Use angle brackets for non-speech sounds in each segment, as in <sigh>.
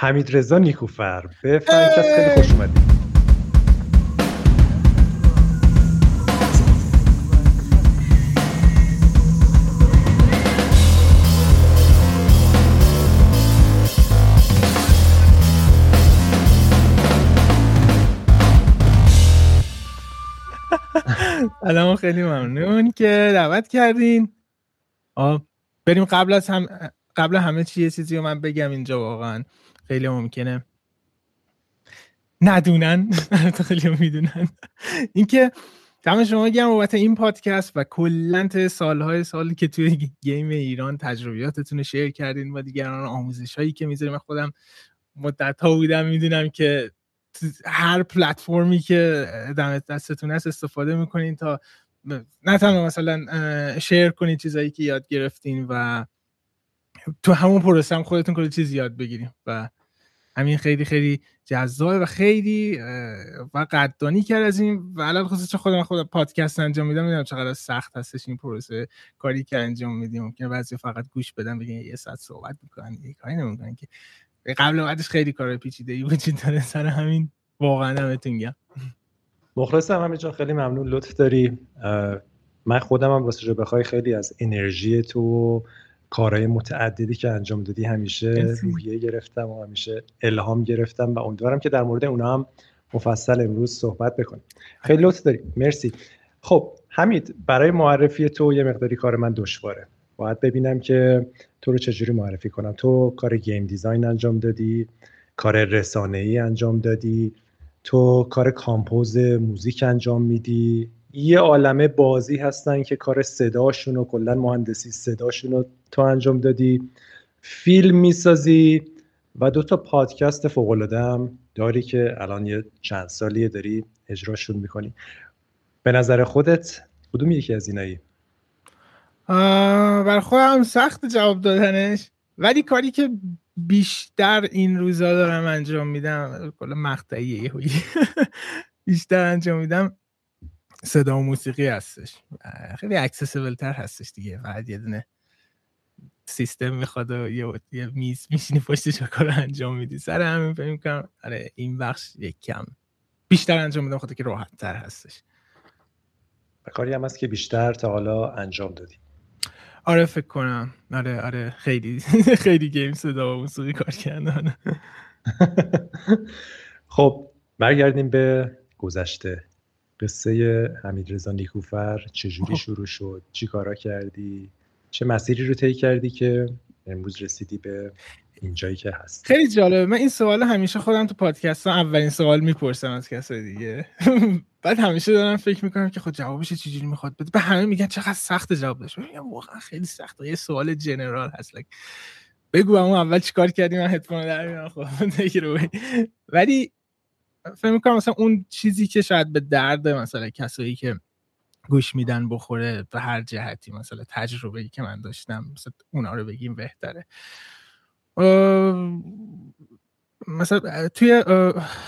حمید رضا نیکوفر. به فرانکست خیلی خوش اومدید سلام خیلی ممنون که دعوت کردین. آه بریم قبل از هم قبل همه چی یه چیزی رو من بگم اینجا واقعا. خیلی ممکنه. ندونن. <laughs> خیلی می‌دونن. اینکه دم شما گرم بابت این پادکست و کلا سالهای سالی که توی گیم ایران تجربیاتتون رو شیر کردین و دیگران آموزش هایی که می‌ذاریم. خودم مدت ها بودم می‌دونم که هر پلتفرمی که دمت دستتون هست استفاده می‌کنین تا نه تنها مثلا شیر کنین چیزایی که یاد گرفتین و تو همون پروسه هم خودتون کلی چیز یاد بگیریم و همین خیلی خیلی جذابه و خیلی و قدردانی کرد از این و الان خصوصا خودم خودم پادکست انجام میدم می‌دونم چقدر سخت هستش این پروسه کاری که انجام میدیم. ممکنه بعضی فقط گوش بدن بگن یه ساعت صحبت می‌کنن یه کاری نمی‌کنن که. قبل بعدش خیلی کار پیچیده ای وجود داره سر همین. واقعا همتون گم مخلصم همین جان خیلی ممنون. لطف داری. من خودم هم بخوای خیلی از انرژی تو کارهای متعددی که انجام دادی همیشه روحیه گرفتم و همیشه الهام گرفتم و امیدوارم که در مورد اونا هم مفصل امروز صحبت بکنیم. خیلی لطف داری مرسی. خب حمید برای معرفی تو یه مقداری کار من دشواره. باید ببینم که تو رو چجوری معرفی کنم. تو کار گیم دیزاین انجام دادی کار رسانه ای انجام دادی تو کار کامپوز موزیک انجام میدی. یه عالمه بازی هستن که کار صداشون و کلا مهندسی صداشون رو تو انجام دادی فیلم می‌سازی و دو تا پادکست فوق هم داری که الان یه چند سالیه داری اجراشون می‌کنی. به نظر خودت کدوم یکی از اینایی؟ بر خودم سخت جواب دادنش. ولی کاری که بیشتر این روزا دارم انجام میدم کلا مقطعیه <laughs> بیشتر انجام میدم صدا و موسیقی هستش. خیلی accessible تر هستش دیگه فقط یه دونه سیستم می‌خواد و یه, یه میز میشینی پشتش کار انجام میدی. سر همین فکر می‌کنم آره این بخش یک کم بیشتر انجام میدم خاطر که راحت تر هستش. کاری هم هست که بیشتر تا حالا انجام دادی. آره فکر کنم. آره آره خیلی <laughs> خیلی گیم صدا و موسیقی کار کردن. <laughs> خب برگردیم به گذشته. قصه حمید رضا نیکوفر چجوری خب. شروع شد؟ چی کارا کردی؟ چه مسیری رو طی کردی که امروز رسیدی به اینجایی که هست خیلی جالبه. من این سوال همیشه خودم تو پادکست اولین سوال می‌پرسم از کسای دیگه. <laughs> بعد همیشه دارم فکر می‌کنم که خود خب جوابش چجوری می‌خواد بده. به همه میگن چقدر سخت جواب داشت. میگم واقعا خیلی سخته یه سوال جنرال هست. Like, بگو اون اول چیکار کردی؟ من هدفون در میارم. خب <laughs> ولی فکر می‌کنم مثلا اون چیزی که شاید به درد مثلا کسایی که گوش میدن بخوره به هر جهتی. مثلا تجربه ای که من داشتم مثلا اونا رو بگیم بهتره. مثلا توی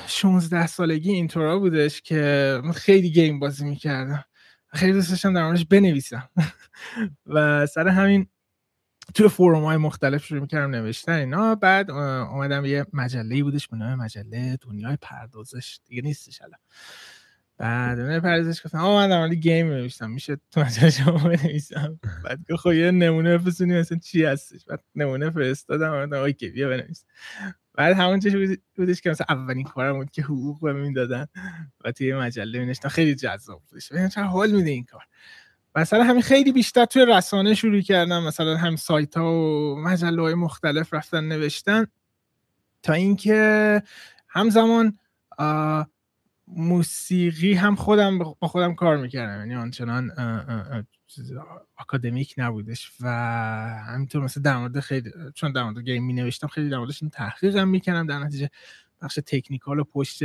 16 سالگی اینطورا بودش که خیلی گیم بازی می‌کردم. خیلی دوست داشتم در موردش بنویسم. <laughs> و سر همین توی فوروم های مختلف شروع می‌کردم نوشتن اینا. بعد اومدم یه مجله بودش به نام مجله دنیای پردازش. دیگه نیستش الان. بعد من پردازش گفتم آه من در گیم نوشتم. میشه تو مجله شما بنویسم. بعد که خب یه نمونه بفرستونی مثلا چی هستش؟ بعد نمونه فرستادم اومدم اوکی بیا بنویس. بعد همون چیزی بودش که مثلا اولین کارم بود که حقوق بهم دادن و توی مجله می خیلی جذاب بودش. ببین چقدر حال میده این کار. مثلا همین خیلی بیشتر توی رسانه شروع کردم. مثلا هم سایت ها و مجله های مختلف رفتن نوشتن تا اینکه همزمان موسیقی هم خودم با خودم کار می‌کردم. یعنی آنچنان اکادمیک نبودش و همینطور مثلا در مورد خیلی چون در مورد گیم می نوشتم خیلی در موردش تحقیقم می‌کردم. در نتیجه بخش تکنیکال و پشت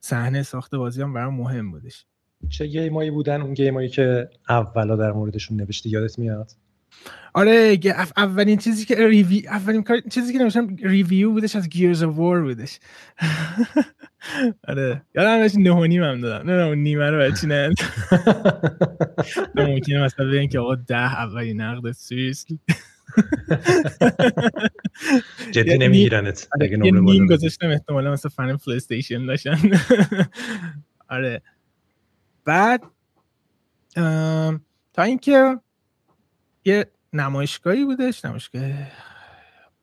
صحنه ساخت بازی هم برام مهم بودش. چه game ایی بودن؟ اون game ایی که اولا در موردشون نوشتی یادت میاد؟ آره اولین چیزی که review اولین چیزی که نوشتم review بودش از Gears of War بودش. <laughs> آره. یادم نمیاد نه و نیم هم دادم. نه اون نیمه رو بچی <laughs> نه؟ ممکنه مثلا بگن که آقا ده اولین نقد سویس <laughs> جدی نمیگیرنت. اگه نمره بالا گذاشتم احتمالا مثلا فن پلی استیشن داشتن. آره. بعد تا اینکه یه نمایشگاهی بودش نمایشگاه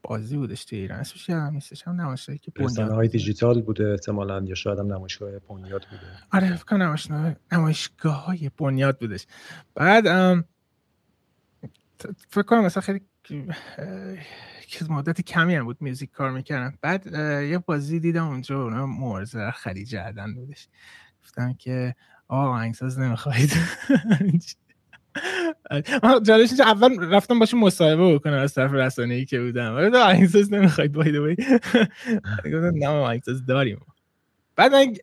بازی بودش تو ایران. اسمش یادم نیستش هم نمایشگاهی که بنیاد های دیجیتال بوده احتمالاً یا شاید هم نمایشگاه بنیاد بوده. آره فکر کنم نمایشگاه های بنیاد بودش. بعد فکر کنم مثلا خیلی که مدت کمی هم بود میوزیک کار می‌کردم. بعد یه بازی دیدم اونجا اونا مورزه خرید جردن بودش. گفتم که آقا آهنگساز نمی‌خواید <laughs> جالبش اینجا اول رفتم باشه مصاحبه بکنم از طرف رسانه ای که بودم. ولی آهنگساز نمی‌خواید باید باید <laughs> گفتم نه آهنگساز داریم. بعد من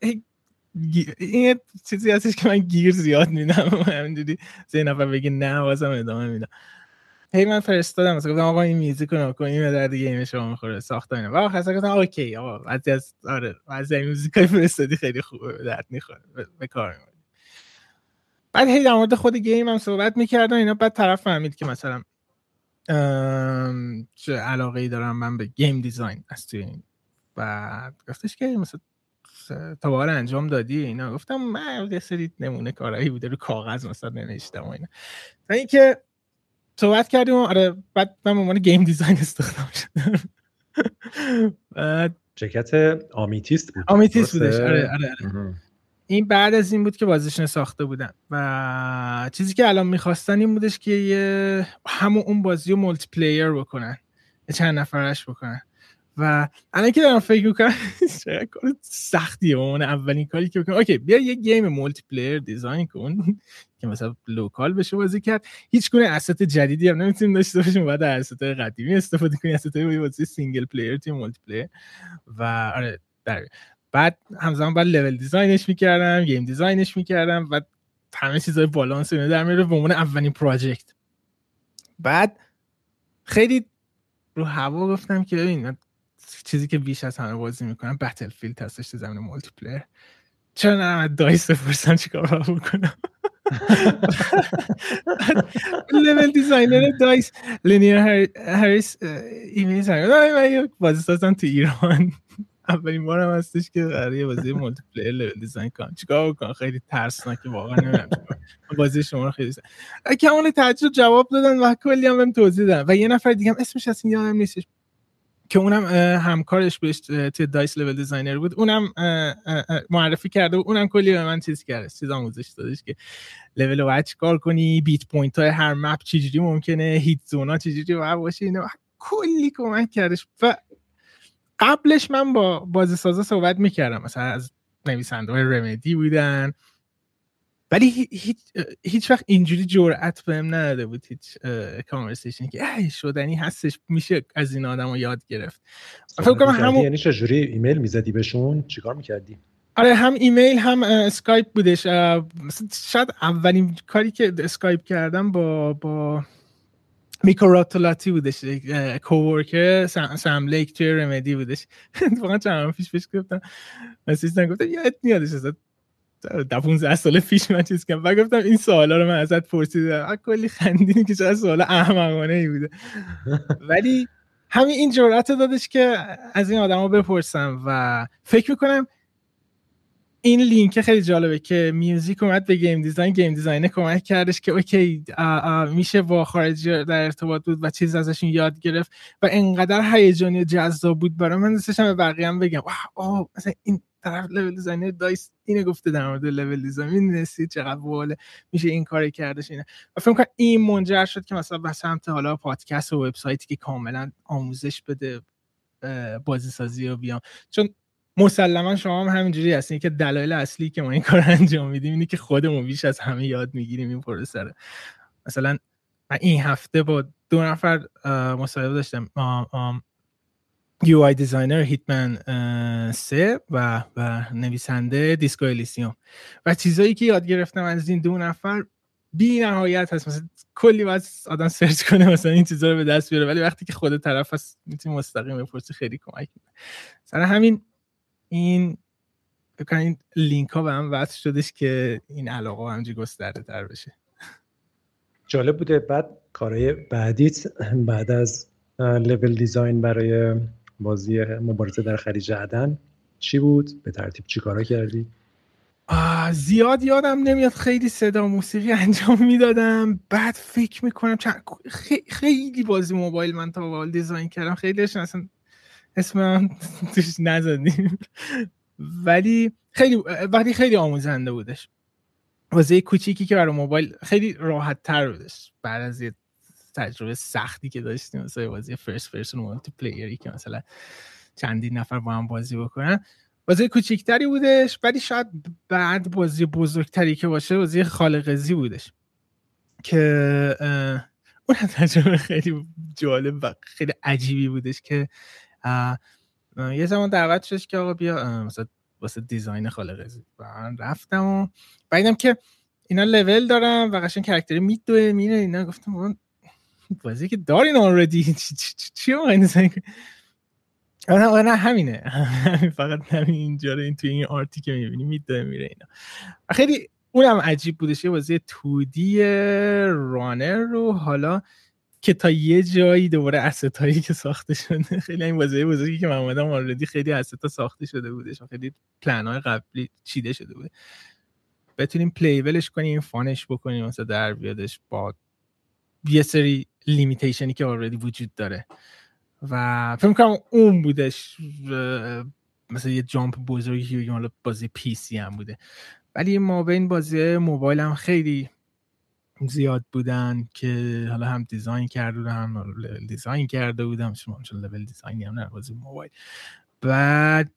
این چیزی هستش که من گیر زیاد میدم. <laughs> همینجوری سه نفر بگی نه واسم ادامه میدم. هی من فرستادم. مثلا گفتم آقا این music رو نکن این درد دیگه game شما می‌خوره اینا. و آخر گفتم OK آقا از آره از موزیکای فرستادی خیلی خوبه درد می‌خوره به کار بعد هی در مورد خود game هم صحبت می‌کردن اینا بعد طرف فهمید که مثلا چه علاقه ای دارم من به game design از توی این. بعد گفتش که مثلا تا انجام دادی؟ اینا گفتم من یه سری نمونه کارایی بوده رو کاغذ مثلا نوشتم و اینا. تا اینکه صحبت کردیم آره بعد من عنوان game design استخدام شدم. <laughs> بعد شرکت آمیتیس بود. آمیتیس بودش. آره آره, آره. این بعد از این بود که بازیشون ساخته بودن و چیزی که الان می‌خواستن این بودش که یه همون اون بازی رو multiplayer بکنن چند نفرش بکنن. و الان که دارم فکر می‌کنم <laughs> کار سختیه اون اولین کاری که بکنم. okay بیا یه game multiplayer design کن <laughs> که مثلا local بشه بازی کرد. هیچ گونه asset جدیدی هم نمی‌تونیم داشته باشیم. باید از asset قدیمی استفاده کنیم. asset بازی single player تیم multiplayer و آره در بعد همزمان بعد level design ش می‌کردم game design ش می‌کردم و همه چیزای بالانس اینو در میره به عنوان اولین project بعد خیلی رو هوا گفتم که ببین چیزی که بیش از همه بازی می‌کنم بتل فیلد هستش تو زمین multiplayer چرا نه دایس بپرسم چیکار بکنم؟ level designer دایس. لینیر هریس ایمیل زدم من بازی سازم تو ایران. اولین بارم هستش که قراره بازی multiplayer level design کنم. چیکار بکنم؟ خیلی ترسناکه واقعا نمی‌دونم بازی شما رو خیلی کمال تعجب جواب دادن و کلی هم توضیح دادن. و یه نفر دیگه هم اسمش اصلا یادم نیستش. که اونم همکارش بهش توی دایس level designer بود. اونم معرفی کرده و اونم کلی به من چیز کرده چیز آموزش دادش که لول رو باید چیکار کنی؟ beat point های هر map چجوری ممکنه؟ heat zone ا چجوری؟ باید باشه اینو کلی کمک کردش. و قبلش من با بازی سازا صحبت می‌کردم. مثلا از نویسنده های رمدی بودن. ولی هیچ, هیچ وقت اینجوری جرأت بهم نداده بود هیچ conversation که ای شدنی هستش میشه از این آدم رو یاد گرفت. فکر کنم همون یعنی چجوری ایمیل می‌زدی بهشون؟ چیکار می‌کردی؟ آره هم ایمیل هم اسکایپ بودش. شاید اولین کاری که اسکایپ کردم با با میکروتولاتی بودش coworker سم لیک توی رمدی بودش. <laughs> واقعا چند پیش پیش گفتم. اسیستن گفتم یاد میادش ازت ده 15 سال پیش من چیز کردم. و گفتم این سوالا رو من ازت پرسیدم. کلی خندیدی که چرا سوال احمقانه ای بوده. <laughs> ولی همین این جرأت دادش که از این آدما بپرسم و فکر می‌کنم این لینک خیلی جالبه که میوزیک اومد به گیم دیزاین گیم دیزاینه کمک کردش که اوکی میشه با خارجی در ارتباط بود و چیز ازشون یاد گرفت و انقدر هیجانی جذاب بود برای من. دوستشم به بقیه هم بگم wow مثلا این طرف level designer دایس اینو گفته در مورد level design می‌دونستی چقدر باله میشه این کار کردش اینه و فکر کنم این منجر شد که مثلا به سمت حالا پادکست و وبسایتی که کاملا آموزش بده بازی سازی و بیام. چون مسلما شما هم همینجوری هستین که دلایل اصلی که ما این کار انجام میدیم اینه که خودمون بیش از همه یاد می‌گیریم این پروسه مثلا من این هفته با دو نفر مصاحبه داشتم. UI designer هیتمن سه و و نویسنده Disco Elysium. و چیزایی که یاد گرفتم از این دو نفر بی نهایت هست. مثلا کلی باید آدم search کنه مثلا این چیزا رو به دست بیاره. ولی وقتی که خود طرف هست می‌تونی مستقیم بپرسی خیلی کمک می‌کنه همین این این لینک ها به هم وصل شدش که این علاقه همجی گسترده تر بشه. جالب بوده. بعد کارهای بعدیت بعد از لول دیزاین برای بازی مبارزه در خلیج عدن چی بود؟ به ترتیب چی کارا کردی؟ زیاد یادم نمیاد. خیلی صدا موسیقی انجام می‌دادم. بعد فکر می‌کنم چند... خیلی بازی موبایل من تا دیزاین کردم. خیلیش اصلا اسم توش نزدیم. ولی خیلی وقتی خیلی آموزنده بودش. بازی کوچیکی که برای موبایل خیلی راحت تر بودش. بعد از یه تجربه سختی که داشتیم مثلا بازی فرست پرسون مالتی پلیری که مثلا چندین نفر با هم بازی بکنن. بازی کوچیکتری بودش ولی شاید بعد بازی بزرگتری که باشه بازی خالقزی بودش. که اون تجربه خیلی جالب و خیلی عجیبی بودش که یه زمان دعوت شدش که آقا بیا مثلا واسه دیزاین خالقزی و من رفتم و بعدم که اینا لول دارم و قشنگ کرکتری میدوه میره اینا. گفتم بازی که دارین آردی چی دیزاین نه نه همینه. فقط همین اینجا رو این توی این آرتی که می‌بینی میده میره اینا. خیلی اونم عجیب بودش. یه بازی تودی رانر رو حالا که تا یه جایی دوباره اسست که ساخته شده خیلی این بازی بزرگی که من اومدم آردی خیلی استا ساخته شده بودش خیلی پلن های قبلی چیده شده بود بتونیم پلیولش کنیم فانش بکنیم مثلا در بیادش با یه سری لیمیتیشنی که آردی وجود داره. و فکر کنم اون بودش مثلا یه جامپ بزرگی حالا بازی پی سی هم بوده. ولی ما بین بازی موبایل هم خیلی زیاد بودن که حالا هم design کرده بودم هم design کرده بودم. شما چون level design ی هم نه بازی موبایل. بعد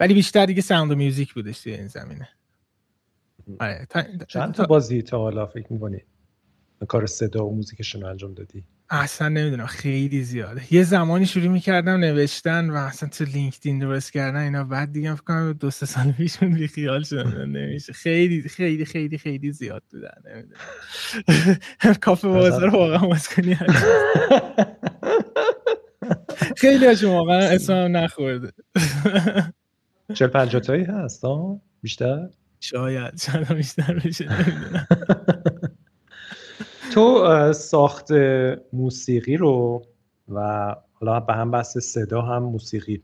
ولی بیشتر دیگه sound و music بودش توی این زمینه. آره چند تا بازی تا حالا فکر می‌کنی؟ کار صدا و موزیکشون انجام دادی؟ اصلا نمی‌دونم خیلی زیاده. یه زمانی شروع می‌کردم نوشتن و اصلا تو لینکدین درست کردن اینا بعد دیگه فکر کنم دو سه سال پیش من بی خیال شدم نمیشه. خیلی خیلی خیلی خیلی زیاد بودن نمی‌دونم. <laughs> کافه بازار واقعا باز کنی. خیلی هاشون واقعا اسمم نخورده. چل پنجاه تایی هست بیشتر؟ شاید شاید بیشتر بشه نمی‌دونم. <laughs> تو ساخت موسیقی رو و حالا به هم بحث صدا هم موسیقی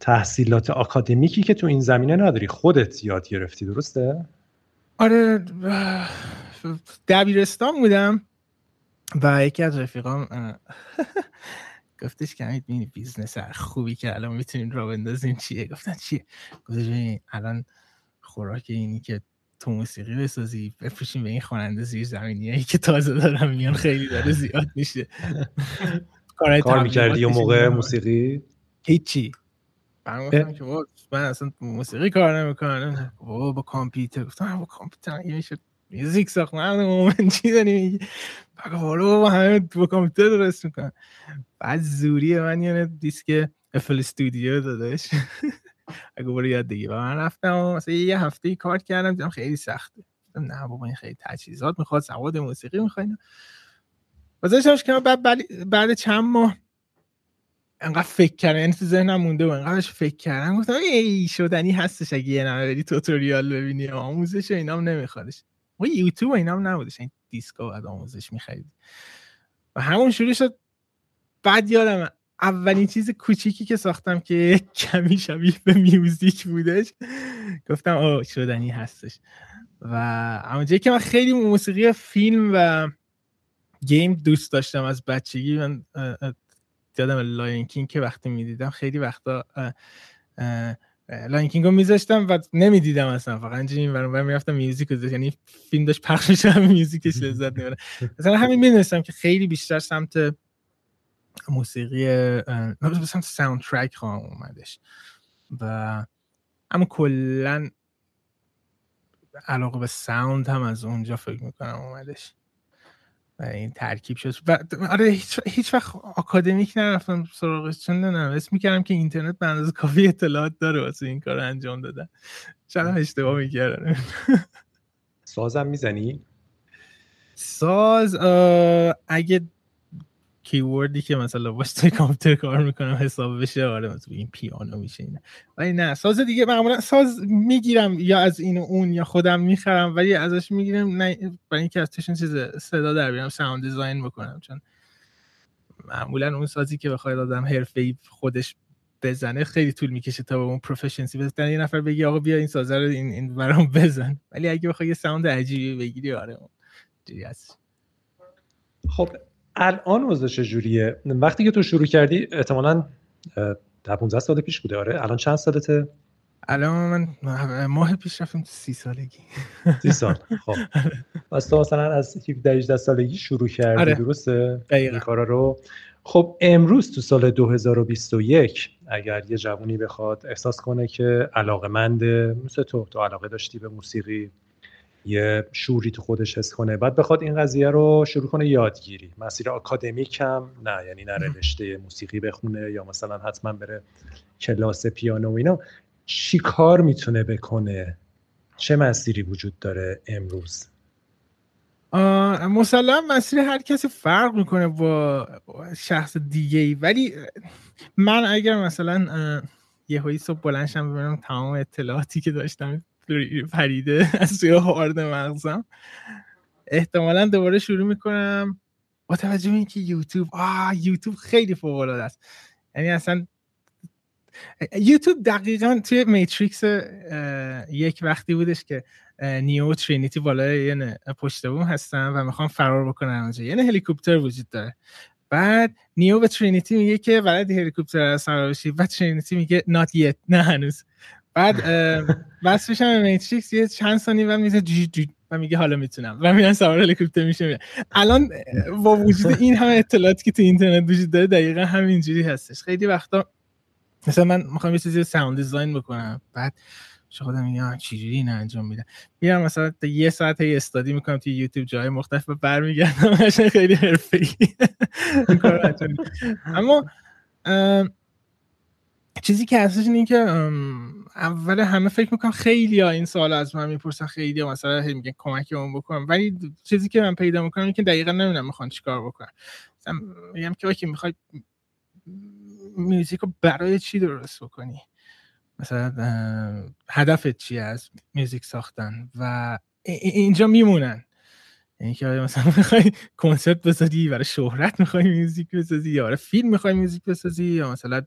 تحصیلات آکادمیکی که تو این زمینه نداری خودت یاد گرفتی درسته؟ آره دبیرستان بودم و یکی از رفیقام <laughs> گفتش که همین business خوبی که الان می‌تونیم راه بندازیم چیه گفتن چیه گفتش الان خوراک اینی که تو موسیقی بسازی بفروشیم به این خواننده زیر زمینی هایی که تازه دارم میان خیلی داره زیاد میشه. کار می‌کردی اون موقع موسیقی؟ هیچی. من گفتم که من اصلا موسیقی کار نمی‌کنم. با کامپیوتر. گفتم با کامپیوتر یه میشه میوزیک ساخت. من مومن چی داری میگی؟ با همه با کامپیوتر درست می‌کنم بعد زوری من یه دیسک افل استودیو دادش اگه برو یاد بگی و من رفتم مثلا یه هفته کار کردم دیدم خیلی سخته. نه بابا این خیلی تجهیزات می‌خواد سواد موسیقی می‌خواد. گذاشتمش که بعد بعد چند ماه انقدر فکر کردم یعنی تو ذهنم مونده و انقدرش فکر کردم. گفتم ای شدنی هستش اگه یه نمه بری توتوریال ببینی آموزش و اینام نمیخوادش. و یوتیوب و اینام نبودش این دیسکو بعد آموزش می‌خرید و همون شروع شد. بعد یادم اولین چیز کوچیکی که ساختم که <laughs> کمی شبیه به music بودش گفتم آه شدنی هستش. و اما که من خیلی موسیقی فیلم و game دوست داشتم از بچگی من یادم Lion King که وقتی می‌دیدم خیلی وقتا Lion King رو میذاشتم و نمی‌دیدم اصلا. فقط اینجوری این می‌رفتم music رو یعنی فیلم داشت پخش میشه music ش لذت می‌برم مثلا همین می‌دونستم که خیلی بیشتر سمت موسیقی مثلا soundtrack خواهم اومدش. و اما کلا علاقه به sound هم از اونجا فکر می‌کنم اومدش. و این ترکیب شد. و آره هیچ, هیچ وقت آکادمیک نرفتم سراغش. چون نمی‌دونم اسم می‌کردم که اینترنت به اندازه کافی اطلاعات داره واسه این کار انجام دادن. چرا اشتباه می‌کردم. سازم می‌زنی؟ ساز اگه کیوردی که مثلا باش توی کامپیوتر کار می‌کنم حساب بشه آره مثلا این پیانو میشه اینه ولی نه ساز دیگه معمولا ساز می‌گیرم یا از این و اون یا خودم می‌خرم ولی ازش می‌گیرم نه برای اینکه از توشون چیز صدا در بیارم ساوند دیزاین بکنم. چون معمولا اون سازی که بخواد آدم حرفه‌ای خودش بزنه خیلی طول می‌کشه تا به اون proficiency بزنه یه نفر بگی آقا بیا این سازه رو این, این برام بزن. ولی اگه بخوای یه sound عجیبی بگیری آره خب الان اوضاع چجوریه وقتی که تو شروع کردی احتمالاً در 15 سال پیش بوده. آره. الان چند سالته؟ الان من ماه پیش رفتم سی سالگی. سی سال. خب. <laughs> پس تو مثلا از 17 18 سالگی شروع کردی. آره. درسته؟ این کارا رو. خب امروز تو سال 2021 اگر یه جوونی بخواد احساس کنه که علاقه منده مثل تو تو علاقه داشتی به موسیقی. یه شوری تو خودش حس کنه. بعد بخواد این قضیه رو شروع کنه یادگیری. مسیر آکادمیک هم نه یعنی نره رشته موسیقی بخونه یا مثلا حتما بره کلاس پیانو و اینا. چی کار می‌تونه بکنه؟ چه مسیری وجود داره امروز؟ مسلم مسیر هر کسی فرق می‌کنه با شخص دیگه ای ولی من اگر مثلا یه هایی صبح بلنشم ببینم تمام اطلاعاتی که داشتم پریده <laughs> از توی هارد مغزم. احتمالا دوباره شروع می‌کنم با توجه به اینکه یوتیوب آه یوتیوب خیلی فوق العاده است. یعنی اصلا یوتیوب دقیقا توی میتریکس یک وقتی بودش که نیو ترینیتی بالای یه پشت بوم هستن و می‌خوام فرار بکنن اونجا. یه هلیکوپتر وجود داره. بعد نیو و ترینیتی میگه که هلیکوپتر سوار بشی و ترینیتی میگه not yet. نه هنوز. بعد <laughs> بس میشم میتریکس یه چند ثانیه و میزه جی جی و میگه حالا می‌تونم. و میرن سوار هلیکوپتر میشه الان با وجود <laughs> این همه اطلاعاتی که تو اینترنت وجود داره دقیقا همینجوری هستش. خیلی وقتا مثلا من می‌خوام یه چیزی ساوند دیزاین بکنم. بعد چه خودم میگم چجوری این انجام میدم میرم مثلا یه ساعت هی استادی می‌کنم توی یوتیوب جای مختلف و برمیگردم. <laughs> خیلی حرفه‌ای. اما چیزی که هستش اینه که اول همه فکر می‌کنم خیلی ها این سوال از من می‌پرسن خیلی ها مثلا میگن کمک اون بکنم ولی چیزی که من پیدا می‌کنم که دقیقا نمی‌دونم می‌خوان چیکار بکنم میگم که اوکی می‌خوای میوزیک رو برای چی درست بکنی؟ مثلا هدفت چی از میوزیک ساختن؟ و اینجا میمونن. یعنی که مثلا می‌خوای کنسرت بسازی برای شهرت می‌خوای میوزیک بسازی؟ یا برای فیلم می‌خوای میوزیک بسازی؟ یا مثلا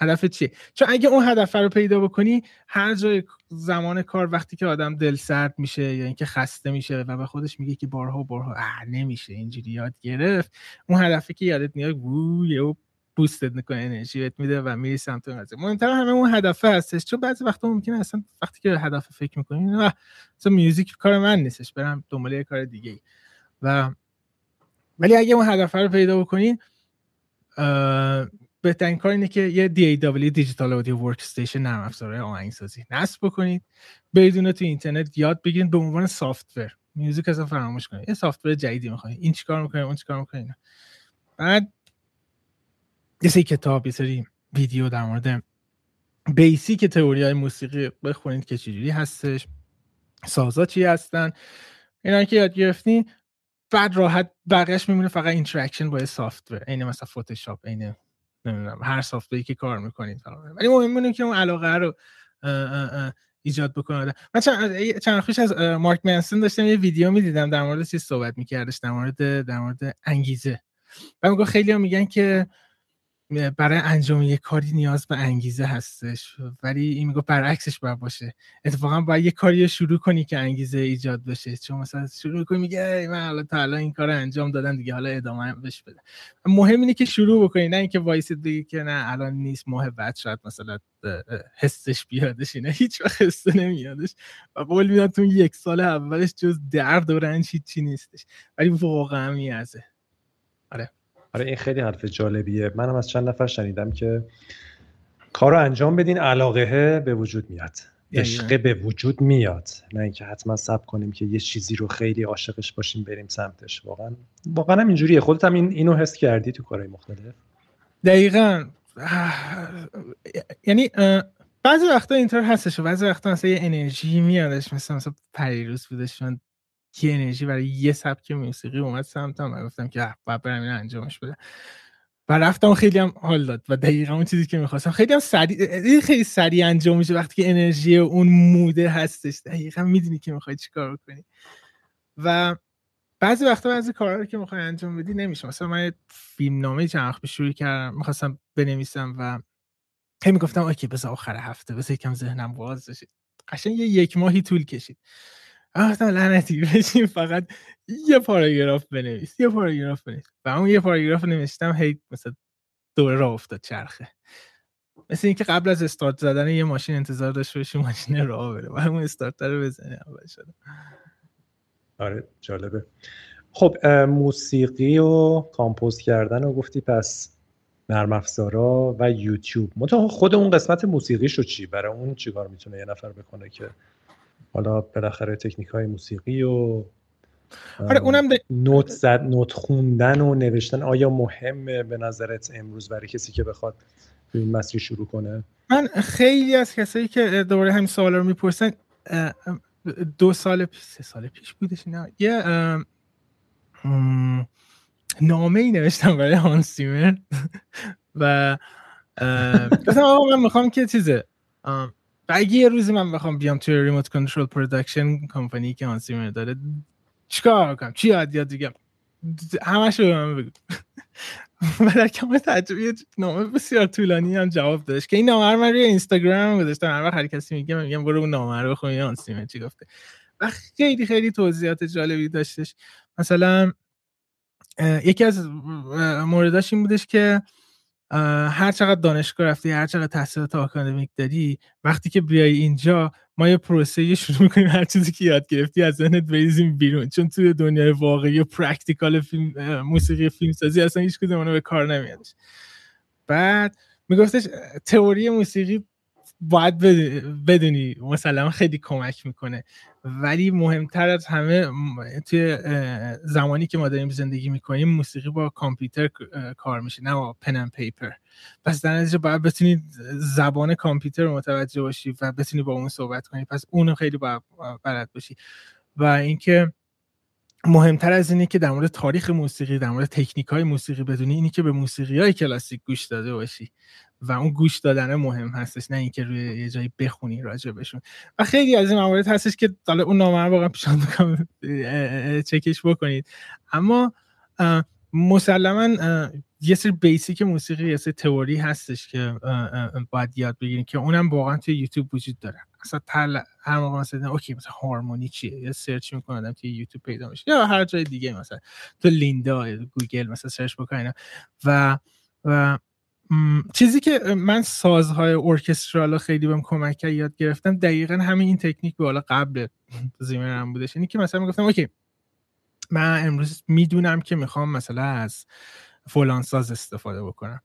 هدف چیه؟ چون اگه اون هدف رو پیدا بکنی هر جای زمان کار وقتی که آدم دل سرد میشه یا اینکه خسته میشه و به خودش میگه که بارها و بارها نمیشه اینجوری یاد گرفت اون هدفی که یادت میاد وو بوستت می‌کنه انرژی بهت میده و میری سمت اون قضیه. مهمتر همه اون هدفه هستش. چون بعضی وقتا ممکنه اصلا وقتی که هدف فکر می‌کنی نه اصلا میوزیک کار من نیستش برم دنبال کار دیگه و ولی اگه اون هدف رو پیدا بکنین بهترین کار اینه که یه DAW دیجیتال اودیو ورک استیشن نرم افزار آهنگسازی نصب بکنید. بدون تو اینترنت یاد بگیرید به عنوان software music اصلا فراموش کنید. یه software جدیدی می‌خواین این چیکار می‌کنه اون چیکار می‌کنه بعد یه سری کتاب یه سری ویدیو در مورد basic تئوری های موسیقی بخونید که چجوری هستش سازا چی هستن. اینا که یاد گرفتین بعد راحت بقیهش میمونه فقط interaction با software عین مثلا فتوشاپ عین نمی‌دونم هر software که کار می‌کنید ولی مهم اینه که اون علاقه رو ایجاد بکنه من چند چند از مارک منسون داشتم یه ویدیو می‌دیدم در مورد چی صحبت میکردش در مورد در مورد انگیزه. و میگه خیلی هم میگن که برای انجام یک کاری نیاز به انگیزه هستش. ولی این میگه برعکسش باید باشه. اتفاقا باید یه کاری شروع کنی که انگیزه ایجاد بشه. چون مثلا شروع کنی میگه من حالا تا الان این کار انجام دادم دیگه حالا ادامه بهش بده. مهم اینه که شروع بکنی نه اینکه وایس دیگه که نه الان نیست ماه بعد شاید مثلا حسش بیادش اینه هیچ وقت حسه نمیادش. و قول میدم تو یک سال اولش جز درد و رنج هیچی نیستش. ولی واقعا میازه. آره. آره این خیلی حرف جالبیه. منم از چند نفر شنیدم که کار رو انجام بدین علاقه به وجود میاد. عشقه به وجود میاد. نه اینکه حتما سب کنیم که یه چیزی رو خیلی عاشقش باشیم بریم سمتش. واقعا واقعا هم اینجوریه. خودت هم این اینو حس کردی تو کارهای مختلف؟ دقیقا. یعنی بعضی وقتا اینطور هستش و بعضی وقتا مثلا یه انرژی میادش مثلا مثلا پریروز بودش. من یه انرژی برای یه سبک موسیقی اومد سمتم و گفتم که باید برم این انجامش بده و رفتم خیلی هم حال داد و دقیقا اون چیزی که می‌خواستم. خیلی هم سریع خیلی سریع انجام میشه وقتی که انرژی اون موده هستش. دقیقا می‌دونی که می‌خوای چیکار کنی و بعضی وقتا بعضی کارا رو که می‌خوای انجام بدی نمیشه. مثلا من فیلم نامه چند وقت شروع کردم می‌خواستم بنویسم و هی می‌گفتم اوکی بذار آخر هفته بذار یکم ذهنم باز بشه قشنگ یه یک ماهی طول کشید. گفتم لعنتی بشین فقط یه پاراگراف بنویس یه پاراگراف بنویس. و اون یه پاراگراف نوشتم هی مثلا دوره را افتاد چرخه. مثل اینکه قبل از استارت زدن یه ماشین انتظار داشت باشی ماشین راه بره. و همون استارتر رو بزنی اول شده. آره جالبه. خب موسیقی و کامپوز کردن و گفتی پس نرم افزارا و یوتیوب. منتها خود اون قسمت موسیقیشو چی؟ برای اون چیکار می‌تونه یه نفر بکنه که حالا بالاخره تکنیک های موسیقی و آره اونم نوت زد نوت خوندن و نوشتن. آیا مهمه به نظرت امروز برای کسی که بخواد این مسیر شروع کنه؟ من خیلی از کسایی که دوباره همین سوال رو می‌پرسن دو سال پیش سه سال پیش بودش نه؟ یه نامه ای نوشتم برای هانس زیمر. <laughs> و گفتم آقا من می‌خوام که چیزه اگه یه روزی من بخوام بیام توی Remote Control Productions کمپانی که هانس زیمر داره چیکار کنم؟ چی یاد یاد دیگه همش به من بگو. <laughs> و در کمال تعجب یه نامه بسیار طولانی هم جواب داد که این نامه رو من روی اینستاگرام گذاشتم. هر وقت هر کسی میگه من میگم برو اون نامه رو بخون ببین زیمر چی گفته. و خیلی خیلی توضیحات جالبی داشتش. مثلا یکی از مورداش این بودش که هر چقدر دانشگاه رفتی هر چقدر تحصیلات آکادمیک داری وقتی که بیای اینجا ما یه پروسه شروع می‌کنیم هر چیزی که یاد گرفتی از ذهنت بریزیم بیرون. چون توی دنیای واقعی و practical فیلم موسیقی فیلم سازی اصلا هیچ کدوم به کار نمیادش بعد میگفتش تئوری موسیقی باید بدونی مسلما خیلی کمک می‌کنه. ولی مهمتر از همه توی زمانی که ما داریم زندگی می‌کنیم موسیقی با کامپیوتر کار میشه نه با پن اند پیپر پس در نتیجه باید بتونی زبان کامپیوتر رو متوجه باشی و بتونی با اون صحبت کنی. پس اونو خیلی باید بلد باشی. و اینکه مهمتر از اینه که در مورد تاریخ موسیقی در مورد تکنیک های موسیقی بدونی اینی که به موسیقی های کلاسیک گوش داده باشی. و اون گوش دادن مهم هستش نه اینکه روی یه جایی بخونی راجع و خیلی از این موارد هستش که حالا اون نامه رو واقعا می‌کنم چکش بکنید. اما مسلما یه سری basic موسیقی یه سری تئوری هستش که باید یاد بگیریم که اونم واقعا توی یوتیوب وجود داره. اصلا تل هر موقع مثلا okay مثلا هارمونی چیه؟ یا search می‌کنم توی یوتیوب پیدا میشه. یا هر جای دیگه مثلا تو Lynda گوگل مثلا search بکنم و و چیزی که من سازهای orchestral خیلی بهم کمک کرد یاد گرفتم دقیقا همین این تکنیک به حالا قبل زیمرم بودش. اینی که مثلا می‌گفتم okay من امروز می‌دونم که می‌خوام مثلا از فلان ساز استفاده بکنم.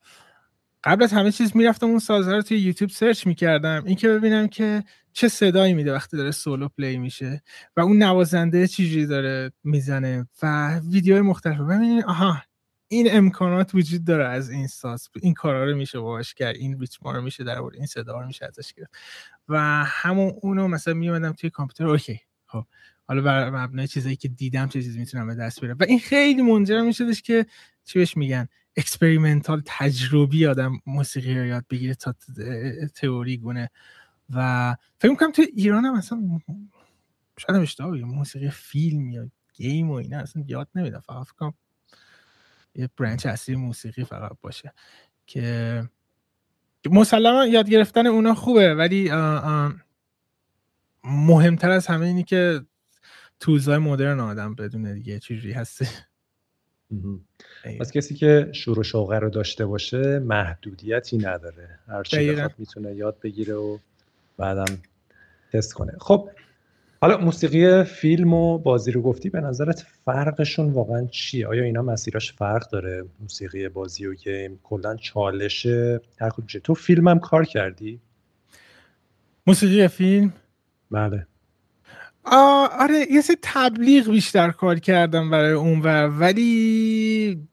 قبل از همه چیز می‌رفتم اون سازها رو توی یوتیوب search می‌کردم. اینکه ببینم که چه صدایی میده وقتی داره solo play میشه و اون نوازنده چیزی داره می‌زنه و ویدیوهای مختلف ببینید آها این امکانات وجود داره از این ساز. این کارا رو میشه باش کرد. این ریتم رو میشه درآورد این صدا رو میشه ازش گرفت. و همون اونو مثلا میومدم توی کامپیوتر. okay. خب. حالا بر مبنای چیزایی که دیدم چه چیزی می‌تونم به دست بیارم. و این خیلی منجر میشدش که چی بهش میگن؟ experimental تجربی آدم موسیقی رو یاد بگیره تا تئوری گونه. و فکر می‌کنم توی ایران هم مثلا شاید اشتباه موسیقی فیلم یا game و اینا اصلا یاد نمیدم فقط فکر یه برنچ اصلی موسیقی فقط باشه. که مسلما یاد گرفتن اونا خوبه ولی مهمتر از همه اینی که توزای مدرن آدم بدونه دیگه چیزی هسته. از کسی که شروع شوقه رو داشته باشه محدودیتی نداره. هرچی بخواد می‌تونه یاد بگیره و بعدم تست کنه. خب حالا موسیقی فیلم و بازی رو گفتی به نظرت فرقشون واقعا چیه؟ آیا اینا مسیراش فرق داره؟ موسیقی بازی و گیم کلا چالش هر میشه تو فیلم هم کار کردی؟ موسیقی فیلم؟ بله. آره یه سری تبلیغ بیشتر کار کردم برای اون و ولی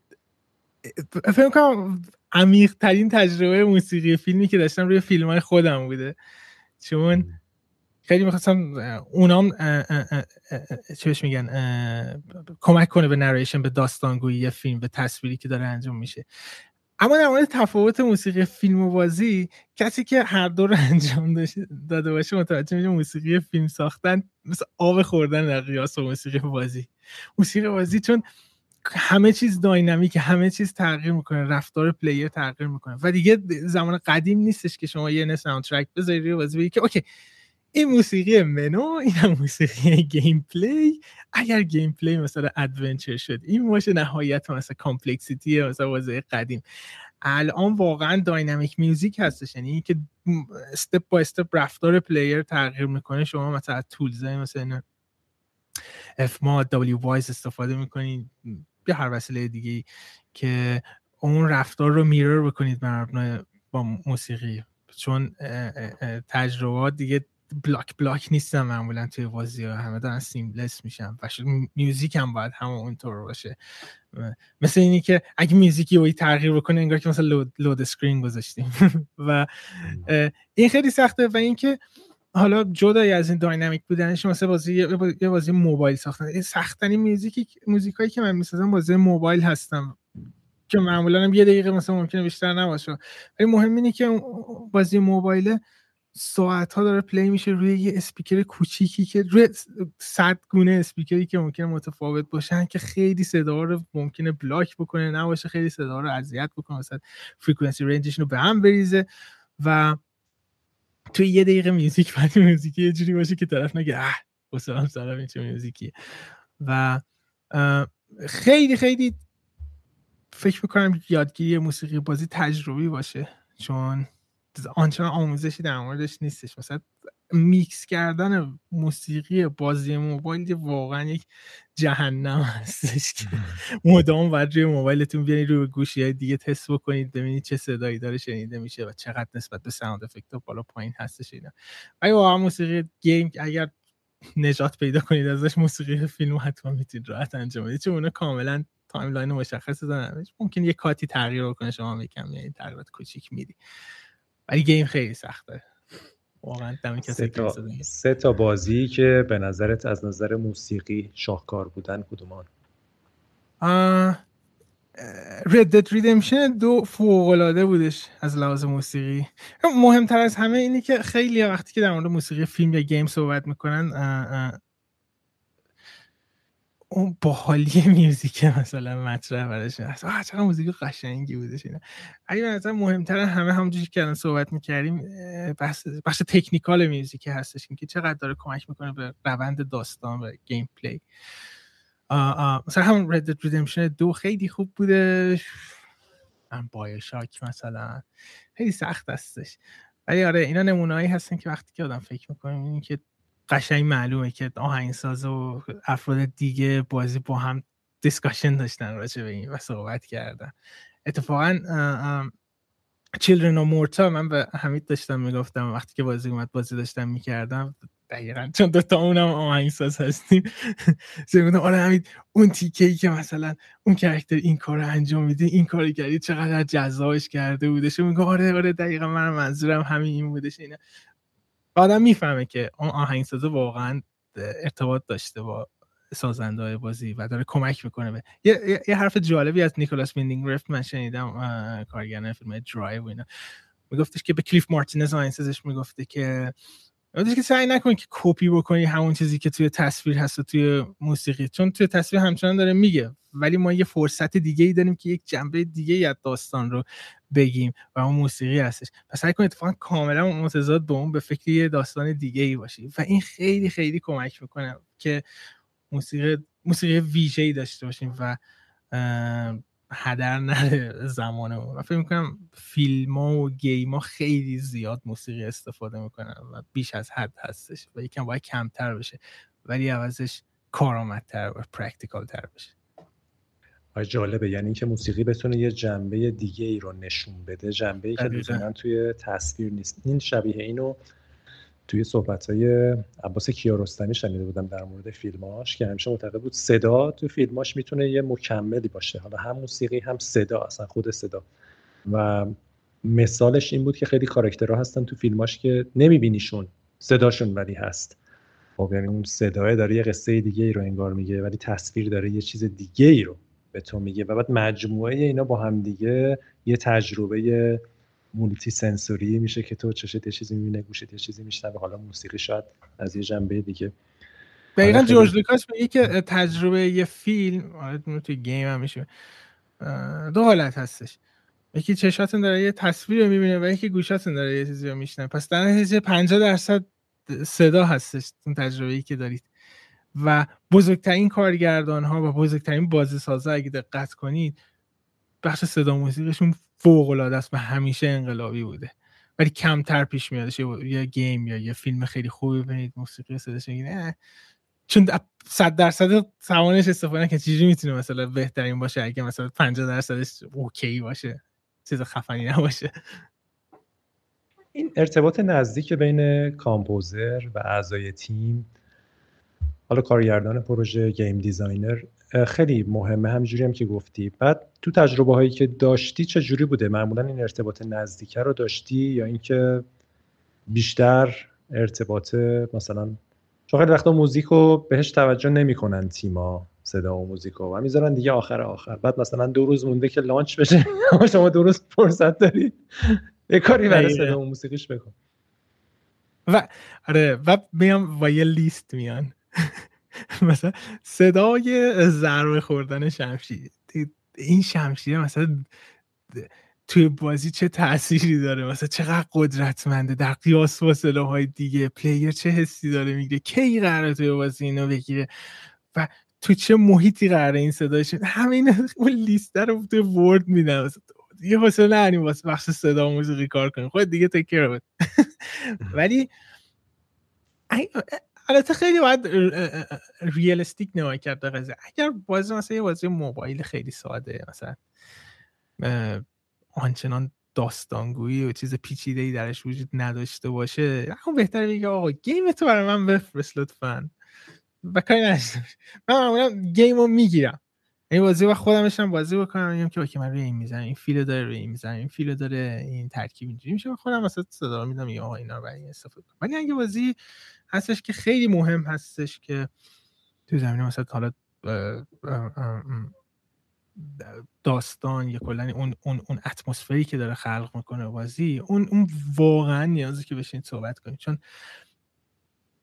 فکر کنم عمیق ترین تجربه موسیقی فیلمی که داشتم روی فیلم های خودم بوده. چون خیلی می‌خواستم اونام چهش میگن کمک کنه به نریشن به داستانگویی فیلم به تصویری که داره انجام میشه. اما در مورد تفاوت موسیقی فیلم و بازی کسی که هر دو رو <laughs> انجام داده باشه متوجه میشه موسیقی فیلم ساختن مثل آب خوردن در قیاس با موسیقی بازی. موسیقی بازی چون همه چیز dynamic همه چیز تغییر می‌کنه رفتار player تغییر می‌کنه. و دیگه زمان قدیم نیستش که شما یه نه soundtrack بذاری روی بازی بگی که okay این موسیقی منو این هم موسیقی gameplay اگر گیم پلی مثلا adventure شد این باشه نهایت مثلا complexity مثلا بازی قدیم. الان واقعا dynamic music هستش یعنی که step by step رفتار player تغییر می‌کنه. شما مثلا tools مثلا FMOD Wwise استفاده می‌کنید یا هر وسیله دیگه که اون رفتار رو mirror بکنید بر با موسیقی. چون تجربات دیگه block block نیستن معمولا توی بازی ها. همه دارن seamless میشن. و music هم باید همه اونطور باشه. مثل اینی که اگه music ی روی تغییر بکنه انگار که مثلا load, load screen گذاشتیم. <laughs> و این خیلی سخته. و اینکه حالا جدای از این dynamic بودنش مثلا بازی یه بازی موبایل ساختن. این سختنی موزیکی موزیکایی که من می‌سازم بازی موبایل هستم. که معمولا هم یه دقیقه مثلا ممکنه بیشتر نباشه. ولی مهم اینه که بازی موبایل ساعت ها داره play میشه روی یه اسپیکر کوچیکی که روی صد گونه اسپیکری که ممکنه متفاوت باشن که خیلی صدا رو ممکنه بلاک بکنه نباشه خیلی صدا رو اذیت بکنه مثلا فریکونسی رنجش رو به هم بریزه و توی یه دقیقه میوزیک بعد موزیکی یه جوری باشه که طرف نگه اه واسه سلام این چه موزیکیه و خیلی خیلی فکر می‌کنم یادگیری موسیقی بازی تجربی باشه چون آنچنان آموزشی در موردش نیستش. مثلا میکس کردن موسیقی بازی موبایل واقعا یک جهنم هستش که <laughs> مدام باید روی موبایلتون بیاید روی گوشی های دیگه تست بکنید ببینید چه صدایی داره شنیده میشه و چقدر نسبت به sound effect بالا پایین هستش اینا. اگه واقعا موسیقی game اگر نجات پیدا کنید ازش موسیقی فیلم حتما می‌تونید راحت انجام بدید. چون اونا کاملا timeline مشخص دارن. ممکنه یه cutی تغییر بکنه شما یکم یعنی تغییرات کوچیک میدی. ولی گیم خیلی سخته. واقعا سه تا, سه تا بازی که به نظرت از نظر موسیقی شاهکار بودن کدومان؟ رد دد ریدمشن دو فوق بودش از لحاظ موسیقی. مهمتر از همه اینه که خیلی وقتی که در مورد موسیقی فیلم یا گیم صحبت می‌کنن اون باحالی <laughs> میوزیک مثلا مطرح هست. آه چقدر music قشنگی بودش اینا. اگه مثلا مهمتر همه همونجوری که الان صحبت می‌کردیم بحث بخش technical music هستش که چقدر داره کمک می‌کنه به روند داستان و gameplay مثلا همون Red Redemption دو خیلی خوب بوده. هم BioShock مثلا. خیلی سخت هستش. ولی آره اینا نمونه‌هایی هستن که وقتی که آدم فکر این که قشنگ معلومه که آهنگساز و افراد دیگه بازی با هم discussion داشتن راجع به این و صحبت کردن. اتفاقا Children of Morta من به حمید داشتم می‌گفتم وقتی که بازی اومد بازی داشتم می‌کردم. دقیقا چون دوتا اونم آهنگساز هستیم. <laughs> زمین آره حمید اون تیکه ای که مثلا اون character این کار رو انجام میده این کار کردی چقدر جذابش کرده بودش. میگه آره آره دقیقا من منظورم همین این بودش. اینه آدم می‌فهمه که اون آهنگسازه واقعا ارتباط داشته با سازنده های بازی و داره کمک می‌کنه به یه, یه حرف جالبی از نیکولاس ویندینگ رفن من شنیدم کارگردان فیلم درایو اینا. میگفتش که به کلیف مارتینز آهنگسازش می‌گفته که میگفتش که سعی نکن که کپی بکنی همون چیزی که توی تصویر هست و توی موسیقی چون توی تصویر همچنان داره میگه. ولی ما یه فرصت دیگه ای داریم که یک جنبه دیگه از داستان رو بگیم و اون موسیقی هستش. پس سعی کنید اتفاقا کاملا متضاد به اون به فکر یه داستان دیگه ای باشی و این خیلی خیلی کمک می‌کنه که موسیقی موسیقی ویژه‌ای داشته باشیم و هدر نره زمانمون. من فکر می‌کنم فیلم ها و game ها خیلی زیاد موسیقی استفاده می‌کنن و بیش از حد هستش و یکم باید کمتر بشه. ولی عوضش کارآمدتر و practical تر بشه. جالبه. یعنی اینکه موسیقی بتونه یه جنبه دیگه ای رو نشون بده جنبه ای که لزوما توی تصویر نیست. این شبیه اینو توی صحبت های عباس کیارستمی شنیده بودم در مورد فیلماش که همیشه معتقد بود صدا تو فیلماش می‌تونه یه مکملی باشه. حالا هم موسیقی هم صدا اصلا خود صدا. و مثالش این بود که خیلی کاراکترها هستن تو فیلماش که نمیبینیشون صداشون ولی هست. خب یعنی اون صدای داره یه قصه دیگه ای رو انگار میگه ولی تصویر داره یه چیز دیگه ای رو به تو میگه. و بعد مجموعه اینا با هم دیگه یه تجربه multi-sensory میشه که تو چشت یه چیزی می‌بینه گوشت یه چیزی میشنوه حالا موسیقی شاید از یه جنبه دیگه. دقیقا آره، جورج لوکاس میگه که تجربه یه فیلم آره توی game هم میشه. دو حالت هستش. یکی چشاتون داره یه تصویر رو می‌بینه و یکی گوشاتون داره یه چیزی رو میشنه پس در نتیجه 50 درصد صدا هستش. اون تجربه ای که دارید. و بزرگترین کارگردان ها و بزرگترین بازی سازا اگه دقت کنید بخش صدا موسیقیشون فوق العاده است و همیشه انقلابی بوده. ولی کمتر پیش میادش یه game یا یه فیلم خیلی خوبی ببینید موسیقی صداش نه. چون صد درصد توانش استفاده که چیزی می‌تونه مثلا بهترین باشه اگه مثلا 50 درصدش okay باشه؟ چیز خفنی نباشه. این ارتباط نزدیک بین composer و اعضای تیم حالا کارگردان پروژه game designer خیلی مهمه. همجوری هم که گفتی. بعد تو تجربه هایی که داشتی چه جوری بوده؟ معمولا این ارتباط نزدیکه رو داشتی یا اینکه بیشتر ارتباط مثلا چون خیلی وقتا موزیک رو بهش توجه نمی‌کنن تیما صدا و موزیک رو. و می‌ذارن دیگه آخر آخر. بعد مثلا دو روز مونده که لانچ بشه. <laughs> شما دو روز فرصت داری. یه کاری برای صدا و موسیقیش بکن. و آره. و میام با یه لیست میان. <laughs> مثلا صدای ضربه خوردن شمشیر. این شمشیر مثلا توی بازی چه تأثیری داره؟ مثلا چقدر قدرتمنده؟ در قیاس با های دیگه پلیر چه حسی داره می‌گیره؟ کی قراره توی بازی اینو بگیره؟ و تو چه محیطی قراره این صدایش همه این اون لیست رو توی ورد میدن. یه حوصله نداریم واسه بخش صدا موسیقی کار کنیم. خود دیگه تکر بود <laughs> ولی البته خیلی باید realistic نمایی کرد قضیه. اگر بازی مثلا یه بازی موبایل خیلی ساده مثلا آنچنان داستانگویی و چیز پیچیده ای درش وجود نداشته باشه اون بهتره بگه آقا game تو برای من بفرست لطفا. و کاری نشته من معمولا game رو می‌گیرم. این بازی و خودم بازی بکنم میگم که okay من روی این می‌زنم این feelو داره روی این می‌زنم این feelو داره این ترکیب اینجوری میشه. خودم مثلا صدا میدم یا آقا اینا رو برای استفاده کنم ولی اگه بازی هستش که خیلی مهم هستش که تو زمینه مثلا حالا داستان یا کلا اون اون اون اتمسفری که داره خلق می‌کنه بازی اون اون واقعا نیازه که بشین صحبت کنیم چون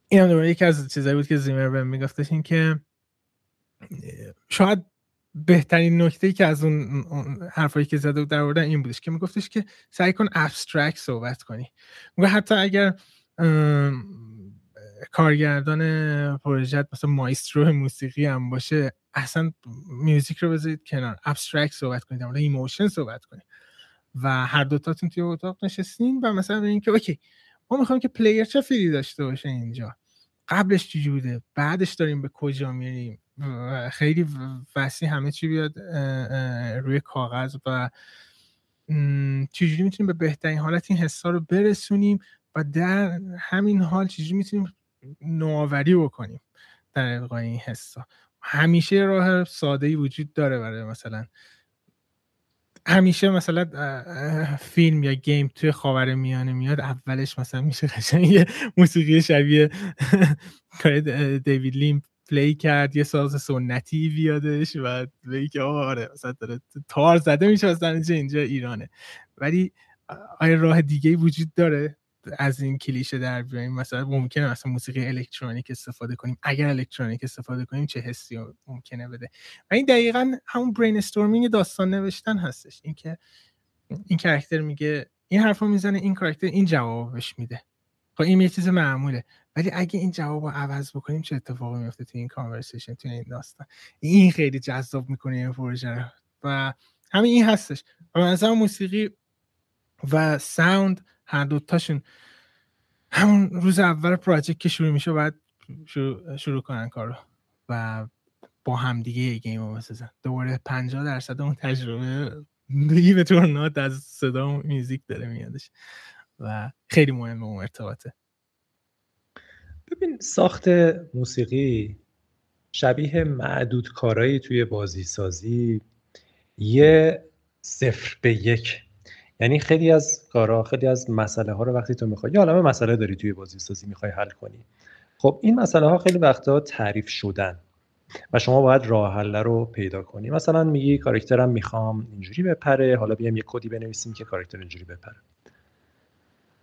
این هم یکی از چیزایی بود که زیمر بهم میگفتش این که شاید بهترین نکته ای که از اون, حرفایی که زده در این بودش که میگفتش که سعی کن abstract صحبت کنی. میگه حتی اگر کارگردان پروژه مثلا maestro موسیقی هم باشه اصلا music رو بذارید کنار. abstract صحبت کنید در emotion صحبت کنید. و هر دوتاتون توی اتاق نشستین و مثلا ببینید که okay ما می‌خوایم که player چه feelی داشته باشه اینجا. قبلش چی بوده؟ بعدش داریم به کجا میریم؟ خیلی وسیع همه چی بیاد روی کاغذ و چجوری می‌تونیم به بهترین حالت این حسا رو برسونیم و در همین حال چجوری می‌تونیم نوآوری بکنیم در القای این حسا همیشه راه ساده ای وجود داره برای مثلا همیشه مثلا فیلم یا گیم توی خاور میانه میاد اولش مثلا میشه قشنگ یه موسیقی شبیه <laughs> دیوید لیم play کرد یه ساز سنتی بیادش و بگی که آره مثلا داره تار زده میشه مثلا اینجا ایرانه. ولی آیا راه دیگه وجود داره؟ از این کلیشه در بیایم مثلا ممکنه مثلا موسیقی الکترونیک استفاده کنیم. اگر الکترونیک استفاده کنیم چه حسی ممکنه بده؟ و این دقیقا همون brainstorming داستان نوشتن هستش. اینکه این character میگه این حرفو می‌زنه این character این جوابش میده. خب این یه چیز معموله. ولی اگه این جواب رو عوض بکنیم چه اتفاقی میفته تو این conversation تو این داستان؟ این خیلی جذاب می‌کنه این پروژه رو. و همین این هستش. و موسیقی و sound هر دوتاشون همون روز اول project که شروع میشه باید شروع, شروع کنن کارو و با همدیگه یه game رو بسازن. دوباره 50 درصد اون تجربه به تورنات از صدا و میوزیک داره میادش و خیلی مهم اون ارتباطه. ببین ساخت موسیقی شبیه معدود کارایی توی بازی سازی یه صفر به یک یعنی خیلی از کارا خیلی از مسئله ها رو وقتی تو می‌خوای یه عالمه مسئله داری توی بازی سازی می‌خوای حل کنی. خب این مسئله ها خیلی وقتا تعریف شدن و شما باید راه حل رو پیدا کنی. مثلا میگی کاراکترم می‌خوام اینجوری بپره حالا بیام یه کدی بنویسیم که کاراکتر اینجوری بپره.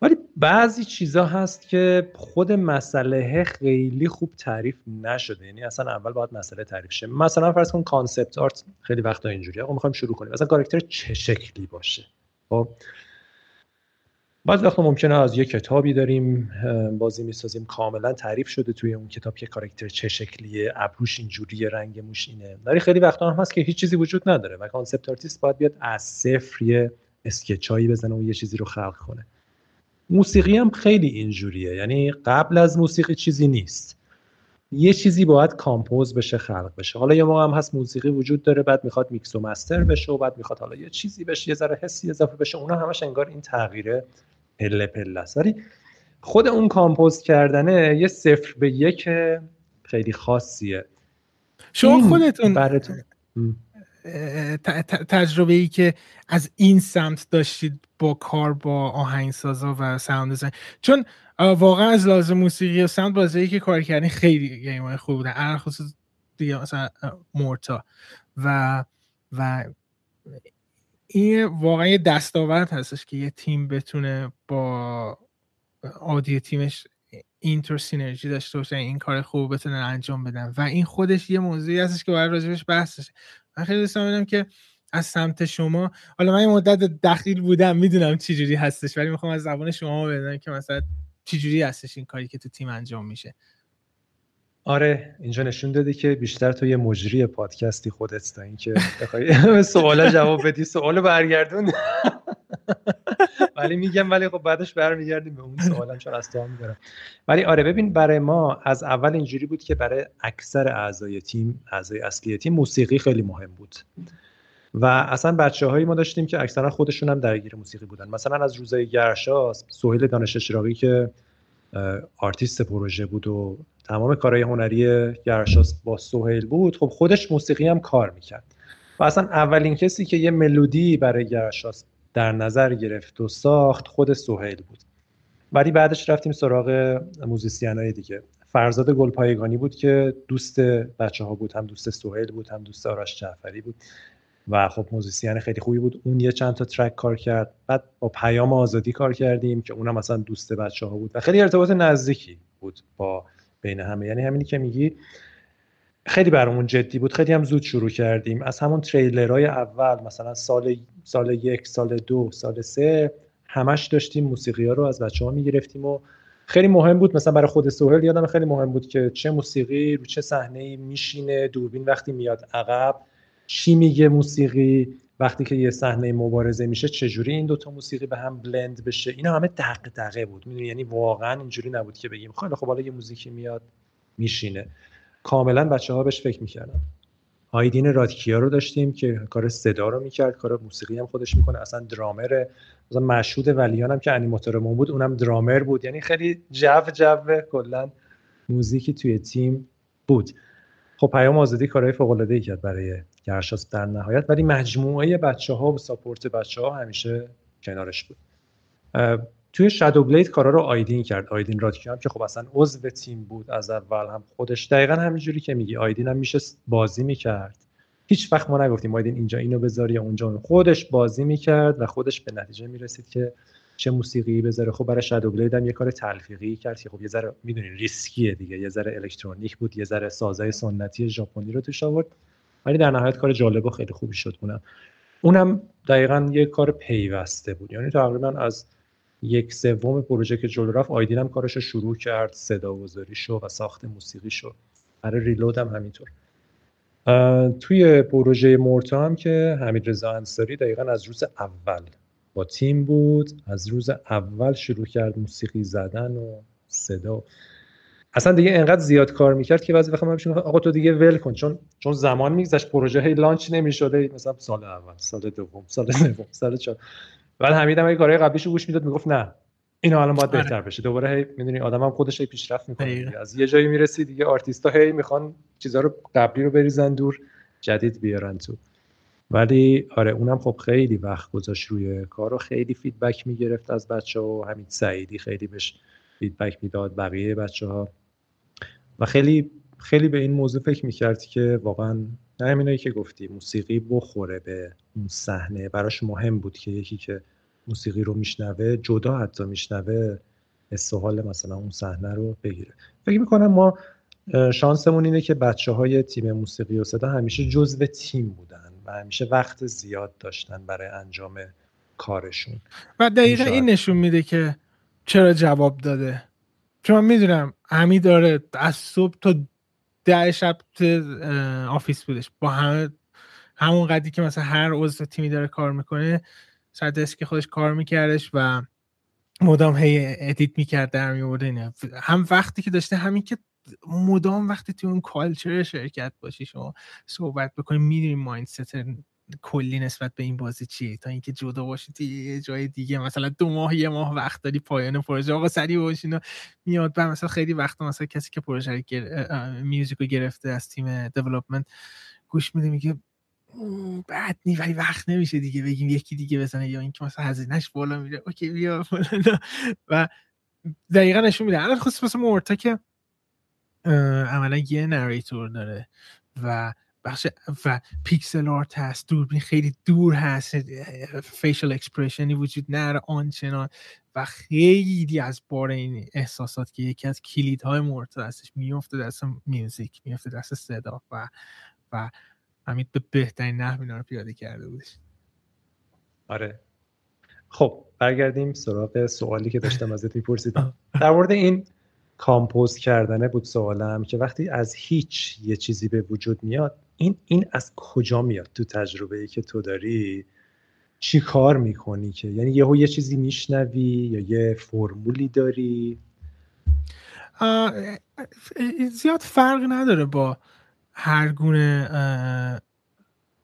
ولی بعضی چیزا هست که خود مسئله خیلی خوب تعریف نشده. یعنی اصلا اول باید مسئله تعریف شه. مثلا فرض کن concept art خیلی وقتا اینجوریه. آقا می‌خوایم شروع کنیم. مثلا کاراکتر چه شکلی باشه؟ خب. بعض وقتا ممکنه از یه کتابی داریم بازی می‌سازیم. کاملا تعریف شده توی اون کتاب که کاراکتر چه شکلیه ابروش اینجوریه رنگ موش اینه. ولی خیلی وقتا هم هست که هیچ چیزی وجود نداره و concept artist باید بیاد از صفر یه sketch ایی بزنه و یه چیزی رو خلق کنه. موسیقی هم خیلی اینجوریه. یعنی قبل از موسیقی چیزی نیست. یه چیزی باید compose بشه خلق بشه. حالا یه موقع هم هست موسیقی وجود داره بعد می‌خواد میکس و master بشه و بعد می‌خواد حالا یه چیزی بشه یه ذره حسی اضافه بشه. اونا همش انگار این تغییره پله پله است. ولی خود اون compose کردنه یه صفر به یک خیلی خاصیه. شما خودتون تجربه ای که از این سمت داشتید با کار با آهنگسازا و sound design چون واقعا از لازم موسیقی و sound بازی که کار کردین خیلی game خوب بودن. به خصوص دیگه مثلا مورتا و و این واقعا یه دستاورد هستش که یه تیم بتونه با آدیو تیمش اینتر سینرژی داشته باشه این کار خوب بتونه انجام بدن. و این خودش یه موضوعی هستش که باید راجبش بحث من خیلی دوست که از سمت شما. حالا من مدت دخیل بودم می‌دونم چی جوری هستش ولی می‌خوام از زبان شما بدونم که مثلا چی جوری هستش این کاری که تو تیم انجام میشه. آره اینجا نشون دادی که بیشتر تو یه مجری پادکستی خودت تا اینکه بخوای <laughs> سوالا جواب بدی سوال برگردون. <laughs> ولی میگم ولی خب بعدش برمیگردیم به اون سوالم چون از تو ولی آره ببین برای ما از اول اینجوری بود که برای اکثر اعضای تیم اعضای اصلی تیم موسیقی خیلی مهم بود. و اصلا بچه هایی ما داشتیم که اکثرا خودشون هم درگیر موسیقی بودن. مثلا از روزای گرشاسپ سهیل دانش اشراقی که آرتیست پروژه بود و تمام کارهای هنری گرشاسپ با سهیل بود خب خودش موسیقی هم کار می‌کرد. و اصلا اولین کسی که یه ملودی برای گرشاسپ در نظر گرفت و ساخت خود سهیل بود. ولی بعدش رفتیم سراغ موزیسین های دیگه. فرزاد گلپایگانی بود که دوست بچه ها بود هم دوست سهیل بود هم دوست آرش جعفری بود. و خب موزیسین خیلی خوبی بود. اون یه چند تا track کار کرد. بعد با پیام آزادی کار کردیم که اونم مثلا دوست بچه ها بود و خیلی ارتباط نزدیکی بود با بین همه. یعنی همینی که میگی خیلی برامون جدی بود. خیلی هم زود شروع کردیم. از همون تریلرهای اول مثلا سال سال یک سال دو سال سه همش داشتیم موسیقی ها رو از بچه ها می‌گرفتیم و خیلی مهم بود. مثلا برای خود سوهل یادم خیلی مهم بود که چه موسیقی رو چه صحنه میشینه. دوربین وقتی میاد عقب چی میگه موسیقی؟ وقتی که یه صحنه مبارزه میشه چجوری این دوتا موسیقی به هم بلند بشه؟ اینا همه دقیقه بود. می‌دونی؟ یعنی واقعا اینجوری نبود که بگیم. خیلی خب حالا یه موزیکی میاد میشینه. کاملا بچه ها بهش فکر می‌کردن. آیدین رادکیا رو داشتیم که کار صدا رو می‌کرد کار موسیقی هم خودش می‌کنه. اصلا درامر مثلا مشهود ولیان هم که انیماتورمون بود اونم درامر بود. یعنی خیلی جو جو کلا موزیکی توی تیم بود. خب پیام آزادی کارهای فوق العاده ای کرد برای گرشاس در نهایت ولی مجموعه بچه ها و ساپورت بچه ها همیشه کنارش بود. توی شادو بلید کارا رو آیدین کرد آیدین رادکی هم که خب اصلا عضو تیم بود از اول هم خودش دقیقا همینجوری که میگی آیدین هم میشه بازی می‌کرد. هیچ وقت ما نگفتیم آیدین اینجا اینو بذار یا اونجا خودش بازی می‌کرد و خودش به نتیجه می‌رسید که چه موسیقی بذاره. خب برای شادو بلید هم یه کار تلفیقی کرد که خب یه ذره می‌دونین ریسکیه دیگه. یه ذره الکترونیک بود یه ذره سازای سنتی ژاپنی رو توش آورد. ولی در نهایت کار جالب و خیلی خوبی شد اونم. اونم دقیقا یه کار پیوسته بود. یعنی تقریبا از یک سوم پروژه که جلو رفت آیدین هم کارش رو شروع کرد صدا شو و ساخت موسیقی شو برای ریلود هم همینطور. توی پروژه مورتا هم که حمید رضا انصاری دقیقا از روز اول با تیم بود. از روز اول شروع کرد موسیقی زدن و صدا. اصلا دیگه انقدر زیاد کار می‌کرد که بعضی وقتا من آقا تو دیگه ول کن. چون چون زمان میگذشت پروژه هی لانچ نمی‌شده. مثلا سال اول سال دوم سال سوم سال چهار. بعد حمید هم کارهای قبلیشو گوش می‌داد می‌گفت نه اینو الان باید بهتر بشه. دوباره هی می‌دونی آدم هم خودش هی پیشرفت می‌کنه. از یه جایی می‌رسی دیگه آرتیستا هی می‌خوان چیزا رو قبلی رو بریزن دور جدید بیارن تو. ولی آره اونم خب خیلی وقت گذاشت روی کار و خیلی feedback می‌گرفت از بچه و همین سعیدی خیلی بهش feedback می‌داد بقیه بچه ها و خیلی خیلی به این موضوع فکر می‌کرد که واقعا نه همینایی که گفتی موسیقی بخوره به اون صحنه. براش مهم بود که یکی که موسیقی رو میشنوه جدا حتی میشنوه استحال مثلا اون صحنه رو بگیره. فکر می‌کنم ما شانسمون اینه که بچه های تیم موسیقی و صدا همیشه جزو تیم بودن. و همیشه وقت زیاد داشتن برای انجام کارشون. و دقیقا این نشون میده که چرا جواب داده. چون من می‌دونم همی داره از صبح تا ده شب office بودش. با همه همون قدی که مثلا هر عضو تیمی داره کار می‌کنه سر desk خودش کار میکردش و مدام هی edit می‌کرد درمیاورد هم وقتی که داشته همین که مدام وقتی تو اون culture شرکت باشی شما صحبت بکنی می‌دونی mindset کلی نسبت به این بازی چیه. تا اینکه جدا باشی تو یه جای دیگه مثلا دو ماه یه ماه وقت داری پایان پروژه آقا سریع باشین و میاد. بعد مثلا خیلی وقت مثلا کسی که پروژه music رو گرفته از تیم development گوش میده میگه بعد نه ولی وقت نمیشه دیگه بگیم یکی دیگه بزنه یا اینکه مثلا هزینهش بالا میره. okay بیا و دقیقا نشون میده. الان خصوص مورتا که عملا یه narrator داره و بخش و pixel art هست دوربین خیلی دور هست facial expression ی وجود نداره آنچنان و خیلی از بار این احساسات که یکی از کلیدهای مورتا هستش میفته دست میوزیک میفته دست صدا و و همین به بهترین نحو اینا رو پیاده کرده بودش. آره. خب برگردیم سراغ سوالی که داشتم ازت میپرسیدم. در مورد این کامپوز کردنه بود سوالم که وقتی از هیچ یه چیزی به وجود میاد این این از کجا میاد تو تجربه ای که تو داری؟ چی کار می‌کنی که؟ یعنی یهو یه چیزی میشنوی یا یه فرمولی داری؟ زیاد فرق نداره با هر گونه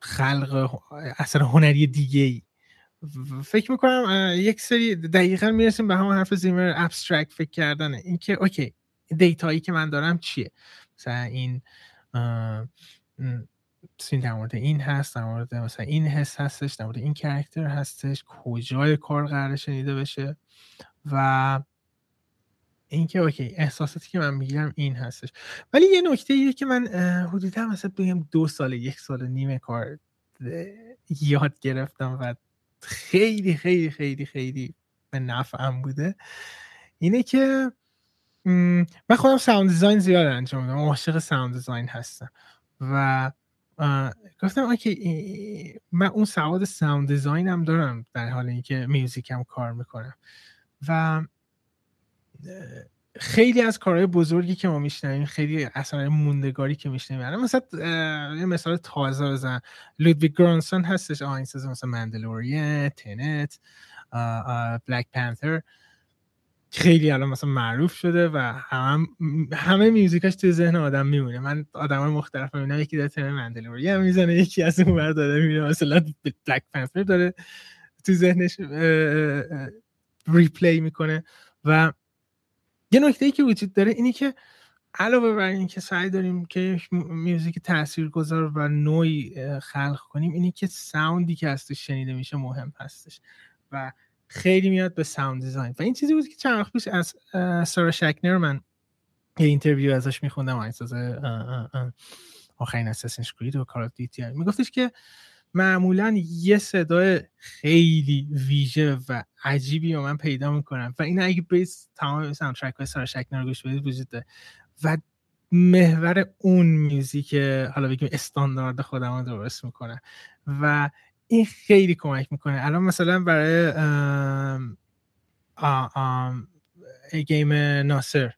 خلق اثر هنری دیگه ای فکر می‌کنم یک سری دقیقا می‌رسیم به همون حرف زیمر abstract فکر کردنه اینکه okay data یی که من دارم چیه؟ مثلا این این در مورد این هست در مورد مثلا این حس هستش در مورد این character هستش کجای کار قرار شنیده بشه؟ و اینکه okay احساساتی که من می‌گیرم این هستش. ولی یه نکته ایه که من حدودا مثلا بگم دو سال یک سال نیمه کار یاد گرفتم و خیلی خیلی خیلی خیلی به نفعم بوده. اینه که من خودم sound design زیاد انجام میدم. عاشق sound design هستم. و گفتم okay من اون سواد sound design هم دارم در حال اینکه میوزیکم کار می‌کنم. و خیلی از کارهای بزرگی که ما میشنویم خیلی اثر موندگاری که میشنویم. مثلا یه مثال تازه بزن لودویگ گورانسون هستش. آهنگساز مثلا Mandalorian Tenet Black Panther. خیلی الان مثلا معروف شده و هم همه music اش تو ذهن آدم میمونه. من آدم های مختلف می‌بینم یکی داره تم Mandalorian می‌زنه یکی از اون ور داره می‌بینه مثلا Black Panther داره تو ذهنش replay می‌کنه. و یه نکته ای که وجود داره اینی که علاوه بر اینکه سعی داریم که music تاثیرگذار و نوعی خلق کنیم اینی که sound ی که هستش شنیده میشه مهم هستش و خیلی میاد به sound design. و این چیزی بود که چند پیش از سارا شکنر من یه interview ازش میخوندم احساس آخرین Assassin's Creed و Call of Duty میگفتش که معمولا یه صدای خیلی ویژه و عجیبی رو من پیدا می‌کنم و این اگه base تمام soundtrack های سارا شکنر گوش بدید وجود داره. و محور اون music حالا بگیم استاندارد خودم رو درست می‌کنه. و این خیلی کمک می‌کنه. الان مثلا برای game ناصر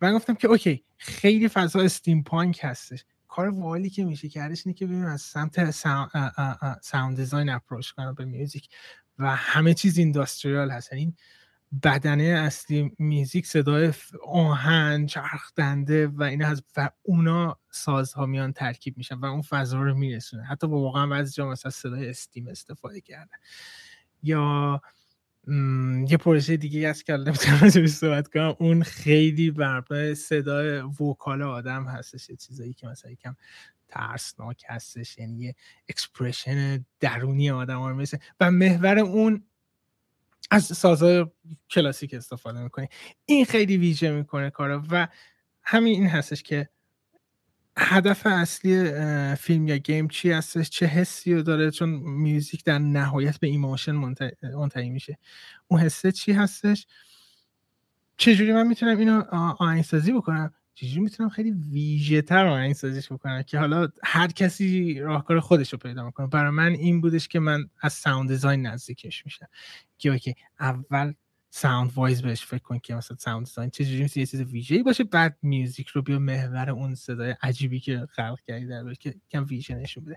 من گفتم که okay خیلی فضا steampunk هستش. کار اولی که میشه کردش اینه که ببینیم از سمت sound design approach کنم به music و همه چیز industrial هست. این یعنی بدنه اصلی music صدای آهن چرخ دنده و این از و اونا سازها میان ترکیب میشن و اون فضا رو میرسونه. حتی با واقعا بعضی جا مثلا صدای steam استفاده کردن. یا یه پروژه دیگه هست که نمی‌تونم راجبش صحبت کنم. اون خیلی بر صدای vocal آدم هستش یه چیزایی که مثلا یکم ترسناک هستش یعنی یه expression درونی آدم ها میشه و محور اون از سازهای کلاسیک استفاده می‌کنه این خیلی ویژه می‌کنه کارو و همین این هستش که هدف اصلی فیلم یا game چی هستش؟ چه حسی رو داره؟ چون music در نهایت به emotion منتهی میشه. اون حسه چی هستش؟ چجوری من می‌تونم اینو آهنگسازی بکنم؟ چجوری می‌تونم خیلی ویژه تر آهنگ سازیش بکنم که حالا هر کسی راهکار خودش رو پیدا می‌کنه برای من این بودش که من از sound design نزدیکش میشم. که okay اول sound wise بهش فکر کن که مثلا sound design چجوری میشه یه چیز ویژه‌ای باشه بعد music رو بیا محور اون صدای عجیبی که خلق کردی در که کم ویژه نشون بده.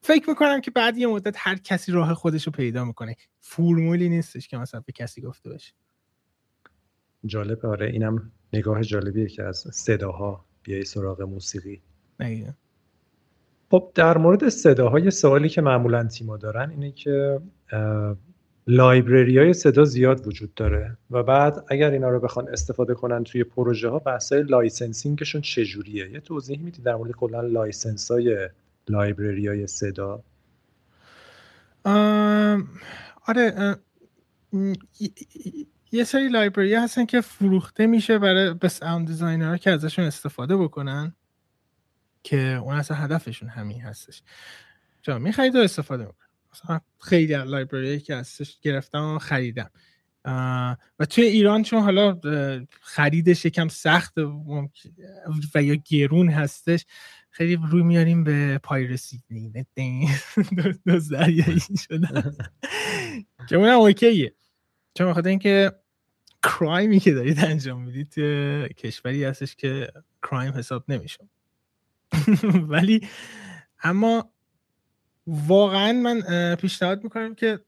فکر می‌کنم که بعد یه مدت هر کسی راه خودش رو پیدا می‌کنه. فرمولی نیستش که مثلا به کسی گفته باشه. جالب آره اینم نگاه جالبیه که از صداها بیای سراغ موسیقی. نگه. خب در مورد صداهای سوالی که معمولا تیما دارن اینه که library های صدا زیاد وجود داره و بعد اگر اینا رو بخوان استفاده کنن توی پروژه ها بحث licensing شون چجوریه؟ یه توضیح میدی در مورد کلا license های library های صدا آره یه سری library هستن که فروخته میشه برای به sound designer ها که ازشون استفاده بکنن که اون اصلا هدفشون همین هستش. چرا می‌خرید و استفاده می‌کنن. خیلی از library که هستش گرفتم و خریدم. و توی ایران چون حالا خریدش یکم سخت و یا گرون هستش خیلی روی میاریم به پایرسی <laughs> دو دریایی شدن که اونم اوکیه. چون بخاطر اینکه کرایمی که دارید انجام می‌دید کشوری هستش که کرایم حساب نمیشه <laughs> ولی اما واقعا من پیشنهاد می‌کنم که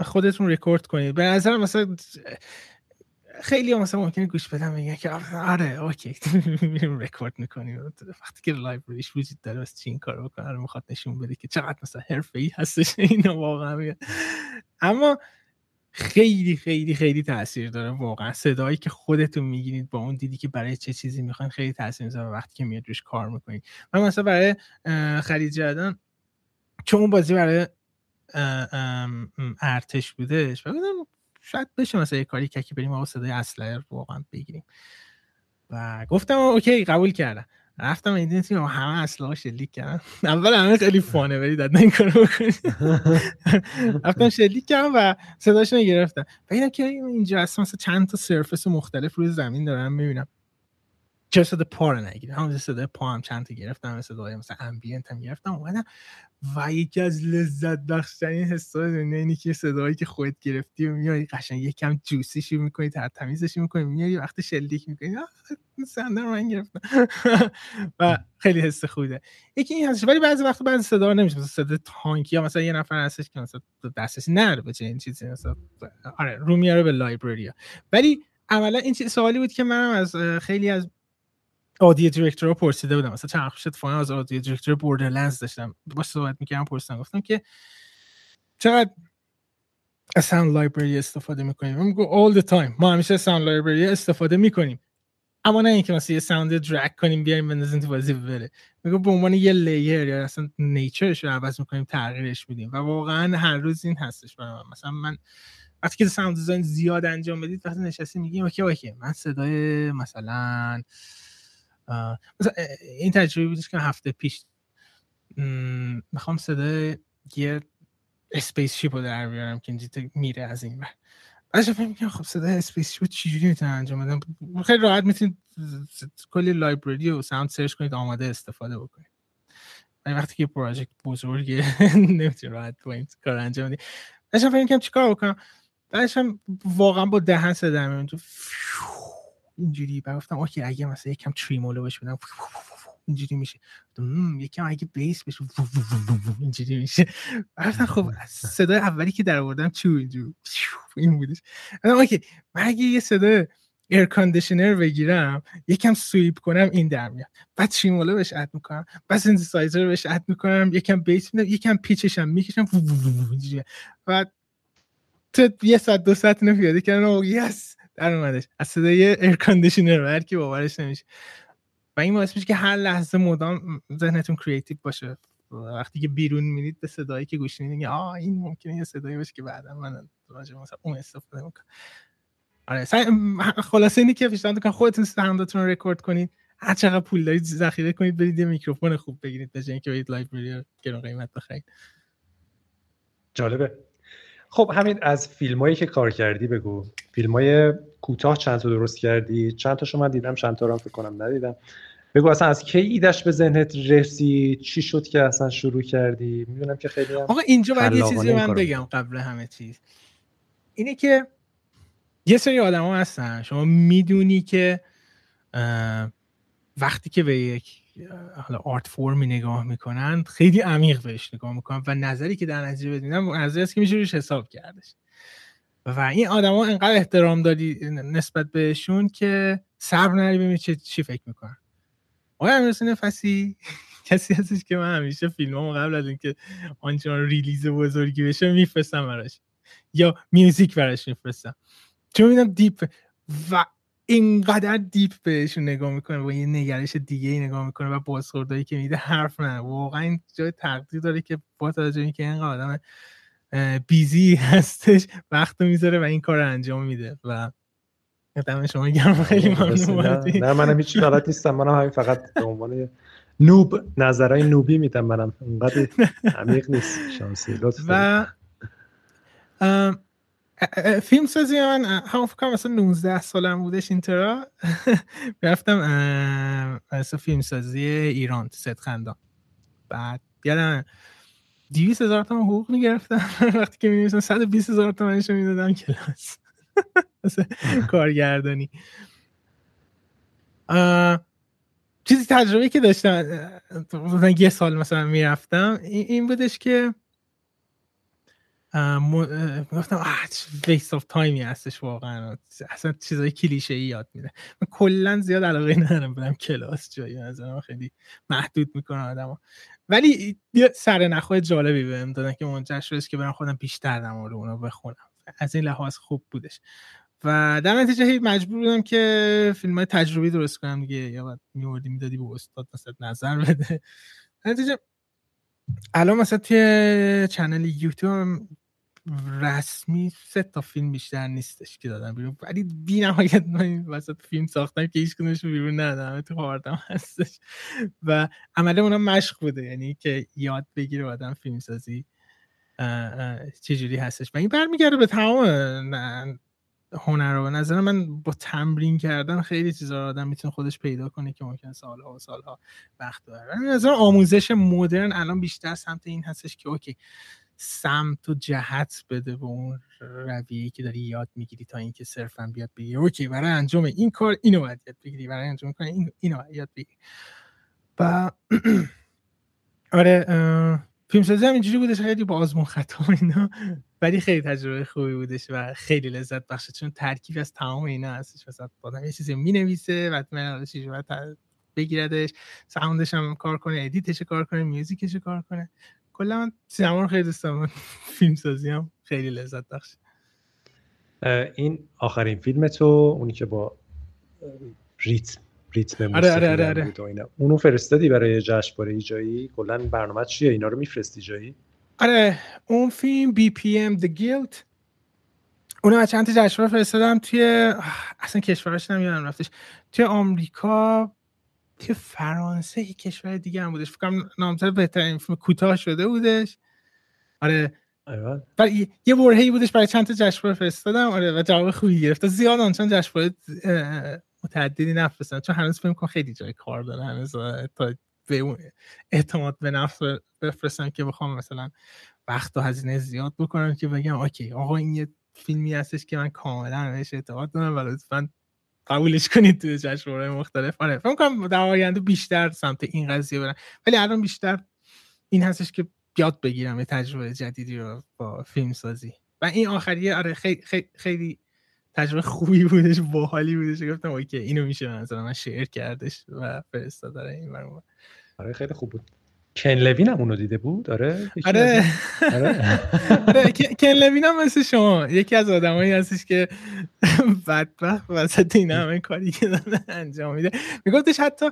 خودتون رکورد کنید. به نظر مثلا خیلی مثلا ممکنه گوش بدم میگه که آره okay. <laughs> میریم رکورد می‌کنیم وقتی که library ش وجود داره بس چی این کارو بکنه رو می‌خواد نشون بده که چقدر مثلا حرفه‌ای هستش. <laughs> اینا واقعا اما خیلی خیلی خیلی تاثیر داره. واقعا صدایی که خودتون می‌گیرید با اون دیدی که برای چه چیزی می‌خواین خیلی تاثیر می‌ذاره وقتی که میاد روش کار می‌کنید. من مثلا برای خرید جدن چون اون بازی برای ارتش بودش و شاید بشه مثلا یه کاری که بریم آقا صدای اسلحه واقعا بگیریم. و گفتم okay قبول کردم. رفتم اینترنت و همه اصلا شلیک کردم اول همه خیلی fun ه ولی داد این کارو <laughs> رفتم شلیک کردم و صداشون گرفتم. و اینم که اینجا اصلا چند تا surface مختلف روی زمین دارم می‌بینم. چه صدا پا رو نگیرم. همون صدای پا هم چند تا گرفتم صدای مثلا ambient هم گرفتم اومدم و یکی از لذت بخشترین حسای دنیا اینی که صدایی که خودت گرفتی و میای قشنگ یکم جوسیشی می‌کنی تر تمیزشی می‌کنی میای وقتی شلیک می‌کنی سندر من گرفتم. <laughs> و خیلی حس خوده یکی این هستش ولی بعضی وقت بعضی صدا نمیشه مثلا صدا تانکی یا مثلا یه نفر هستش که مثلا دستش نره به این چیزی مثلا آره رو به لایبرری ولی عملا این چیز سوالی بود که منم از خیلی از audio director پرسیده بودم. مثلا چند خوشت فایل از audio director Borderlands داشتم. باش صحبت می‌کردم پرسیدم. گفتم که چقدر از sound library استفاده می‌کنیم من میگم all the time. ما همیشه sound library استفاده می‌کنیم. اما نه اینکه مثلا یه sound drag کنیم بیاریم بندازیم تو بازی بره. میگه به عنوان یه layer یا اصلا nature ش رو عوض می‌کنیم تغییرش میدیم. و واقعا هر روز این هستش برای من مثلا من وقتی که sound design زیاد انجام بدید وقتی نشستی میگیم okay okay. من صدای مثلا مثلا این تجربه بودش که هفته پیش می‌خوام صدای یه spaceship رو در بیارم که اینجا میره از این بر بعد فکر می‌کنم خب صدای spaceship چجوری می‌تونم انجام بدم؟ خیلی راحت می‌تونید کلی library و sound search کنید آماده استفاده بکنید. ولی وقتی که project بزرگه <laughs> نمی‌تونید راحت با کار انجام بدید بعدش فکر می‌کنم چیکار بکنم؟ بعدش واقعا با دهن صدا اینجوری. بعد گفتم okay اگه مثلا یکم tremolo بشه بدم اینجوری میشه. یکم اگه bass بشه اینجوری میشه. بعد خب صدای اولی که در آوردم چی اینجوری این بودش. okay من اگه یه صدای air conditioner بگیرم یکم sweep کنم این در میاد. بعد tremolo بهش add می‌کنم بعد سینتسایزر بهش add می‌کنم یکم bass میدم یکم pitch ش هم می‌کشم بعد تو یه ساعت دو ساعت اینو پیاده کردن و yes! در اومدش از صدای air conditioner که باورش نمیشه. و این باعث میشه که هر لحظه مدام ذهنتون creative باشه. وقتی که بیرون میرید به صدایی که گوش می‌دید آه این ممکنه یه صدایی باشه که بعدا من راجع مثلا اون استفاده می‌کنم. آره خلاصه اینی که پیشنهاد کنم خودتون sound تون رو رکورد کنید. هر چقدر پول دارید ذخیره کنید برید یه میکروفون خوب بگیرید به اینکه برید library گرون قیمت بخرید. جالبه. خب همین از فیلمایی که کار کردی بگو. فیلم های کوتاه چند تا درست کردی؟ چند تاشو من دیدم چند تا رو فکر کنم ندیدم. بگو اصلا از کی ایدش به ذهنت رسید چی شد که اصلا شروع کردی؟ می‌دونم که خیلی هم آقا اینجا باید یه چیزی من بگم قبل همه چیز. اینه که یه سری ها هستن. شما می‌دونی که وقتی که به یک حالا art form ی نگاه می‌کنن خیلی عمیق بهش نگاه می‌کنن و نظری که در نتیجه بدینن نظری است که میشه روش حساب کردش. و این آدما انقدر احترام داری نسبت بهشون که صبر نری ببینی چه چی فکر می‌کنن. آقای امیرحسین فسی <laughs> کسی هستش که من همیشه فیلمامو قبل از اینکه آنچنان release بزرگی بشه میفرستم براش. یا music براش میفرستم. چون میدم deep و اینقدر دیپ بهشون نگاه می‌کنه با یه نگرش دیگه ای نگاه می‌کنه و بازخوردهایی که میده حرف نه واقعا این جای تقدیر داره که با توجه اینکه اینقدر آدم بیزی هستش وقت می‌ذاره و این کار رو انجام میده و دم شما گرم. خیلی ممنون. نه منم هیچ غلط نیستم. منم همین فقط به عنوان نوب نظرهای نوبی میدم. منم اونقدر عمیق نیست. شانسی و فیلم سازی من همون فکر مثلا 19 سالم بودش اینترا <laughs> رفتم مثلا فیلم سازی ایران ست خندان. بعد یادم 200 هزار تومن حقوق می‌گرفتم. <laughs> وقتی که می‌نویسم 120 هزار تومنشو می‌دادم کلاس. <laughs> کارگردانی. چیزی تجربه که داشتم یه سال مثلا می‌رفتم این بودش که گفتم waste of time ی هستش واقعا. اصلا چیزای کلیشه ای یاد میده. من کلا زیاد علاقه ندارم برم کلاس جایی از خیلی محدود می‌کنه آدمو. ولی یه سر نخ‌های جالبی بهم دادن که منجر شدش که برم خودم بیشتر در مورد اونو بخونم. از این لحاظ خوب بودش. و در نتیجه مجبور بودم که فیلم های تجربی درست کنم دیگه. یا باید می‌آوردی می‌دادی به استاد مثلا نظر بده. نتیجه الان مثلا توی چنل یوتیوب رسمی سه تا فیلم بیشتر نیستش که دادم بیرون. ولی بی نهایت من وسط فیلم ساختم که هیچ کنش بیرون ندادم. تو خواردم هستش. و عمله اونم مشق بوده. یعنی که یاد بگیره آدم فیلم سازی چجوری هستش. و این برمیگرده به تمام هنر رو. به نظر من با تمرین کردن خیلی چیزا آدم می‌تونه خودش پیدا کنه که ممکن سالها و سالها وقت ببره. نظر آموزش مدرن الان بیشتر سمت این هستش که okay. سمت و جهت بده به اون رویه که داری یاد می‌گیری تا اینکه صرفا بیاد بگی okay برای انجام این کار اینو باید یاد بگیری برای انجام کار این اینو یاد بگیری. و <clears throat> آره فیلم سازی هم اینجوری بودش خیلی با آزمون خطا اینا ولی خیلی تجربه خوبی بودش و خیلی لذت بخشه چون ترکیب از تمام اینا هستش. مثلا آدم یه چیزی می نویسه بعد من بگیردش sound ش هم کار کنه edit ش کار کنه music ش کار کنه. کلا من سینما رو خیلی دوست دارم. فیلم سازی هم خیلی لذت بخش این آخرین فیلم تو اونی که با ریتم ریتم آره آره آره, آره. اونو فرستادی برای جشنواره ایجایی کلا برنامه چیه؟ اینا رو میفرستی جایی؟ آره اون فیلم BPM The Guilt. اونو چند تا جشنواره فرستادم توی اصلا کشورش نمی‌دونم رفتش. توی آمریکا توی فرانسه یک کشور دیگه هم بودش. فکرم نامزد بهترین فیلم کوتاه شده بودش. آره. برای یه برهی بودش برای چند تا جشنواره فرستادم. آره و جواب خوبی گرفت. زیاد آنچان جشنواره متعددی نفرستن. چون هنوز فکر کنم خیلی جای کار داره. هنوز تا به اعتماد به نفس بفرستن که بخوام مثلا وقت و هزینه زیاد بکنم که بگم اوکی آقا این یه فیلمی هستش که من کاملا بهش اعتماد دارم و لطفا قبولش کنید تو جشنواره مختلف. آره فکر کنم در آینده بیشتر سمت این قضیه برن ولی الان بیشتر این هستش که یاد بگیرم یه تجربه جدیدی رو با فیلم سازی و این آخریه آره خیلی خیلی, خیلی تجربه خوبی بودش باحالی بودش گفتم اوکی اینو میشه مثلا من شیر کردش و فرستاد این برام آره خیلی خوب بود. کن لوین هم اونو دیده بود؟ آره آره, آره. <laughs> کن لوین هم مثل شما. یکی از آدمایی هستش که <laughs> بدبخت وسط این همه کاری که داره انجام میده. میگفتش حتی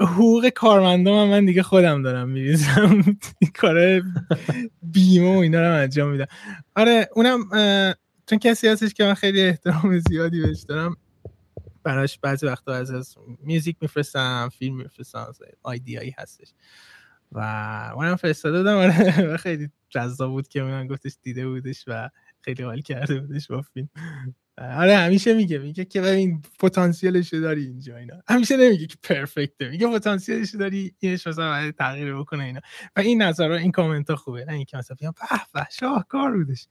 حقوق کارمندان من, من دیگه خودم دارم میریزم. <laughs> کار بیمه و اینا رو انجام میدم. آره اونم چون کسی هستش که من خیلی احترام زیادی بهش دارم. براش بعضی وقتا از از میوزیک میفرستم فیلم میفرستم آیدیایی هستش. و منم فرستاده آره. <laughs> خیلی جذاب بود که من گفتش دیده بودش و خیلی حال کرده بودش با فیلم. آره همیشه میگه میگه که ببین پتانسیلش داری اینجا اینا. همیشه نمیگه که پرفکته میگه پتانسیلش داری اینش مثلا تغییر بکنه اینا. و این نظر این کامنت ها خوبه. نه اینکه مثلا بگم به به شاهکار بودش.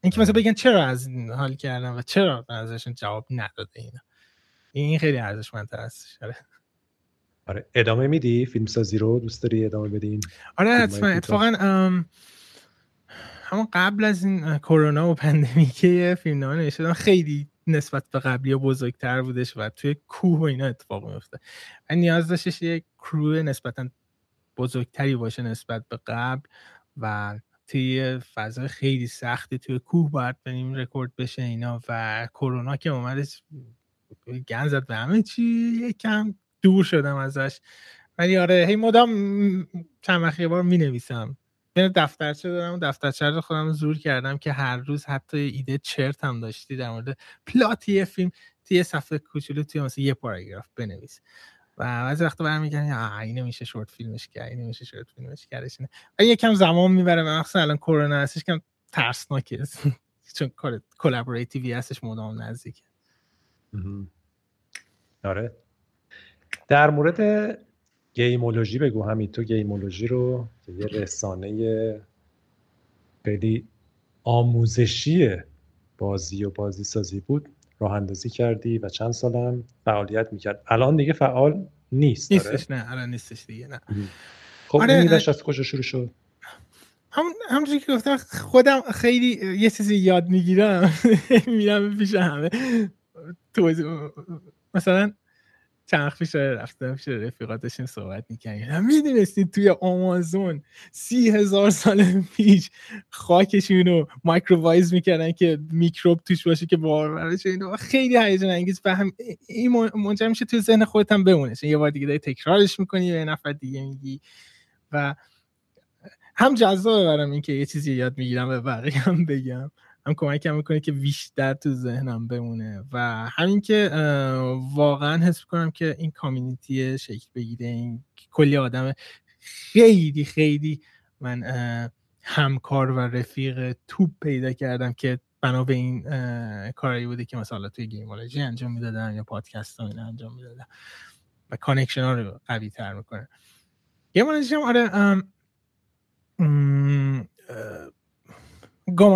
اینکه مثلا بگن چرا از این حال کردن و چرا ازشون جواب نداده اینا. این خیلی ارزشمند هست آره. آره. ادامه میدی؟ فیلم سازی رو دوست داری ادامه بدین؟ آره حتما. اتفاقا همون قبل از این کرونا و <laughs> پندمیکه فیلمنامه نوشتم خیلی نسبت به قبلی بزرگتر بودش و توی کوه و اینا اتفاق میفته و نیاز داشتش یک کرو نسبتا بزرگتری باشه نسبت به قبل و توی فضای خیلی سختی توی کوه باید بریم رکورد بشه اینا و کرونا که اومدش گن زد به همه چی یکم دور شدم ازش. ولی آره هی مدام چند بار می نویسم یعنی دفترچه دارم دفترچه رو خودم زور کردم که هر روز حتی ایده چرت هم داشتی در مورد پلات یه فیلم توی یه صفحه کوچولو توی مثلا یه پاراگراف بنویس. و بعضی وقتا برمیگردم آ اینو میشه شورت فیلمش کرد اینو میشه شورت فیلمش کردش و یکم زمان می‌بره مثلا الان کرونا هستش کم ترسناکه. <laughs> چون کار collaborative ی هستش مدام نزدیکه. آره. در مورد گیمولوژی بگو همین تو گیمولوژی رو که یه رسانه خیلی آموزشی بازی و بازی سازی بود راه اندازی کردی و چند سالم فعالیت می‌کرد. الان دیگه فعال نیست نیستش نه. الان نیستش دیگه نه. خب آره این از کجا شروع شد؟ همون همونجوری که گفتم خودم خیلی یه چیزی یاد می‌گیرم. <laughs> میرم پیش همه. توضیح مثلا چند پیش رفتم پیش رفیقاتشون صحبت می‌کنیم می‌دونستید توی آمازون سی هزار سال پیش خاکشون رو مایکرووایز می‌کردن که میکروب توش باشه که بارورش اینو خیلی هیجان انگیز فهم این منجر میشه توی ذهن خودت هم بمونه یه بار دیگه داری تکرارش می‌کنی یه نفر دیگه میگی. و هم جذابه برام اینکه یه چیزی یاد می‌گیرم به بقیه هم بگم. هم کمکم می‌کنه که بیشتر تو ذهنم بمونه. و همین که واقعا حس کنم که این کامیونیتی شکل بگیره این کلی آدم خیلی خیلی من همکار و رفیق توپ پیدا کردم که بنا به این کاری بوده که مثلا توی گیمولوژی انجام می‌دادن یا پادکست ها انجام می‌دادن و connection ها رو قوی تر می‌کنه. گیمولوژی هم آره گاما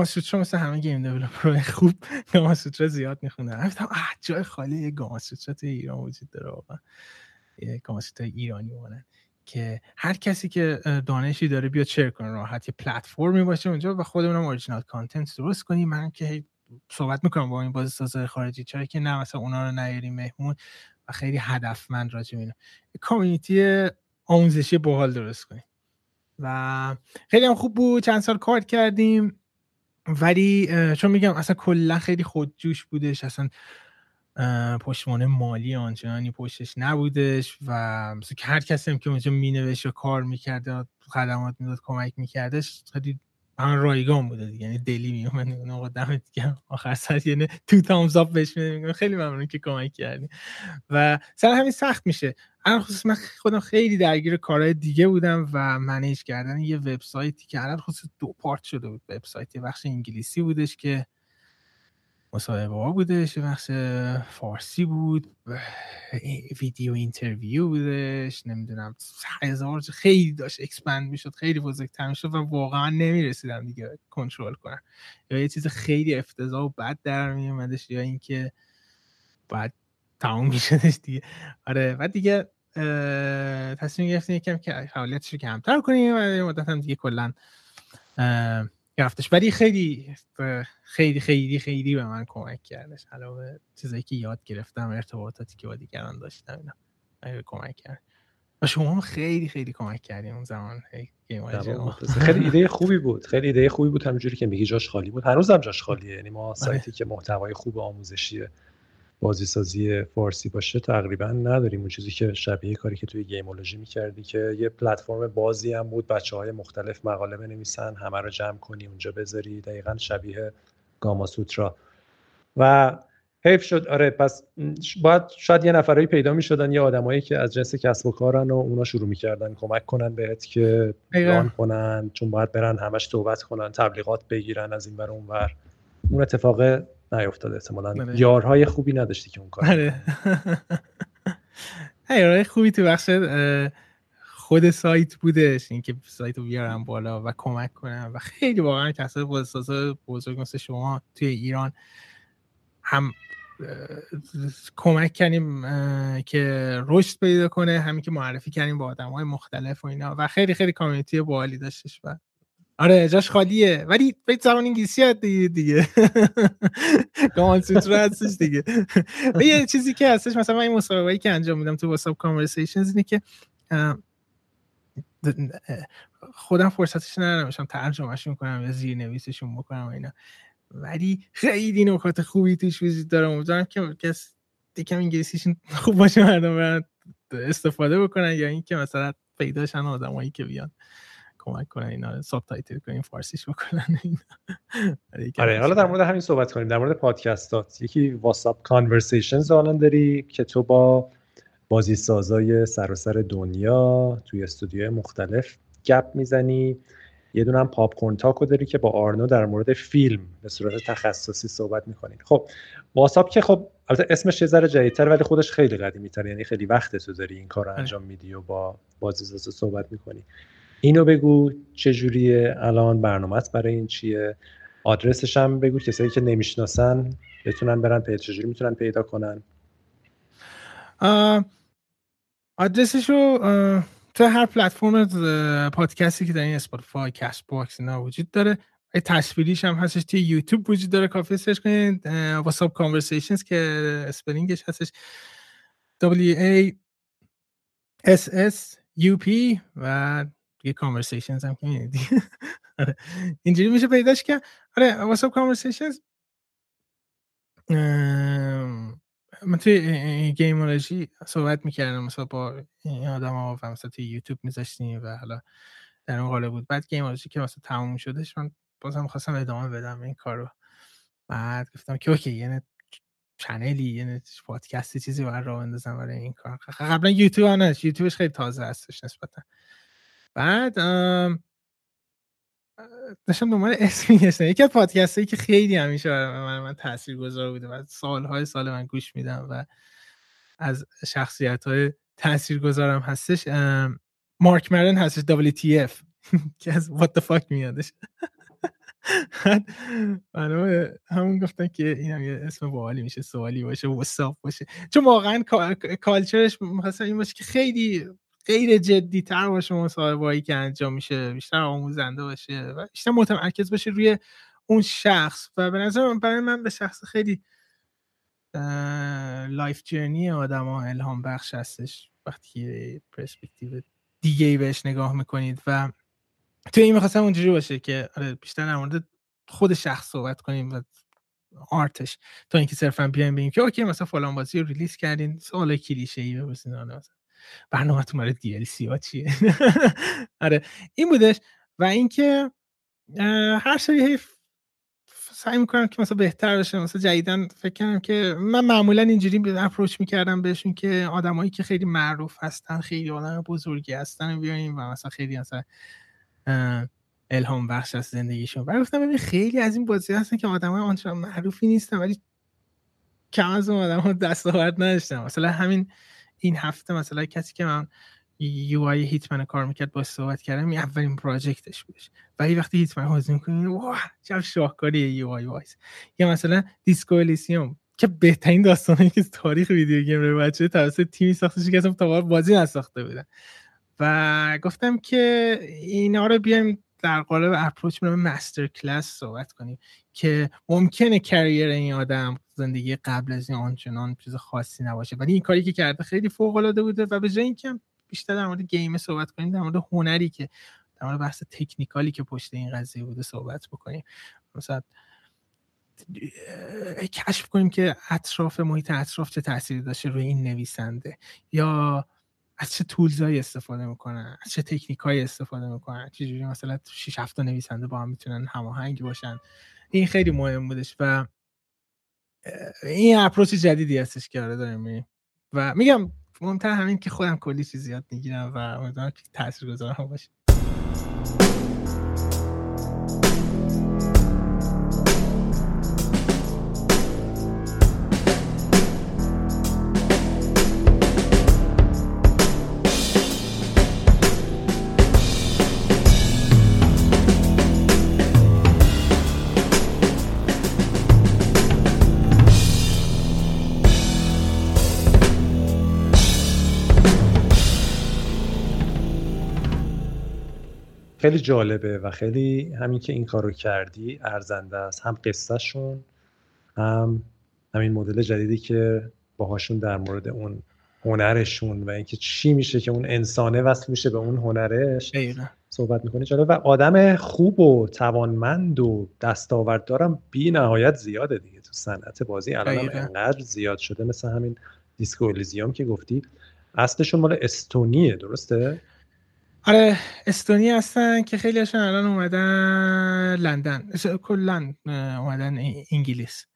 سوترا مثل همه game developer خوب گاما سوترا زیاد میخوندن گفتم جای خالی یه گاما سوترا توی ایران وجود داره واقعا. یه گاما سوترا ایرانی مانند که هر کسی که دانشی داره بیاد share کنه راحت یه پلتفرمی باشه اونجا و خودمون هم original content درست کنیم من که صحبت می‌کنم با این بازی سازهای خارجی چرا که نه مثلا اونا رو نیاریم مهمون و خیلی هدفمند راجع اینا. کامیونیتی آموزشی باحال درست کنیم و خیلی هم خوب بود. چند سال کار کردیم. ولی چون میگم اصلا کلا خیلی خودجوش بودش اصلا پشتوانه مالی آنچنانی پشتش نبودش و مثل هر کسی هم که اونجا مینوشت و کار می‌کرده خدمات می‌داد کمک میکردش خیلی همون رایگان بوده دیگه. یعنی دلی میومد اون آقا دمت گرم. آخر سر یعنی تو تامز اپ بهش خیلی ممنون که کمک کردی. و سر همین سخت میشه. الان خصوص من خودم خیلی درگیر کارهای دیگه بودم و manage کردن یه وبسایتی که الان خصوص دو پارت شده بود. وبسایت بخش انگلیسی بودش که مصاحبه ها بودش بخش فارسی بود video interview بودش نمی‌دونم هزار خیلی داشت expand می‌شد خیلی بزرگتر می‌شد و واقعا نمی‌رسیدم دیگه کنترل کنم. یا یه چیز خیلی افتضاح و بد در میومدش یا اینکه بعد تمام <laughs> میشدش دیگه. آره بعد دیگه تصمیم گرفتیم یکم که فعالیتش رو کمتر کنیم و مدت هم دیگه کلا گرفتش ولی خیلی خیلی خیلی خیلی به من کمک کردش. علاوه چیزایی که یاد گرفتم ارتباطاتی که با دیگران داشتم اینا. کمک کرد. و شما خیلی خیلی کمک کردیم اون زمان. خیلی ایده خوبی بود. خیلی ایده خوبی بود همینجوری که میگی جاش خالی بود. هنوزم جاش خالیه. یعنی ما آره. سایتی که محتوای خوب آموزشی بازیسازی فارسی باشه تقریبا نداریم. اون چیزی که شبیه کاری که توی گیمولوژی می‌کردی که یه پلتفرم بازی هم بود بچه های مختلف مقاله بنویسن همه رو جمع کنی اونجا بذاری. دقیقا شبیه گاما سوترا. و حیف شد. آره پس باید شاید یه نفرایی پیدا می‌شدن یه آدمایی که از جنس کسب و کارن و اونا شروع می‌کردن کمک کنن بهت که ران کنن چون باید برن همش توبت کنن تبلیغات بگیرن از این بر اون ور. اون اتفاق نیفتاد احتمالا. بله. یارهای خوبی نداشتی که اون کار بله. <laughs> یارهای خوبی تو بخش خود سایت بودش. اینکه سایت رو بیارم بالا و کمک کنم. و خیلی واقعا کسای بازساز بزرگ مثل شما توی ایران هم کمک کردیم که رشد پیدا کنه. همین که معرفی کردیم با آدم های مختلف و اینا. و خیلی خیلی کامیونیتی بالی داشتش. و آره جاش خالیه. ولی به زبان انگلیسی هست دیگه. دیگه کامال سوترا هستش دیگه. یه چیزی که هستش مثلا من این مصاحبه‌ای که انجام میدم تو واتساپ کانورسیشنز اینه که خودم فرصتش ندارم ترجمهشون کنم یا زیر نویسشون بکنم اینا. ولی خیلی نکات خوبی توش وجود داره. امیدوارم که کس یکم انگلیسیشون خوب باشه مردم برن استفاده بکنن یا اینکه مثلا پیدا شن آدمایی که بیان. کمک کنن اینا subtitle کنیم فارسیش بکنن آره حالا در مورد همین صحبت کنیم. در مورد پادکستات یکی Wassup Conversations الان داری که تو با بازی سازای سراسر دنیا توی استودیوهای مختلف گپ می‌زنی. یه دونه هم Popcorn Talk و داری که با آرنو در مورد فیلم به صورت تخصصی صحبت می‌کنین خب Wassup که خب البته اسمش یه ذره جدیدتر ولی خودش خیلی قدیمی تر یعنی خیلی وقت تو داری این کار رو انجام میدی و با بازیسازا صحبت می‌کنی. اینو بگو چجوریه الان برنامهت برای این چیه؟ آدرسش هم بگو کسایی که نمی‌شناسن بتونن برن پیدا چجوری می‌تونن پیدا کنن؟ آدرسش رو تو هر پلتفرم پادکستی که در این Spotify Castbox اینا وجود داره. تصویریش هم هستش توی یوتیوب وجود داره. کافی search کنید Wassup Conversations که spelling ش هستش. W A S S U P و یه Conversations هم که <laughs> آره. اینجوری میشه پیداش که آره Wassup Conversations من توی گیمولوژی صحبت می‌کردم مثلا با این آدم ها و مثلا توی یوتیوب میذاشتیم و حالا در اون قالب بود. بعد گیمولوژی که مثلا تموم شدش من بازم خواستم ادامه بدم این کار رو. بعد گفتم که اوکی یعنی چنلی یعنی پادکستی چیزی باید راه بندازم برای این کار. قبلا یوتیوب هم یوتیوبش خیلی تازه هستش نسبتا. بعد داشتم دنبال اسم میگشتم. یکی از پادکست هایی که خیلی همیشه من, من تاثیر گذار بوده و سالهای سال من گوش میدم و از شخصیت های تاثیر گذارم هستش مارک مرن هستش WTF <laughs> که از what the fuck میادش. همون گفتن که این هم یه اسم باحالی میشه سوالی باشه Wassup باشه. چون واقعا culture ش مثلا این باشه که خیلی غیر جدی تر باشه مصاحبه که انجام میشه بیشتر آموزنده باشه و بیشتر متمرکز باشه روی اون شخص. و به نظر من برای من به شخص خیلی life journey آدم ها الهام بخش هستش. وقتی پرسپکتیو دیگه ای بهش نگاه می‌کنید و تو این می‌خواستم اونجوری باشه که آره بیشتر در مورد خود شخص صحبت کنیم و art ش تا اینکه صرفا بیایم بگیم که okay مثلا فلان بازی رو release کردین سوال کلیشه ای بپرسین برنامه تو برای DLC ها چیه؟ <laughs> آره. این بودش و اینکه هر سری سعی می‌کنم که مثلا بهتر بشه مثلا جدیدا فکر کنم که من معمولا اینجوری approach می‌کردم بهشون که آدمایی که خیلی معروف هستن خیلی آدم بزرگی هستن بیایم و مثلا خیلی مثلا الهام بخش از زندگیشون. و گفتم ببین خیلی از این بازی هستن که آدمای آنچنان معروفی نیستن ولی کم از اون آدم ها دستاورد نداشتن. مثلا همین این هفته مثلا کسی که من یو آی هیتمن کار می‌کرد با صحبت کردم این اولین پراجکتش بودش. ولی وقتی هیتمن بازی می‌کنین واه! چه شاهکاری یو آی وایس. یا مثلا دیسکو الیسیوم که بهترین داستانی که تاریخ ویدیو گیم رو بچه توسط تیمی ساخته که اصلا تا بازی نساخته بودن. و گفتم که اینا رو بیایم در قالب اپروچ به مستر کلاس صحبت کنیم که ممکنه کریر این آدم زندگی قبل از این آنچنان چیز خاصی نباشه. ولی این کاری که کرده خیلی فوق العاده بوده و به جای اینکه بیشتر در مورد گیم صحبت کنیم در مورد هنری که در مورد بحث تکنیکالی که پشت این قضیه بوده صحبت بکنیم. مثلا کشف کنیم که اطراف محیط اطراف چه تاثیری داشته روی این نویسنده یا از چه تولزایی استفاده می‌کنن از چه تکنیکایی استفاده می‌کنن. چجوری مثلا 6 7 نویسنده با هم می‌تونن هماهنگ باشن. این خیلی مهم بودش و این اپروچ جدیدی هستش که آره داریم و میگم مهمتر همین که خودم کلی چیز زیاد می‌گیرم و امیدوارم که تاثیرگذار باشه خیلی جالبه و خیلی همین که این کارو کردی ارزنده است. هم قصهشون هم همین مدل جدیدی که باهاشون در مورد اون هنرشون و اینکه چی میشه که اون انسانه وصل میشه به اون هنرش صحبت می‌کنه جالب. و آدم خوب و توانمند و دستاورد دارم بی نهایت زیاده دیگه. تو صنعت بازی الان هم انقدر زیاد شده مثل همین دیسکو الیزیوم که گفتی. اصلشون مال استونیه درسته؟ آره استونی هستن که خیلی هاشون الان اومدن لندن. کلا اومدن انگلیس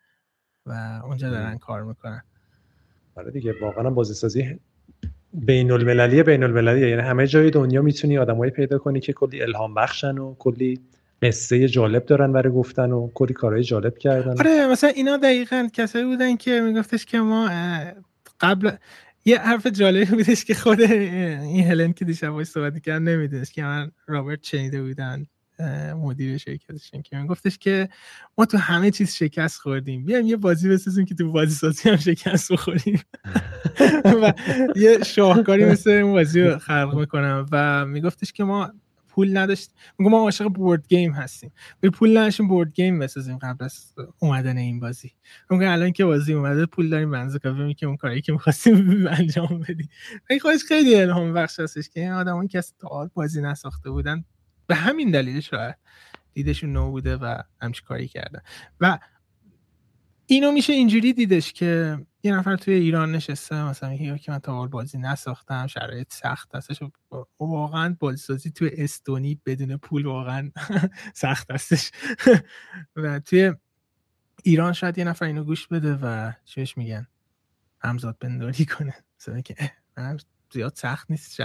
و اونجا دارن کار می‌کنن. آره دیگه واقعا بازی سازی بین المللی بین المللی یعنی همه جای دنیا می‌تونی آدمایی پیدا کنی که کلی الهام بخشن و کلی قصه جالب دارن برای گفتن و کلی کارهای جالب کردن. آره مثلا اینا دقیقا کسایی بودن که میگفتش که ما قبل یه حرف جالبی بودش که خود این هلن که دیشب باهاش صحبت می‌کرد نمی‌دونست که من رابرت شنیده بودن مدیر شرکتشون که من گفتش که ما تو همه چیز شکست خوردیم. بیایم یه بازی بسازیم که تو بازی سازی هم شکست بخوریم. <laughs> و یه شاهکاری مثل اون بازی رو خلق می‌کنم. و میگفتش که ما پول نداشت. میگم ما عاشق بورد گیم هستیم. به پول نداشتیم بورد گیم بسازیم قبل از اومدن این بازی. میگم الان که بازی اومده پول داریم بنز کافی که اون کاری که می‌خواستیم <laughs> انجام بدیم. این خودش خیلی الهام بخش هستش که این آدمایی که از بازی نساخته بودن به همین دلیل شاید دیدشون نو بوده و همچی کاری کردن. و اینو میشه اینجوری دیدش که یه نفر توی ایران نشسته مثلا میگه که من تا بازی نساختم شرایط سخت هستش. واقعا بازیسازی توی استونی بدون پول واقعا <laughs> سخت هستش. و توی ایران شاید یه نفر اینو گوش بده و چیش میگن؟ همزاد بنداری کنه. مثلا که زیاد سخت نیست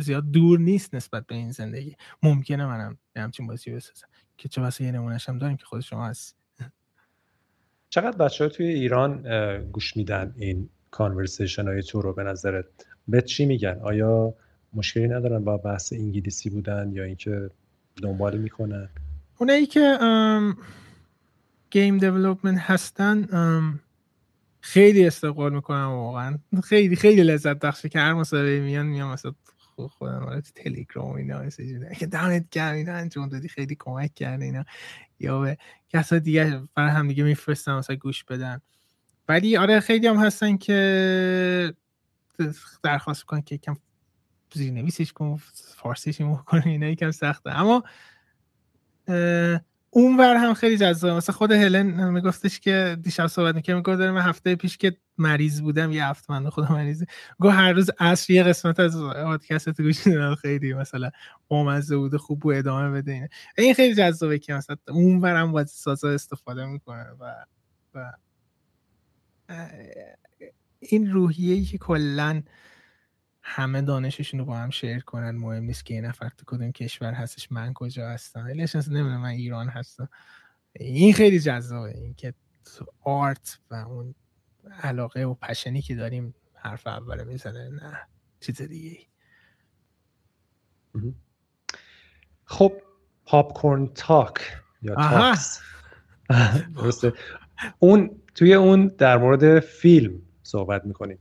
زیاد دور نیست نسبت به این زندگی. ممکنه منم همچین بازی بسازم. که چه واسه یه نمونهش هم داریم که خود شما هست چقدر بچه ها توی ایران گوش میدن این کانورسیشن های تو رو؟ به نظرت به چی میگن؟ آیا مشکلی ندارن با بحث انگلیسی بودن یا اینکه دنبال می‌کنن؟ اونایی که گیم دیولوپمنت هستن خیلی استقبال می‌کنن واقعا. خیلی خیلی لذت بخشه که هر مسابقه میان میان مثلا خودم آره تو تلگرام اینا که دمت گرم اینا انجام دادی خیلی کمک کرده اینا. یا به کسا دیگه برای هم دیگه میفرستن مثلا گوش بدن. ولی آره خیلی هم هستن که درخواست کنن که یکم زیر نویسش کن فارسیش کن اینا یکم سخته. اما اونور هم خیلی جذابه. مثلا خود هلن میگفتش که دیشب صحبت می‌کرد می‌گفت من هفته پیش که مریض بودم یه هفته من خودم مریضه. گفت هر روز عصر یه قسمت از پادکست گوش میدم. خیلی مثلا بامزه بوده خوب بود ادامه بده اینه این خیلی جذابه که مثلا اونورم باید سازا استفاده می‌کنه و و این روحیه ای که کلا همه دانششون رو با هم شیر کنن. مهم نیست که یه نفر تو کدوم کشور هستش من کجا هستم. ولی نمی‌دونم من ایران هستم. این خیلی جذابه. این که آرت و اون علاقه و پشنی که داریم حرف اوله می‌زنه نه. چیز دیگه خب Popcorn Talk یا Talks. اون توی اون در مورد فیلم صحبت می‌کنیم.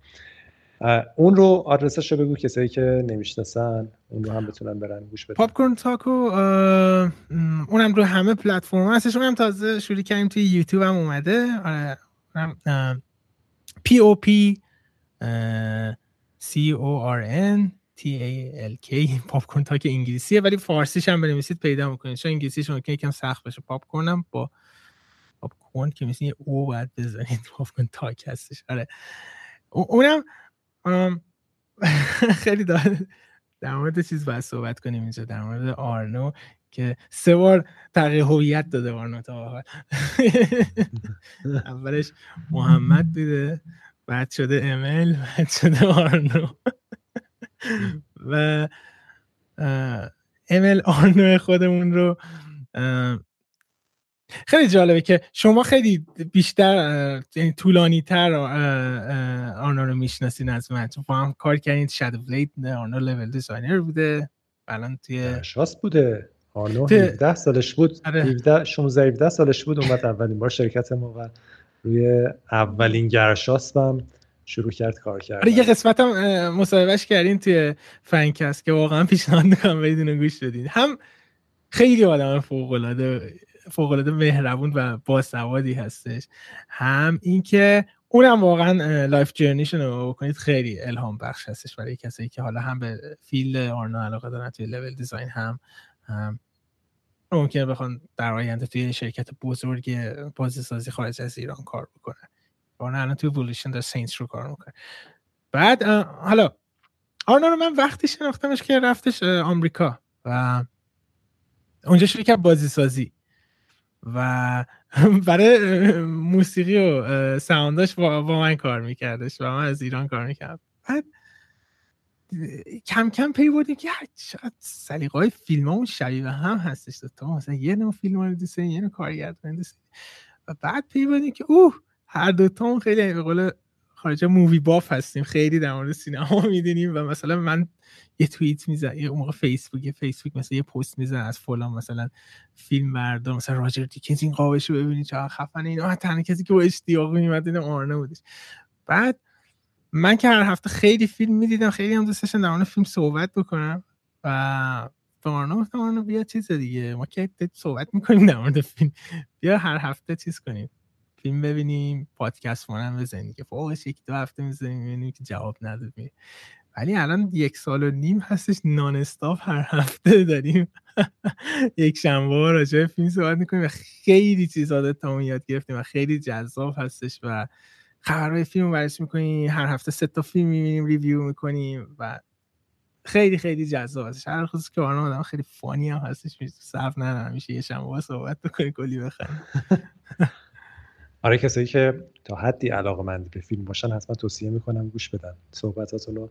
اون رو آدرسش رو بگو کسایی که نمی‌شناسن اون رو هم بتونن برن گوش بدن. Popcorn Talk و اونم رو همه پلتفرم هستش اونم تازه شروع کردیم توی یوتیوب هم اومده. آره P O P C O R N T A L K Popcorn Talk انگلیسیه. ولی فارسیش هم بنویسید پیدا می‌کنید. چون انگلیسیش ممکنه یکم سخت بشه popcorn م با popcorn که مثل او باید بزنید. <laughs> Popcorn Talk هستش. آره. اونم <laughs> خیلی داره در مورد چیز باید صحبت کنیم اینجا در مورد آرنو که سه بار تغییر هویت داده آرنو تا <laughs> اولش محمد بوده بعد شده امل بعد شده آرنو. <laughs> و امل آرنو خودمون رو خیلی جالبه که شما خیلی بیشتر یعنی طولانی تر آرنا رو می‌شناسین از من. چون با هم کار کردین شادو بلید آرنا لول دیزاینر بوده. الان توی شاست بوده. آرنا 17 سالش بود. 17 16 17 سالش بود اومد اولین بار شرکت ما و روی اولین گرشاست هم شروع کرد کار کرد آره یه قسمت هم مصاحبهش کردین توی فنکست که واقعا پیشنهاد می‌کنم برید گوش بدین. هم خیلی آدم فوق العاده فوق العاده مهربون و باسوادی هستش. هم اینکه اونم واقعا life journey شون رو بکنید خیلی الهام بخش هستش برای کسایی که حالا هم به field آرنا علاقه دارن توی level design هم, هم ممکنه بخوان در آینده توی شرکت بزرگ بازی سازی خارج از ایران کار بکنن. آرنا الان توی اِوولوشن در سینس رو کار می‌کنه. بعد حالا آرنا رو من وقتی شناختمش که رفتش آمریکا و اونجا شروع کرد بازی سازی و <laughs> برای موسیقی و sound اش با, من کار میکردش و من از ایران کار می‌کردم. بعد کم کم پی بردیم که شاید سلیقه های فیلم اون شبیه هم هستش. تا مثلا یه نوع فیلم رو دوست یه نوع کارگردان و بعد پی بردیم که اوه هر دوتا خیلی به قول خارج movie buff هستیم. خیلی در مورد سینما می‌دونیم و مثلا من یه توییت میزن یه موقع فیسبوک یه فیسبوک مثلا یه پست میزن از فلان مثلا فیلم مردم مثلا راجر دیکینز این قابش رو ببینید چقدر خفنه اینا. تنها کسی که با اشتیاق میومد این آرنو بودش. بعد من که هر هفته خیلی فیلم می‌دیدم خیلی هم دوست داشتم در مورد فیلم صحبت بکنم و به آرنا گفتم آرنا بیا چیز دیگه ما که صحبت می‌کنیم در مورد فیلم. بیا هر هفته چیز کنیم. فیلم ببینیم پادکست مانم بزنیم که فوقش یک دو هفته می‌زنیم می‌بینیم که جواب نداد ولی الان یک سال و نیم هستش نان استاف هر هفته داریم. <laughs> یک شنبه راجع فیلم صحبت می‌کنیم و خیلی چیزا تا یاد گرفتیم و خیلی جذاب هستش و خبرهای فیلم بررسی می‌کنیم. هر هفته سه تا فیلم می‌بینیم ریویو می‌کنیم و خیلی خیلی جذاب هستش. هر خصوص که آدم خیلی فانی هم هستش. صرف ندارم. میشه یه شنبه صحبت بکنی کلی بخریم <laughs> آره کسایی که تا حدی علاقه مندی به فیلم باشن حتما توصیه می‌کنم گوش بدن. صحبتاتون رو.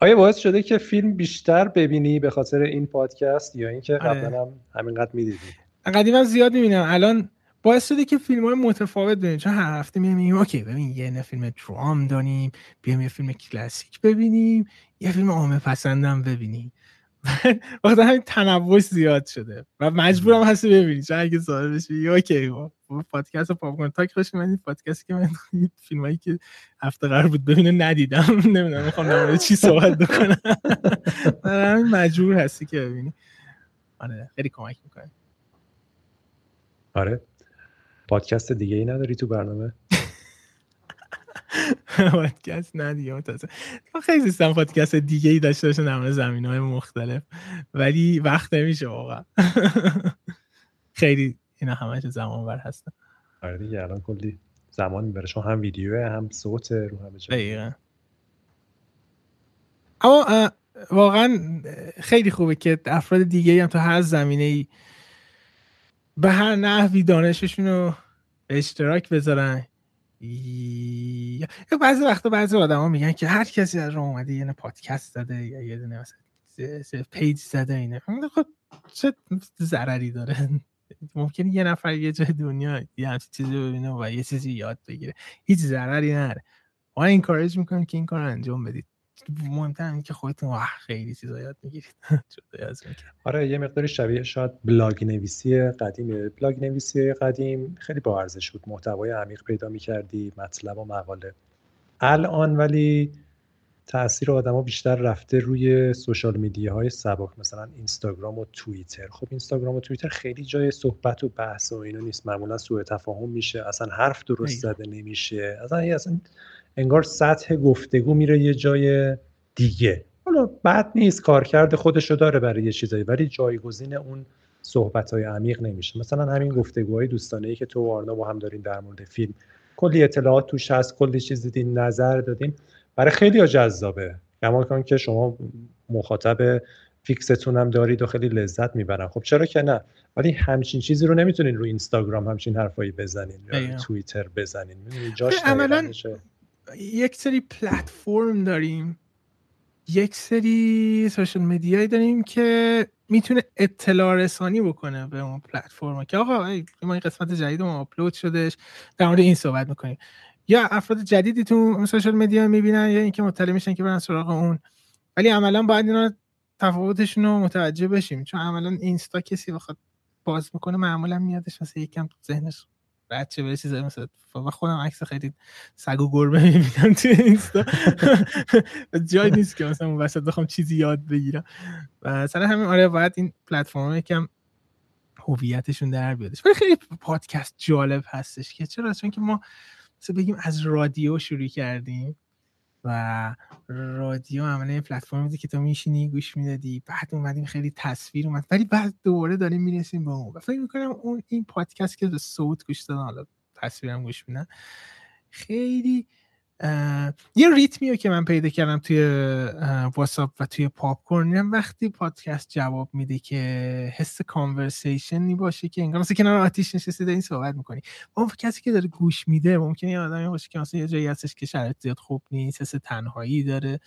آیا باعث شده که فیلم بیشتر ببینی به خاطر این پادکست یا اینکه آره. قبلا هم همینقدر می‌دیدی؟ قدیما زیاد می‌بینم. الان باعث شده که فیلم های متفاوت ببینیم. چون هر هفته می‌بینیم اوکی ببین یه نه فیلم درام داریم بیام یه فیلم کلاسیک ببینیم یه فیلم عامه پسندم ببینیم. <laughs> وقتی همین تنوع زیاد شده. و مجبورم هستی ببینی. چون اگه ظاهر بشی اوکی پادکست Pop Talk خوش من این پادکستی که من <laughs> فیلمایی که هفته قرار بود ببینه ندیدم. <laughs> نمی‌دونم می‌خوام در چی صحبت بکنم. همین مجبور هستی که ببینی. آره خیلی کمک می‌کنه. آره. پادکست دیگه ای نداری تو برنامه؟ پادکست نه دیگه متاسف خیلی سیستم پادکست دیگه ای داشته باشه در زمین های مختلف. ولی وقت نمیشه واقعا. خیلی اینا همه زمان بر هستن. آره دیگه الان کلی زمان می‌بره. چون هم ویدیو هم صوت رو همه جا. اما واقعا خیلی خوبه که افراد دیگه هم تو هر زمینه ای به هر نحوی دانششون رو به اشتراک بذارن. یا بعضی وقتا بعضی آدما میگن که هر کسی از راه اومده یه پادکست زده یا یه دونه مثلا پیج زده اینه خب چه ضرری داره؟ ممکنه یه نفر یه جای دنیا یه همچین چیزی ببینه و یه چیزی یاد بگیره. هیچ ضرری نداره ما encourage می‌کنیم که این کار انجام بدید. مهمتر این که خودتون واو خیلی چیزا یاد می‌گیرید. <laughs> آره یه مقداری شبیه شاید بلاگ نویسی قدیم بلاگ نویسی قدیم خیلی با ارزش بود. محتوای عمیق پیدا می‌کردی مطلب و مقاله. الان ولی تاثیر آدما بیشتر رفته روی social media های سبک مثلا اینستاگرام و توییتر. خب اینستاگرام و توییتر خیلی جای صحبت و بحث و اینو نیست. معمولا سوء تفاهم میشه. اصلا حرف درست زده نمیشه. اصلا اصلا انگار سطح گفتگو میره یه جای دیگه. حالا بد نیست کارکرد خودشو داره برای یه چیزایی ولی جایگزین اون صحبت های عمیق نمیشه. مثلا همین گفتگوهای دوستانه ای که تو و آرنا با هم دارین در مورد فیلم. کلی اطلاعات توش هست کلی چیز دیدین نظر دادین برای خیلی جذابه. گمان کن که شما مخاطب فیکستون هم دارید و خیلی لذت می‌برن. خب چرا که نه؟ ولی همچین چیزی رو نمی‌تونین رو اینستاگرام همچین حرفایی بزنین یا توییتر بزنین. جاش عملا یک سری پلتفرم داریم. یک سری سوشال مدیایی داریم که می‌تونه اطلاع رسانی بکنه به اون پلتفرم که آقا ما این قسمت جدید ما آپلود شدش در مورد این صحبت می‌کنیم. یا افراد جدیدی تو سوشال مدیا می‌بینن یا اینکه مطلع میشن که برن سراغ اون. ولی عملا باید اینا تفاوتشون رو متوجه بشیم. چون عملا اینستا کسی بخواد باز می‌کنه معمولا میادش مثلا یکم ذهنش بچه به چیزایی مثل و خودم عکس خیلی سگ و گربه می‌بینم توی اینستا. <laughs> جای نیست که مثلا اون وسط بخوام چیزی یاد بگیرم. و سر همین آره باید این پلتفرم یکم هویتشون در بیادش ولی خیلی پادکست جالب هستش که چرا؟ چون که ما مثلا بگیم از رادیو شروع کردیم. و رادیو عملا پلتفرم بودی که تو میشینی گوش می‌دادی. بعد اومدیم خیلی تصویر اومد. ولی بعد دوباره داریم می‌رسیم به اون. فکر می‌کنم اون این پادکست که به صوت گوش دادن حالا تصویرم گوش میدن خیلی یه ریتمیو که من پیدا کردم توی واتساپ و توی Popcorn وقتی پادکست جواب میده که حس conversation ی باشه که انگار مثل کنار آتیش نشستی این صحبت می‌کنی. اون کسی که داره گوش میده ممکنه یه آدمی باشه که مثلا یه جایی هستش که شرایط زیاد خوب نیست حس تنهایی داره.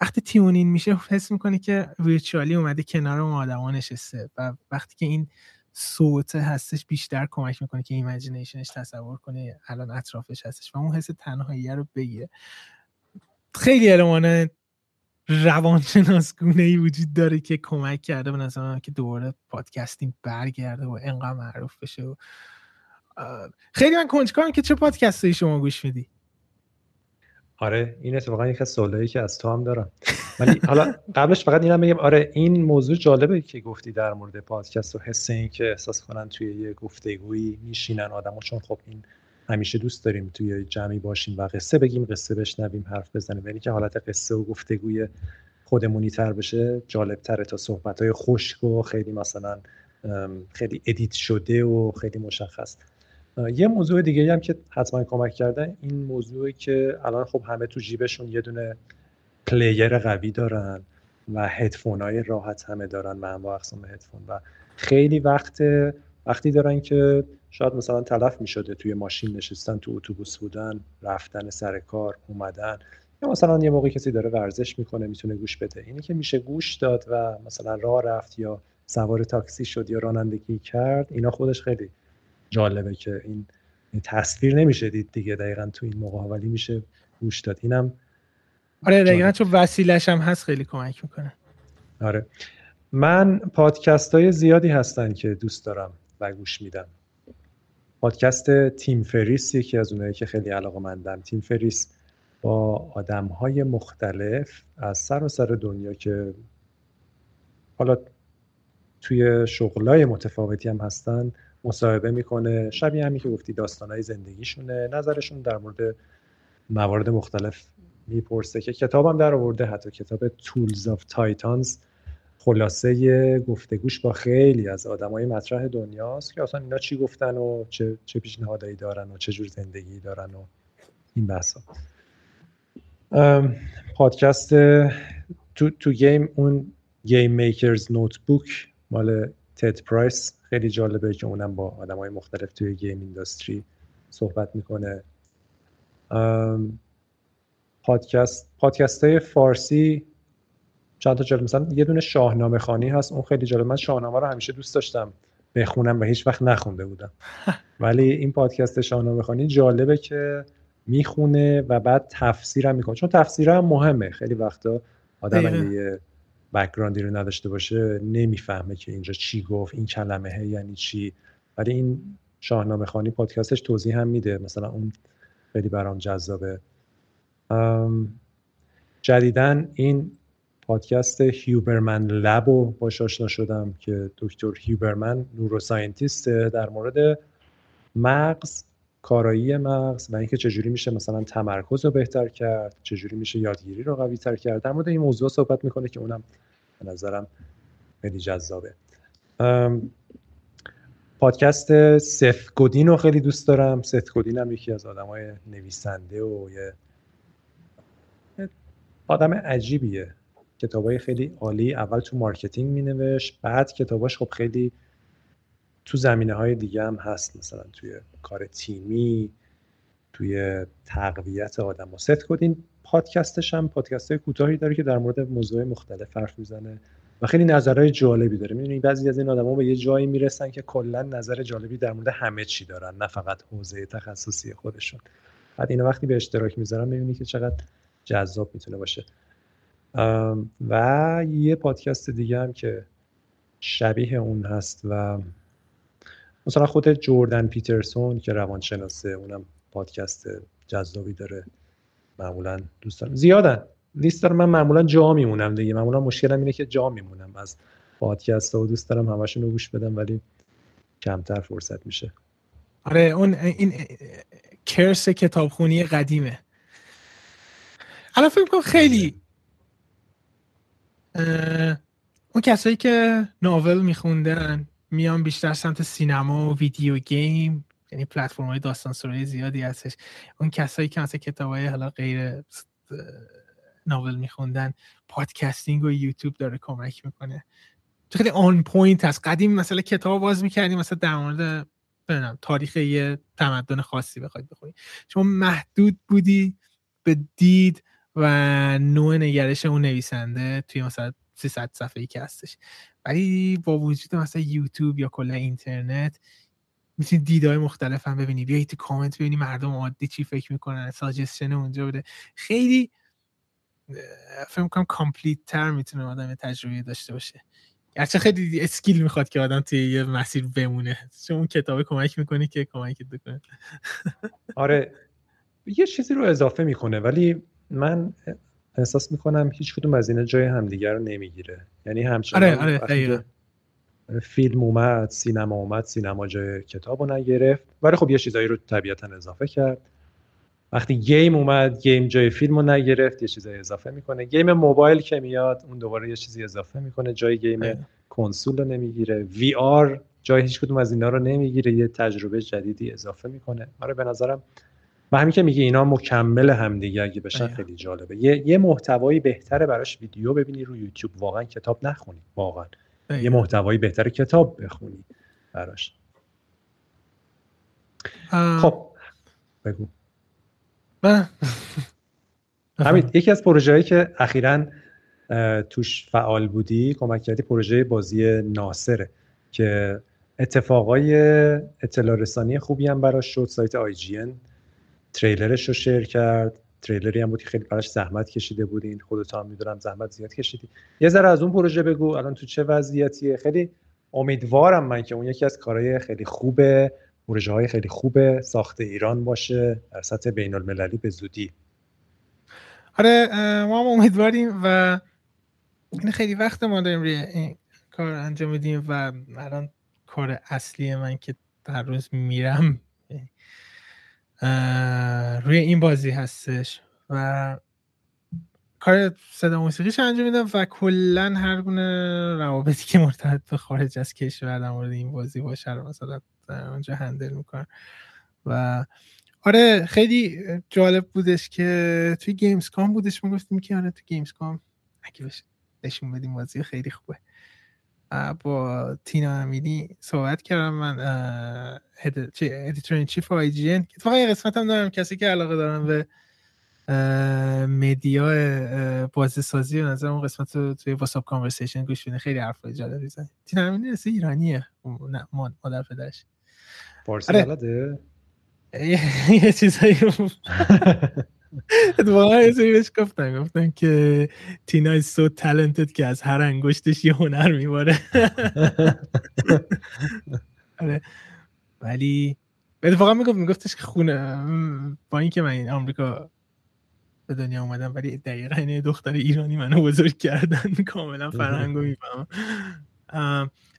وقتی tune in میشه حس می‌کنه که virtually اومده کنار اون آدما نشسته و وقتی که این صوت هستش بیشتر کمک می‌کنه که imagination ش تصور کنه الان اطرافش هستش و اون حس تنهایی رو بگیره. خیلی المان روانشناسگونه ای وجود داره که کمک کرده. به نظر که دوباره podcasting برگرده و انقدر معروف بشه و خیلی من کنجکارم که چه پادکستی شما گوش میدی؟ آره این اتفاقا یک از سوالایی که از تو هم دارم. ولی حالا قبلش فقط اینم بگم آره این موضوع جالبه که گفتی در مورد پادکست و حس این که احساس کنن توی یه گفتگویی میشینن آدمو چون خب این همیشه دوست داریم توی جمعی باشیم و قصه بگیم قصه بشنویم حرف بزنیم. یعنی که حالت قصه و گفتگوی خودمونی تر بشه جالب تره تا صحبت های خشک و خیلی مثلا خیلی ادیت شده و خیلی مشخص. یه موضوع دیگه هم که حتما کمک کرده این موضوعی که الان خب همه تو جیبشون یه دونه player قوی دارن و هدفون های راحت همه دارن و انواع اقسام هدفون و خیلی وقت وقتی دارن که شاید مثلا تلف می شده توی ماشین نشستن تو اتوبوس بودن رفتن سر کار اومدن یا مثلا یه موقع کسی داره ورزش می‌کنه می‌تونه گوش بده. اینی که میشه گوش داد و مثلا راه رفت یا سوار تاکسی شد یا رانندگی کرد اینا خودش خیلی جالبه که این تصویر نمیشه دید دیگه دقیقا تو این موقع. ولی میشه گوش داد. اینم آره دقیقا چون وسیلش هم هست خیلی کمک می‌کنه. آره. من پادکست های زیادی هستن که دوست دارم و گوش میدم. پادکست تیم فریس یکی از اونایی که خیلی علاقه مندم تیم فریس با آدم های مختلف از سرتاسر دنیا که حالا توی شغلای متفاوتی هم هستن مصاحبه می‌کنه. شبیه همین که گفتی داستانهای زندگیشونه. نظرشون در مورد موارد مختلف می‌پرسه که کتابم در آورده. حتی کتاب Tools of Titans. خلاصه گفتگوش با خیلی از آدمای مطرح دنیاست که اصلا اینا چی گفتن و چه, چه پیشنهادایی دارن و چه جور زندگی دارن و این بحثا. پادکست تو, تو game اون Game Maker's Notebook مال تد پرایس. خیلی جالبه که اونم با آدم های مختلف توی game industry صحبت می‌کنه. پادکست پادکست های فارسی چند تا جالب مثلا یه دونه شاهنامه خانی هست اون خیلی جالب. من شاهنامه رو همیشه دوست داشتم بخونم و هیچ وقت نخونده بودم. <laughs> ولی این پادکست شاهنامه خانی جالبه که می‌خونه و بعد تفسیرم می‌کنه. چون تفسیر هم مهمه. خیلی وقتا آدم یه بکگراندی رو نداشته باشه نمی‌فهمه که اینجا چی گفت این کلمه یعنی چی. ولی این شاهنامه خانی پادکستش توضیح هم میده مثلا اون خیلی برام جذابه. جدیدن این پادکست هیوبرمن لب رو باش آشنا شدم که دکتر هیوبرمن نوروساینتیست در مورد مغز کارایی مغز و اینکه چجوری میشه مثلا تمرکز رو بهتر کرد چجوری میشه یادگیری رو قوی تر کرد. در مورد این موضوع صحبت می‌کنه که اونم به نظرم خیلی جذابه. پادکست ست گودین رو خیلی دوست دارم. ست گودین هم یکی از آدمای نویسنده و یه آدم عجیبیه. کتابای خیلی عالی. اول تو marketing می نوشت بعد کتاباش خب خیلی تو زمینه های دیگه هم هست مثلا توی کار تیمی توی تقویت آدم و ست گودین پادکستش هم پادکست های کوتاهی داره که در مورد موضوع مختلف حرف می‌زنه و خیلی نظرهای جالبی داره. می‌دونی بعضی از این آدما به یه جایی می‌رسن که کلا نظر جالبی در مورد همه چی دارن نه فقط حوزه تخصصی خودشون. بعد اینو وقتی به اشتراک می‌ذارن می‌بینی که چقدر جذاب می‌تونه باشه. و یه پادکست دیگه هم که شبیه اون هست و مثلا خود جوردن پیترسون که روانشناسه اونم پادکست جذابی داره. معمولا دوست دارم. زیادن. لیست دارم. من معمولا جا میمونم دیگه. معمولا مشکلم اینه که جا میمونم. از پادکست و دوست دارم همشون رو گوش بدم ولی کمتر فرصت میشه. آره اون این کرس کتابخونی قدیمه. الان فکر کنم خیلی اون کسایی که ناول میخوندن میان بیشتر سمت سینما و ویدیو گیم یعنی پلتفرم های داستان سرای زیادی هستش. اون کسایی که مثلا کتاب های حالا غیر novel میخوندن podcasting و یوتیوب داره کمک می‌کنه. خیلی on point هست. قدیم مثلا کتاب باز می‌کردیم مثلا در مورد تاریخ یه تمدن خاصی بخواید بخونی. شما محدود بودی به دید و نوع نگرش اون نویسنده توی مثلا 300 صفحه ای که هستش. ولی با وجود مثلا یوتیوب یا کلا اینترنت می‌تونی دیدهای مختلف هم ببینی. بیایی تو کامنت ببینی مردم عادی چی فکر می‌کنن suggestion اونجا بوده خیلی فکر می‌کنم complete تر می‌تونه آدم تجربه داشته باشه. گرچه خیلی skill می‌خواد که آدم توی یه مسیر بمونه. چون اون کتاب کمک می‌کنه که کمکت بکنه. آره. یه چیزی رو اضافه می‌کنه ولی من احساس می‌کنم هیچ کدوم از اینا جای همدیگر رو نمی‌گیره. یعنی همچنان آره آره فیلم اومد سینما اومد سینما جای کتاب رو نگرفت. ولی خب یه چیزایی رو طبیعتا اضافه کرد. وقتی game اومد game جای فیلم رو نگرفت یه چیزایی اضافه می‌کنه. game موبایل که میاد اون دوباره یه چیزی اضافه می‌کنه. جای game کنسول رو نمی‌گیره. VR جای هیچ کدوم از اینا رو نمی‌گیره. یه تجربه جدیدی اضافه می‌کنه. آره به نظرم و همین که میگه اینا مکمل همدیگه اگه بشن خیلی جالبه. یه, یه محتوایی بهتره براش ویدیو ببینی رو یوتیوب. واقعا کتاب نخونی. واقعا. یه محتوایی بهتره کتاب بخونی براش. خب بگو. <laughs> همین یکی از پروژه که اخیرا توش فعال بودی کمک کردی پروژه بازی ناصره که اتفاقای اطلاع رسانی خوبی هم براش شد سایت آی جی تریلرش رو شیر کرد. تریلری هم بود که خیلی براش زحمت کشیده بودین. خودت هم می‌دونم زحمت زیاد کشیدی. یه ذره از اون پروژه بگو. الان تو چه وضعیتیه؟ خیلی امیدوارم من که اون یکی از کارهای خیلی خوبه پروژه های خیلی خوبه ساخت ایران باشه در سطح بین المللی به زودی. آره ما هم امیدواریم و این خیلی وقت ما داریم روی این کار انجام میدیم و الان کار اصلی من که در روز میرم روی این بازی هستش. و کار صدا موسیقیش انجام میدم و کلا هر گونه روابطی که مرتبط به خارج از کشور در مورد این بازی باشه رو مثلا اونجا handle می‌کنم. و آره خیلی جالب بودش که توی Gamescom بودش ما گفتیم که آره توی Gamescom اگه بشه نشون بدیم بازی خیلی خوبه. با تینا امینی صحبت کردم. من editor chief IGN؟ اتفاقا قسمت هم دارم کسی که علاقه دارم به مدیا بازی سازی و نظر اون قسمت رو توی واتساپ conversation گوش بده خیلی حرفای جالبی زنی. تینا امینی اصلا ایرانیه. نه مادر پدرش. فارسی آره. بلده؟ <laughs> یه چیزایی <laughs> <laughs> اتفاقا یه سری بهش گفتن گفتن که تینا is so talented که از هر انگشتش یه هنر میباره. <laughs> آره. ولی اتفاقا می‌گفت میگفتش که خونه با اینکه من این آمریکا به دنیا اومدم ولی دقیقا عین دختر ایرانی منو بزرگ کردن کاملا فرهنگو می‌فهمم.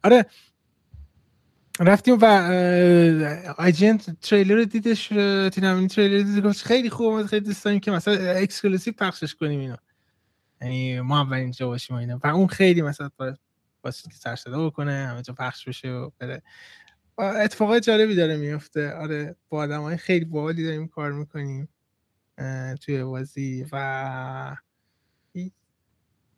آره. رفتیم و IGN تریلر رو دیدش تینا امینی تریلر دیدش. گفت خیلی خوب خیلی دوست داریم که مثلا exclusive پخشش کنیم اینو. یعنی ما اول اینجا باشیم اینا. و اون خیلی مثلا واسه که سر صدا بکنه همه جا پخش بشه و بره. اتفاقات جالبی داره میفته. آره با آدم های خیلی باحالی داریم کار می‌کنیم توی بازی و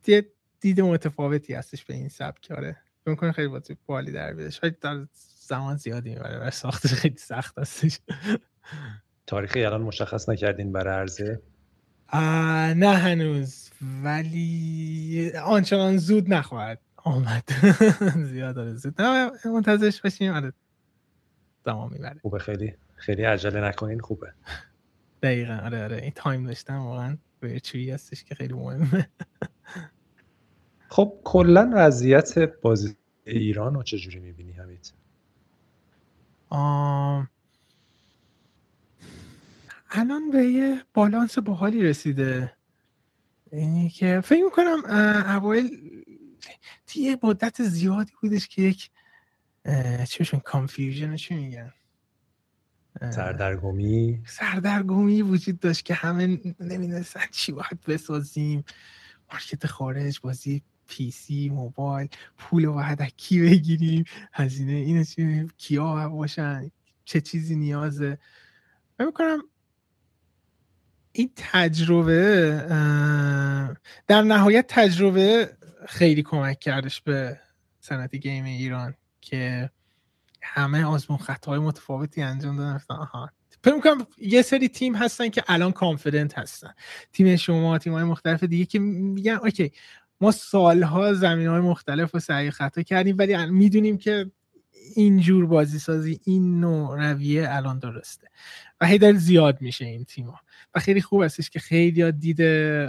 یه دید متفاوتی هستش به این سبک. آره می‌کنه خیلی بازی بالی در بیده شاید در زمان زیادی می‌بره و ساختش <laughs> خیلی سخت هستش. تاریخی الان مشخص نکردین برای عرضه؟ نه هنوز. ولی آنچنان زود نخواهد آمد. <laughs> زیاد داره زود. نه منتظرش باشیم. آره. زمان می‌بره. خوبه خیلی. خیلی عجله نکنین خوبه. دقیقا. آره آره. این تایم داشتن واقعا ورچویی هستش که خیلی مهمه. خب کلا وضعیت بازی ایران رو چجوری می‌بینی همید الان به یه بالانس باحالی رسیده. اینی که فکر می‌کنم اوایل یه مدت زیادی بودش که یک چیشون confusion چی میگن؟ سردرگمی؟ سردرگمی وجود داشت که همه نمی‌دونستن چی باید بسازیم. market خارج بازی PC موبایل پول باید کی بگیریم. هزینه اینو چی کیا باشن چه چیزی نیازه. من می‌کنم این تجربه در نهایت تجربه خیلی کمک کردش به صنعت game ایران که همه آزمون خطاهای متفاوتی انجام دادن. آها. فکر می‌کنم یه سری تیم هستن که الان confident هستن. تیم شما تیم های مختلف دیگه که میگن okay ما سالها زمینه های مختلف و سعی خطا کردیم ولی می‌دونیم که اینجور بازی سازی این نوع رویه الان درسته و هی زیاد میشه این تیما و خیلی خوب هستش که خیلی دید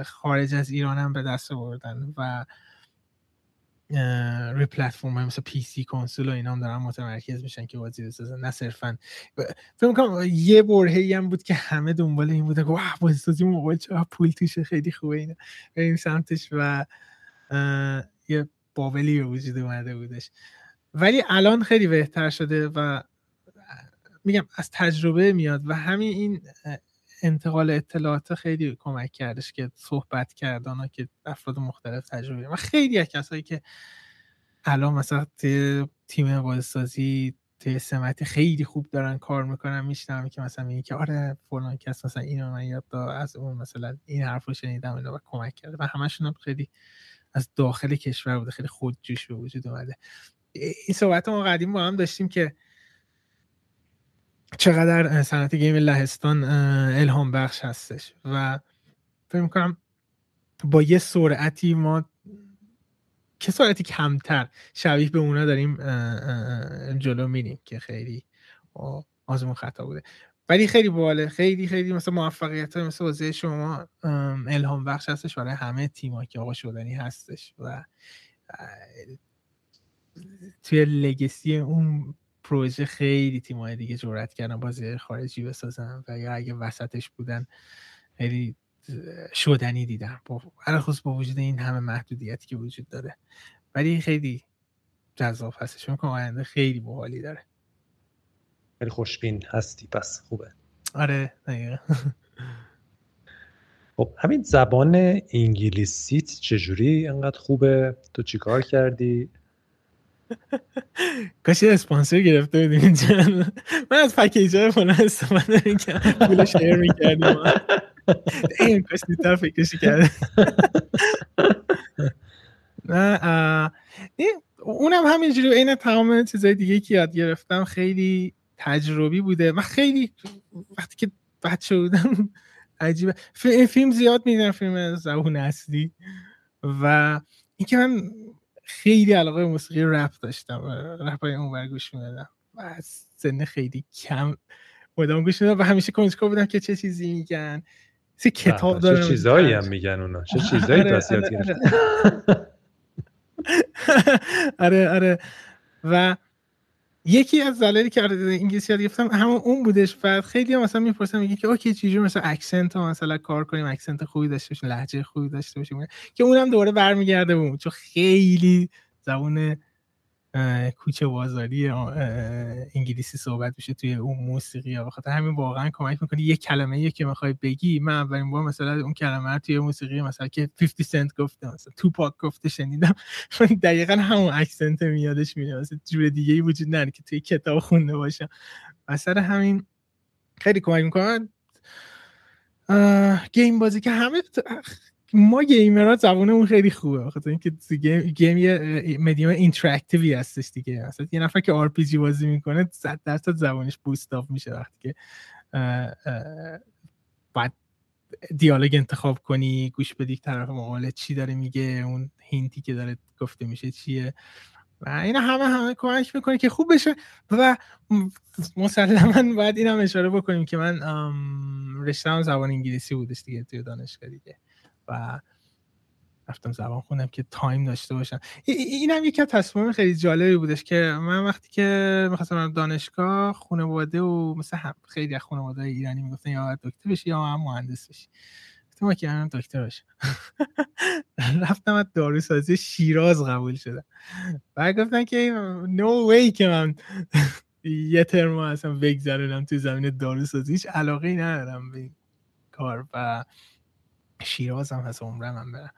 خارج از ایران هم به دست آوردن و روی پلتفرم مثل پی سی کنسول و اینا هم دارن متمرکز میشن که بازی بسازن نه صرفا. فکر می‌کنم یه برهی هم بود که همه دنبال این بوده که واه بازی سازی موبایل چقدر پول توشه خیلی خوبه اینا. بریم سمتش و یه بابلی به وجود اومده بودش. ولی الان خیلی بهتر شده و میگم از تجربه میاد و همین این انتقال اطلاعات خیلی کمک کردش که صحبت کردن که افراد مختلف تجربه و خیلی از کسایی که الان مثلا تیم بازسازی توی سمت خیلی خوب دارن کار می‌کنن میشنم که مثلا میگه که آره فلان کس مثلا اینو من یاد از اون مثلا این حرف رو شنیدم و کمک کرده و همشون هم خیلی از داخل کشور بوده خیلی خودجوش به وجود اومده. این صحبت ما قدیم با هم داشتیم که چقدر صنعت گیم لهستان الهام بخش هستش و فکر می‌کنم با یه سرعتی ما که سرعتی کمتر شبیه به اونا داریم جلو میریم که خیلی آزمون خطا بوده. ولی خیلی باله. خیلی خیلی مثل موفقیت های مثل بازی شما الهام بخش هستش. برای همه تیما که آقا شدنی هستش و توی لگسی اون پروژه خیلی تیمای دیگه جرأت کردن بازی خارجی بسازن و یا اگه وسطش بودن خیلی شدنی دیدن. با خصوص با وجود این همه محدودیتی که وجود داره. ولی خیلی جذاب هستش. چون آینده خیلی باحالی داره. خیلی خوشبین هستی. پس خوبه. آره دقیقا. <laughs> خب همین زبان انگلیسیت چجوری؟ انقدر خوبه. تو چیکار کردی؟ <laughs> کاش اسپانسر گرفته بودیم اینجا. <laughs> من از پکیج های فلان استفاده می‌کنم پول شیر می‌کردیم. این کاش دیتر فکرشی کرده نه اونم همینجوری. این تمام چیزای دیگه که یاد گرفتم خیلی تجربی بوده. من خیلی وقتی که بچه بودم عجیبه. فیلم زیاد می‌دونم فیلم زبون اصلی. و اینکه من خیلی علاقه موسیقی رپ داشتم. رپ های اون گوش می‌دادم. و از سن خیلی کم مدام گوش می‌دادم. و همیشه کنجکاو بودم که چه چیزی میگن. چه کتاب دارم چه چیزایی هم میگن اونا. چه چیزایی آره، پس یاد آره, <laughs> آره آره. و یکی از دلایلی که انگلیسی یاد گرفتم همون اون بودش. و خیلی هم مثلا می‌پرسن میگه که okay چجوری مثلا accent ها مثلا کار کنیم accent خوبی داشته باشیم لهجه خوبی داشته باشیم که اونم دوباره برمیگرده بود چون خیلی زبون کوچه بازاری انگلیسی صحبت میشه توی اون موسیقی ها. بخاطر همین واقعا کمک می‌کنه یه کلمه یه که می‌خوای بگی من اولین بار مثلا اون کلمه رو توی موسیقی مثلا که 50 سنت گفته مثلا توپاک گفته شنیدم. <laughs> دقیقا همون accent میادش میاد مثلا جور دیگه ای وجود نداره که توی کتاب خونده باشم. اثر همین خیلی کمک می‌کنه. game بازی که همه ما gamer ها زبونمون خیلی خوبه. بخاطر اینکه game game یه medium interactive ی هستش دیگه. مثلا یه نفر که RPG بازی می‌کنه 100 درصد زبانش boost up میشه وقتی که بعد دیالوگ انتخاب کنی گوش بدی طرف مقابل چی داره میگه اون hint ی که داره گفته میشه چیه. و اینا همه همه کمک می‌کنه که خوب بشه. و مسلما باید اینم اشاره بکنیم که من رشته زبان انگلیسی بودش دیگه توی دانشگاه دیگه. و رفتم زبان خونم که تایم داشته باشم. این هم یکی از تصمیم خیلی جالبی بودش که من وقتی که می‌خواستم دانشگاه خانواده و مثل خیلی از خانواده ایرانی می‌گفتن یا دکتر بشی یا هم مهندس بشی گفتم که من دکتر باشم. <laughs> رفتم از داروسازی شیراز قبول شدم. بعد گفتن که نو وی که من <laughs> یه ترم اصلا بگذرونم تو زمین داروسازی هیچ علاقه ندارم به کار. و شیراز هم هست عمره من برم.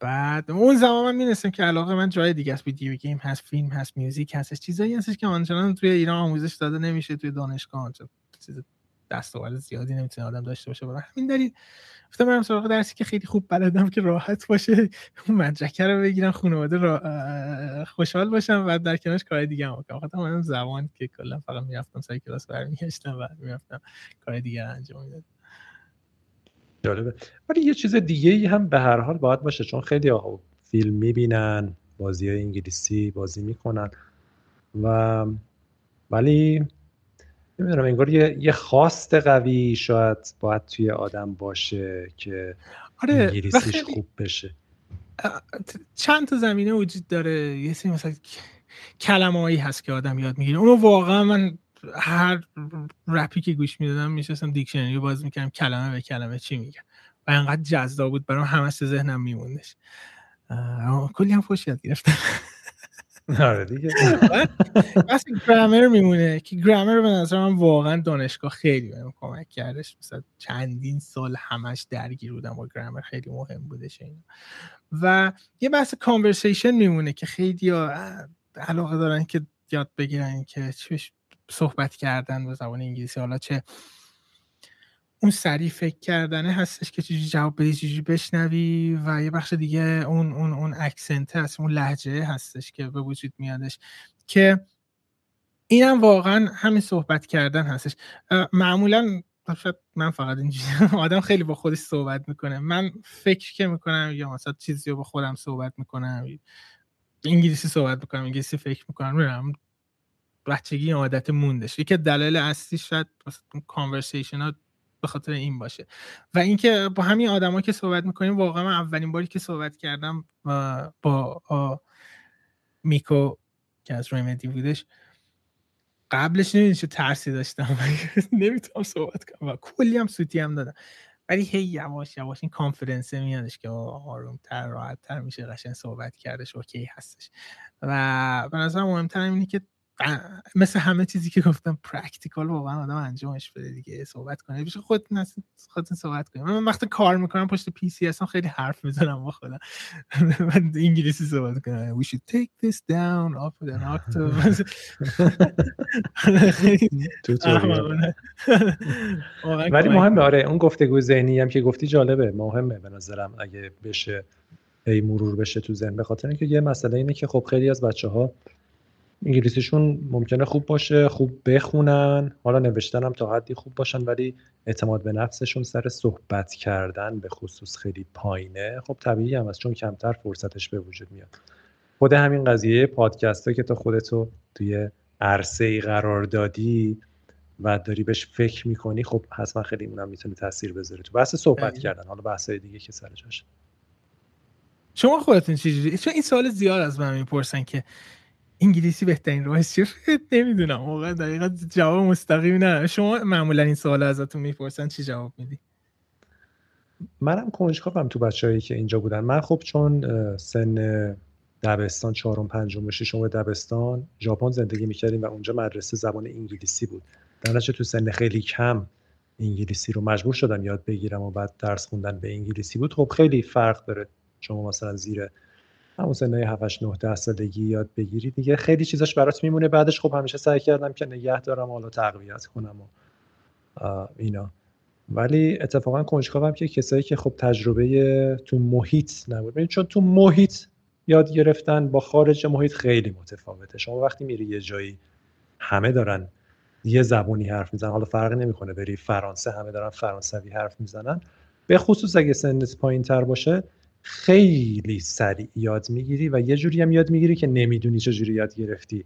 بعد اون زمان من می‌رسیم که علاقه من جای دیگه است ویدیو گیم هست فیلم هست میوزیک هست چیزایی هستش که آنچنان توی ایران آموزش داده نمیشه توی دانشگاه چیز دستاورد زیادی نمی‌تونه آدم داشته باشه. برای همین دلیل گفتم برم سراغ درسی که خیلی خوب بلدم که راحت باشه اون مدرکه رو بگیرم خانواده را خوشحال باشم و در کنارش کار دیگه هم بکنم. خاطر من زبان که کلا فقط می‌رفتم سر کلاس برمیگشتم و می‌رفتم کار دیگه انجام می‌دادم. جالبه. ولی یه چیز دیگه ای هم به هر حال باید باشه چون خیلی ها فیلم می‌بینن بازی های انگلیسی بازی می‌کنن و ولی نمی‌دونم انگار یه, یه خواست قوی شاید باید توی آدم باشه که آره انگلیسیش خوب بشه. چند تا زمینه وجود داره. یه سری مثلا کلمه هست که آدم یاد می‌گیره. اونو واقعا من هر رپی که گوش می‌دادم میشستم دیکشنری باز می‌کردم کلمه به کلمه چی میگم. و انقدر جذاب بود برام همش تو ذهنم میموندش. کلی هم خوش یاد گرفتم. آره دیگه. بس گرامر میمونه که گرامر به نظر من واقعا دانشگاه خیلی بهم کمک کردش. مثلا چندین سال همش درگیر بودم با گرامر خیلی مهم بودش این و یه بحث کانورسیشن میمونه که خیلی علاقه دارن که یاد بگیرن که صحبت کردن با زبان انگلیسی. حالا چه اون سریع فکر کردنه هستش که چجوری جواب بدی چجوری بشنوی و یه بخش دیگه اون اون اون اکسنت هست اون لحجه هستش که به وجود میادش که اینم واقعا همین صحبت کردن هستش. معمولا من فقط اینجوری <laughs> آدم خیلی با خودش صحبت می‌کنه. من فکر که می‌کنم یا مثلا چیزی رو با خودم صحبت می‌کنم انگلیسی صحبت می‌کنم انگلیسی فکر می‌کنم میرم بچگی عادت موندش. یکی دلایل اصلی شاید کانورسیشن ها به خاطر این باشه. و اینکه با همین آدما که صحبت می‌کنیم واقعا من اولین باری که صحبت کردم با میکو که از Remedy بودش قبلش نمی‌دونی چه ترسی داشتم. <laughs> نمی‌تونم صحبت کنم و کلی هم سوتی هم دادم. ولی هی یواش یواش این confidence ه میادش که آروم تر راحت تر میشه قشنگ صحبت کردش اوکی هستش. و به نظر مهمتر اینه که مثل همه چیزی که گفتم practical واقعا آدم انجامش بده دیگه صحبت کنه. بشه خود خودتون صحبت کنه من وقتی کار می‌کنم پشت PC اصلا خیلی حرف می‌زنم با خودم. <laughs> من انگلیسی صحبت کنم. We should take this down off an octave. <laughs> <laughs> ولی مهمه آره اون گفتگو ذهنی هم که گفتی جالبه. مهمه به نظرم اگه بشه هی مرور بشه تو ذهن. به خاطر اینکه یه مسئله اینه که خب خیلی از بچه ها انگلیسیشون ممکنه خوب باشه خوب بخونن. حالا نوشتن هم تا حدی خوب باشن ولی اعتماد به نفسشون سر صحبت کردن به خصوص خیلی پایینه. خب طبیعی هم است چون کمتر فرصتش به وجود میاد. خود همین قضیه پادکست که تو خودتو توی عرصه ای قرار دادی و داری بهش فکر می‌کنی خب حتما خیلی اونم می‌تونه تاثیر بذاره تو بحث صحبت کردن. حالا بحث دیگه که سر شما خودتون چجوری؟ چون این سوال زیاد از من می‌پرسن که انگلیسی بهترین راه چیه؟ <laughs> نمی‌دونم. واقعا دقیقا جواب مستقیم نه. شما معمولا این سوال ازتون می‌پرسن چی جواب میدی؟ منم کنجکاوم تو بچههایی که اینجا بودن. من خب چون سن دبستان چهارم پنجم ششم دبستان ژاپن زندگی می‌کردیم و اونجا مدرسه زبان انگلیسی بود. در تو سن خیلی کم انگلیسی رو مجبور شدم یاد بگیرم و بعد درس خوندن به انگلیسی بود. خب خیلی فرق داره. شما مثلا زیر همون سنهای 7 9 10 سالگی یاد بگیری دیگه. خیلی چیزاش برات میمونه. بعدش خب همیشه سعی کردم که نگه دارم حالا تقویت کنم و اینا. ولی اتفاقا کنجکاوم که کسایی که خب تجربه تو محیط نبود. چون تو محیط یاد گرفتن با خارج محیط خیلی متفاوته. شما وقتی میری یه جایی همه دارن یه زبونی حرف می‌زنن. حالا فرقی نمی‌کنه بری فرانسه همه دارن فرانسوی حرف می‌زنن. به خصوص اگه سنت پایین تر باشه خیلی سریع یاد می‌گیری و یه جوری هم یاد می‌گیری که نمی‌دونی چجوری یاد گرفتی.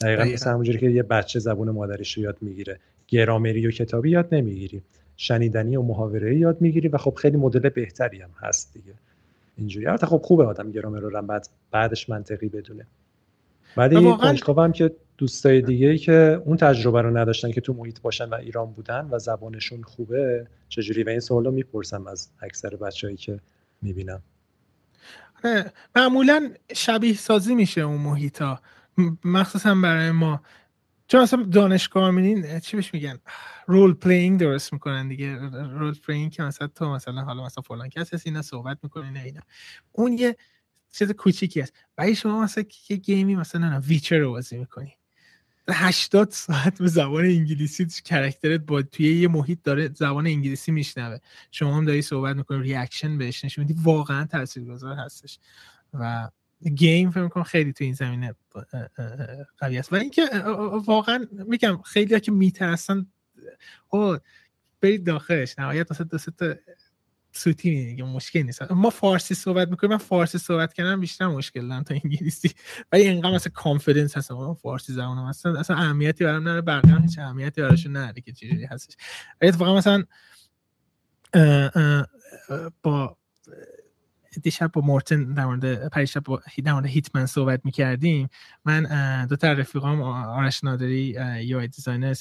دقیقا مثل همونجوری که یه بچه زبون مادریش رو یاد می‌گیره. گرامری و کتابی یاد نمی‌گیری. شنیدنی و محاوره یاد می‌گیری و خب خیلی مدل بهتری هم هست دیگه. اینجوری. البته خب خوبه آدم گرامر رو بعد بعدش منطقی بدونه. ولی واقعا... که دوستای دیگه ای که اون تجربه رو نداشتن که تو محیط باشن و ایران بودن و زبانشون خوبه چجوری و این سوال رو می‌پرسم از اکثر بچههایی که می‌بینم. معمولا شبیه سازی میشه اون محیطا مخصوصا برای ما. چون اصلا دانشگاه میدین چی بهش میگن؟ role playing درست می‌کنن دیگه. role playing که مثلا تو مثلا حالا مثلا فلان کس هست اینا صحبت می‌کنین اینا اون یه چیز کوچیکی است ولی شما مثلا یه game ی مثلا Witcher رو بازی می‌کنی. 80 ساعت به زبان انگلیسی character ت با توی یه محیط داره زبان انگلیسی میشنوه. شما هم داری صحبت می‌کنی reaction بهش نشون میدی واقعا تاثیرگذار هستش. و گیم فکر می‌کنم خیلی تو این زمینه قوی است. و اینکه واقعا میگم خیلی که میترسن او برید داخلش نهایت مثلا دو تا سوتی میگه مشکل نیست. ما فارسی صحبت می‌کنیم من فارسی صحبت کردم بیشتر مشکل دارم تا انگلیسی. ولی اینقدر مثلا کانفیدنس هست. من فارسی زبانم اصلا اصلا اهمیتی برام نداره. بقیه هیچ اهمیتی براشون نداره که چجوری هستش. ولی اتفاقا مثلا با دیشب با مورتن در مورد پریشب با در مورد Hitman صحبت می‌کردیم. من دو تا رفیقام آرش نادری UI designer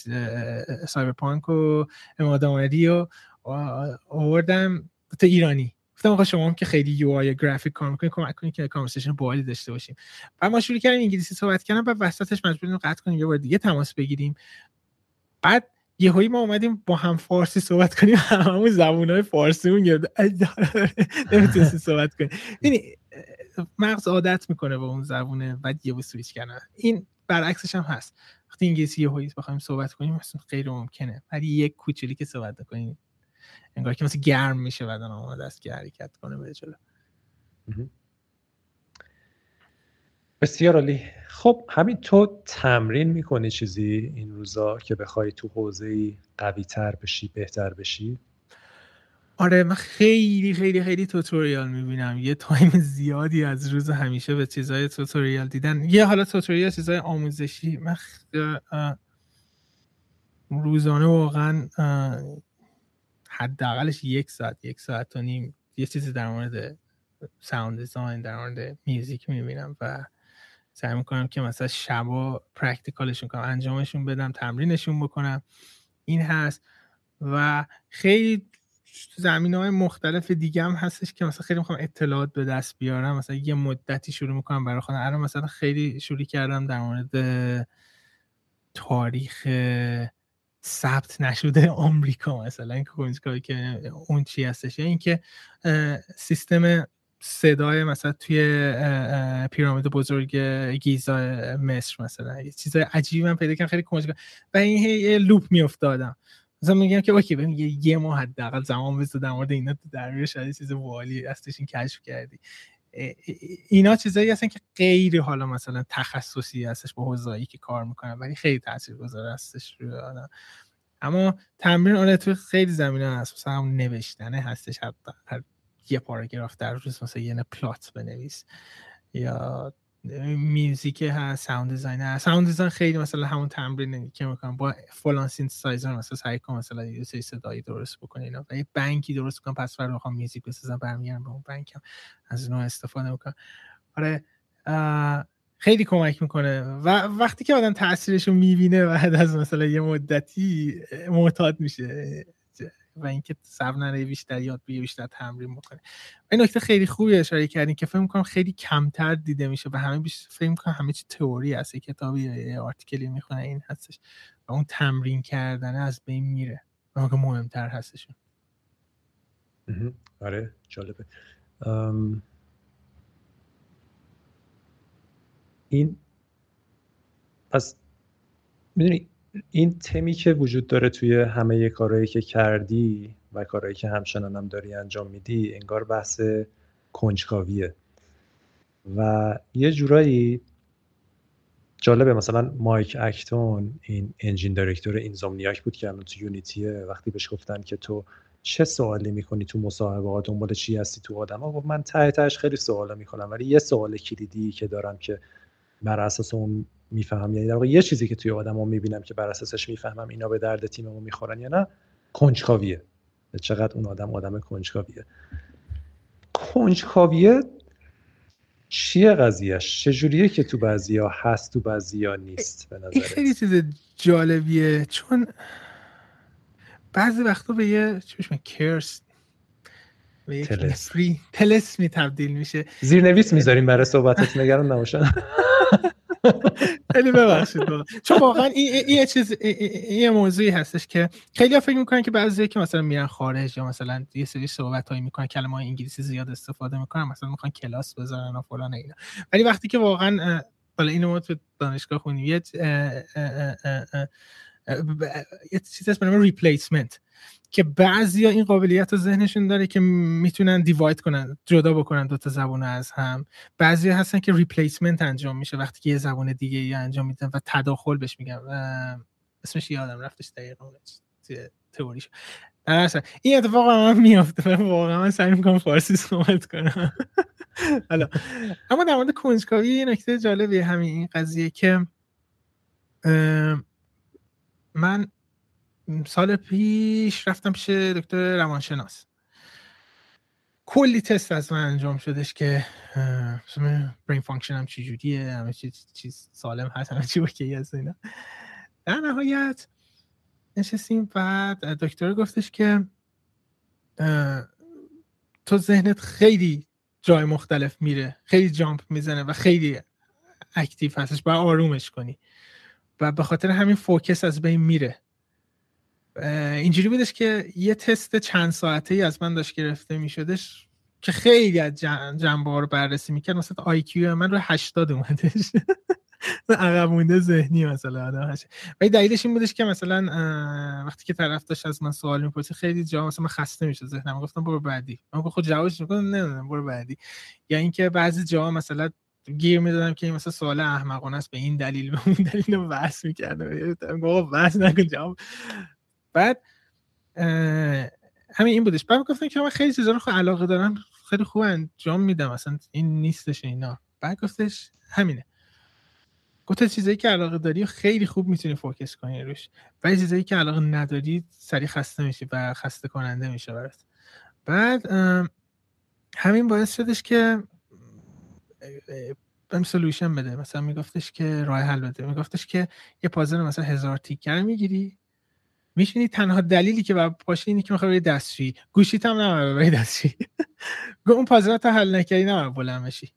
Cyberpunk و عماد احمدی رو آوردم. تا ایرانی. گفتم آقا شما هم که خیلی UI گرافیک کار می‌کنید کمک کنید که conversation باحالی داشته باشیم. بعد ما شروع کردیم انگلیسی صحبت کردن بعد وسطش مجبوریم قطع کنیم یه بار دیگه تماس بگیریم. بعد یه ما اومدیم با هم فارسی صحبت کنیم همون زبون های فارسی اون گرد نمی‌تونستی صحبت کنیم. یعنی مغز عادت می‌کنه با اون زبونه بعد یه سویچ کردن. این برعکسش هم هست. وقتی انگلیسی یه هایی بخوایم صحبت کنیم مثلا غیر ممکنه. ولی یک کوچولی که صحبت کنیم انگار که مثل گرم میشه بدن آماده است که حرکت کنه به جلو. بسیار عالی. خب همین تو تمرین می‌کنی چیزی این روزا که بخوای تو حوزه قوی تر بشی بهتر بشی؟ آره من خیلی خیلی خیلی توتوریال می‌بینم. یه تایم زیادی از روز همیشه به چیزای توتوریال دیدن. یه حالا توتوریال چیزای آموزشی. من روزانه واقعا حداقلش یک ساعت یک ساعت و نیم یه چیزی در مورد sound design در مورد music می‌بینم و سعی می‌کنم که مثلا شبا practical شون کنم انجامشون بدم تمرینشون بکنم. این هست و خیلی زمین های مختلف دیگه هم هستش که مثلا خیلی می‌خوام اطلاعات به دست بیارم. مثلا یه مدتی شروع می‌کنم برای خودم. الان مثلا خیلی شروع کردم در مورد تاریخ ثبت نشده آمریکا مثلا این که اون چی هستش. یا اینکه سیستم صدای مثلا توی پیرامید بزرگ گیزا مصر مثلا. یه چیز عجیبی من پیدا کردم خیلی کمک و این یه لوپ میافتادم. مثلا میگم که اوکی بهم یه ماه حداقل زمان بذار در مورد اینا در روی شاید چیز والی هستش این کشف کردی. اینا چیزایی هستن که غیر حالا مثلا تخصصی هستش با حوزه‌ای که کار می‌کنن ولی خیلی تاثیرگذار هستش روی آدم. اما تمرین آره تو خیلی زمینه هست. مثلا هم نوشتنه هستش حتی هر یه پاراگراف در روز مثلا یه plot بنویس یا music هست sound design هست. sound design خیلی مثلا همون تمرین که می‌کنم. با فلان سینتسایزر مثلا سعی کنم مثلا یه سری صدایی درست بکنم اینا. و یه بانکی درست کنم پس فردا بخوام music بسازم برمیگردم به اون بانکم از اونها استفاده می‌کنم. آره خیلی کمک می‌کنه. و وقتی که آدم تاثیرش رو می‌بینه بعد از مثلا یه مدتی معتاد میشه. و اینکه صبر نره بیشتر یاد بگیره بیشتر تمرین بکنه. این نکته خیلی خوبی اشاره کردین که فکر می‌کنم خیلی کمتر دیده میشه و همه بیشتر فکر می‌کنم همه چی تئوری هست. کتابی یا آرتیکلی می‌خونه این هستش. و اون تمرین کردن از بین میره. و مهمتر هستشون. آره جالبه. این پس می‌دونی این تمی که وجود داره توی همه کارهایی که کردی و کارهایی که همچنان هم داری انجام میدی انگار بحث کنجکاویه. و یه جورایی جالبه مثلا Mike Acton این engine director Insomniac بود که الان تو Unity ه وقتی بهش گفتن که تو چه سوالی می‌کنی تو مصاحبه دنبال چی هستی تو آدم؟ ها من ته تهش خیلی سوالا می‌کنم ولی یه سوال کلیدی که دارم که بر اساس اون می‌فهمم. یعنی در واقع یه چیزی که توی آدما می‌بینم که بر اساسش می‌فهمم اینا به درد تیممون می‌خورن یا نه کنجکاویه. چقدر اون آدم آدم کنجکاویه. کنجکاویه چیه قضیهش چجوریه که تو بعضیا هست تو بعضیا نیست؟ به این خیلی چیز جالبیه. چون بعضی وقتا به یه چی کرس به یک تلسمی تبدیل میشه. زیرنویس می‌ذاریم برای صحبتت. <laughs> نگران نباشن. خیلی ببخشید چون واقعا این یه چیز یه موضوعی هستش که خیلی فکر می‌کنن که بعضی که مثلا میرن خارج یا مثلا یه سری صحبت هایی می‌کنن کلمه انگلیسی زیاد استفاده می‌کنن مثلا می‌خوان کلاس بذارن و فلان اینا. ولی وقتی که واقعا حالا اینو ما تو دانشگاه خونیم یه یه چیزی هست به ریپلیسمنت که بعضیا این قابلیت رو ذهنشون داره که می‌تونن دیواید کنن جدا بکنن دو تا زبان از هم. بعضی هستن که ریپلیسمنت انجام میشه وقتی که یه زبان دیگه یا انجام میدن و تداخل بهش میگن. اسمش یادم رفتش دقیقا تئوریش این اتفاق هم میافته. واقعا من سعی می‌کنم فارسی صحبت کنم. <laughs> حالا. اما در مورد کنجکاوی یه نکته جالبی همین این قضیه که من سال پیش رفتم پیش دکتر روانشناس. کلی تست از من انجام شدش که brain function م چی جوریه همه چیز, سالم هست همه چی اوکی هست اینا. در نهایت نشستیم بعد دکتر گفتش که تو ذهنت خیلی جای مختلف میره خیلی jump می‌زنه و خیلی active هستش باید آرومش کنی. و به خاطر همین focus از بین میره. اینجوری بودش که یه تست چند ساعته ای از من داشت گرفته می شدش که خیلی از جنبه ها رو بررسی می‌کرد. مثلا IQ من رو 80 اومدش. <laughs> عقب مونده ذهنی مثلا آدم و دلیلش این بودش که مثلا وقتی که طرف داشت از من سوال می‌پرسید خیلی جا مثلا من خسته میشه ذهنم. گفتم برو بعدی. من خود جوابش می‌کنم نه برو بعدی. یا اینکه بعضی جا مثلا گیر می‌دادم که این مثلا سوال احمقانه است به این دلیل به اون دلیل رو بحث می‌کردم. گفتم بحث نکن جواب. بعد همین این بودش. بعد گفتن که من خیلی چیزا رو علاقه دارم خیلی خوب انجام میدم اصلا این نیستش اینا. بعد گفتش همینه. گفت چیزایی که علاقه داری خیلی خوب می‌تونی فوکس کنی روش ولی چیزایی که علاقه نداری سریع خسته میشی و خسته کننده میشه برات. بعد همین باعث شدش که بهم سلوشن بده. مثلا میگفتش که راه حل بده. میگفتش که یه پازل مثلا هزار تیکر می‌گیری. میشینی تنها دلیلی که باید پاشی اینه که می‌خوای بری دستشویی. گوشیت هم نمیشه بری دستشویی. <laughs> اون پازلات حل نکردی نمیشه بلند بشی.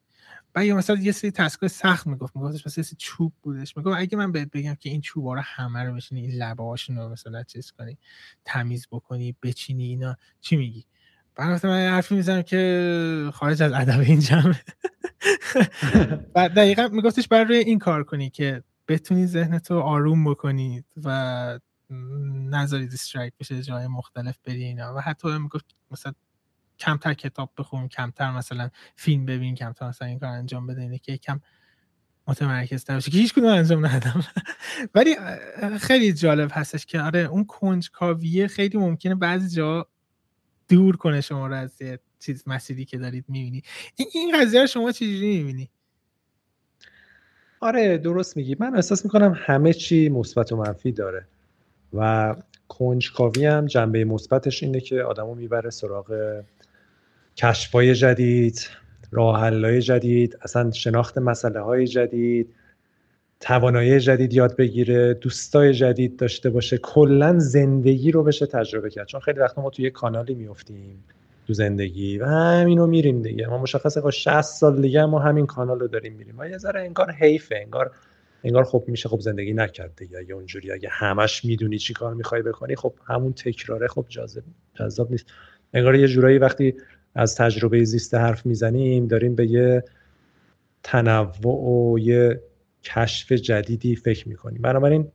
بعد یا مثلا یه سری تسکای سخت می‌گفت. میگفتش مثلا یه چوب بودش. می‌گفت اگه من بهت بگم که این چوبا رو همه رو بشینی این لبه‌هاشون رو مثلا چیز کنی تمیز بکنی بچینی اینا چی میگی؟ بعد گفتم من حرفی می‌زنم که خارج از ادب این جمع. <laughs> بعد دقیقا میگفتش برای این کار کنی که بتونی ذهنتو آروم بکنی و نذاری دیسترکت بشه جای مختلف بری اینا. و حتی می‌گفت مثلا کمتر کتاب بخون کمتر مثلا فیلم ببین کمتر مثلا این کار انجام بده اینه که یکم متمرکز تر که هیچ کدوم انجام ندادم <laughs> ولی خیلی جالب هستش که آره اون کنجکاویه خیلی ممکنه بعضی جا دور کنه شما رو از چیز مسیری که دارید می‌بینی. این, قضیه رو شما چجوری می‌بینی؟ آره درست میگی. من احساس می‌کنم همه چی مثبت و منفی داره و کنجکاوی هم جنبه مثبتش اینه که آدمو می‌بره سراغ کشفای جدید راه جدید اصلا شناخت مسئله های جدید توانایی جدید یاد بگیره دوستای جدید داشته باشه کلا زندگی رو بشه تجربه کرد. چون خیلی وقتا ما توی کانالی میفتیم تو زندگی و همینو میریم دیگه. ما مشخصه با 60 سال دیگه ما همین کانال رو داریم میریم. و یه ذره انگار حیفه انگار انگار خب میشه خب زندگی نکرد دیگه. اگه اونجوری اگه همش می‌دونی چی کار می‌خوای بکنی خب همون تکراره خب جذاب جذاب نیست. انگار یه جورایی وقتی از تجربه زیسته حرف می‌زنیم داریم به یه تنوع و یه کشف جدیدی فکر می‌کنیم بنابراین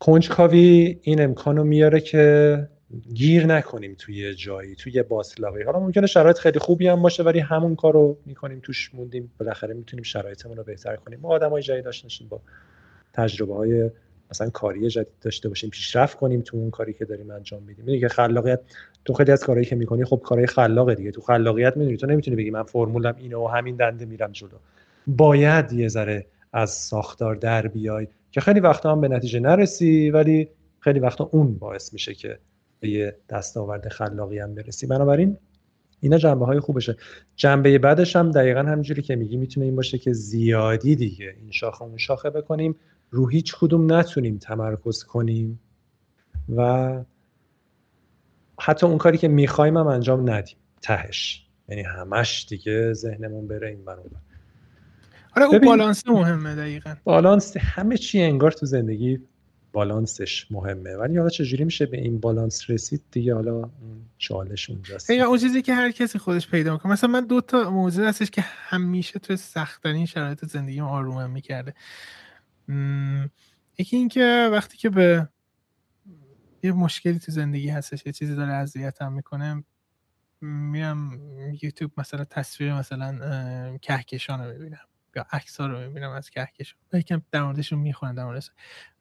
کنجکاوی این امکان رو میاره که گیر نکنیم توی جایی توی باطلاقی حالا ممکنه شرایط خیلی خوبی هم باشه ولی همون کار رو می‌کنیم توش موندیم. بالاخره می‌تونیم شرایطمون رو بهتر کنیم. ما آدم های جدید داشته با تجربه های مثلا کاری جدید داشته باشیم پیشرفت کنیم تو اون کاری که داریم انجام میدیم. دیگه خلاقیت تو خیلی از کارهایی که می‌کنی خب کارهای خلاقه دیگه. تو خلاقیت می‌دونی تو نمی‌تونی بگی من فرمولم اینه و همین دنده میرم جلو. باید یه ذره از ساختار در بیای که خیلی وقتا هم به نتیجه نرسی ولی خیلی وقتا اون باعث میشه که به یه دستاورد خلاقی هم برسی. بنابراین اینا جنبه های خوبشه. جنبه بعدش هم دقیقا همینجوری که میگی می‌تونه این باشه که زیادی دیگه این شاخه اون شاخه بکنیم. رو هیچ کدوم نتونیم تمرکز کنیم و حتی اون کاری که می‌خوایم هم انجام ندیم. تهش. یعنی همش دیگه ذهنمون بره این برون آره اون بالانس مهمه دقیقا. بالانس همه چی انگار تو زندگی بالانسش مهمه. ولی حالا چجوری میشه به این بالانس رسید دیگه؟ حالا چالش اونجاست. اون چیزی که هر کسی خودش پیدا می‌کنه. مثلا من دو تا موضوع هستش که همیشه تو سختترین شرایط زندگی آرومم می‌کرده. یکی اینکه وقتی که به یه مشکلی تو زندگی هستش یه چیزی داره اذیتم می‌کنه میرم یوتیوب مثلا تصویر مثلا کهکشان رو می‌بینم. یا عکس ها رو می‌بینم از کهکشان و یکم در موردشون می‌خونم در مورد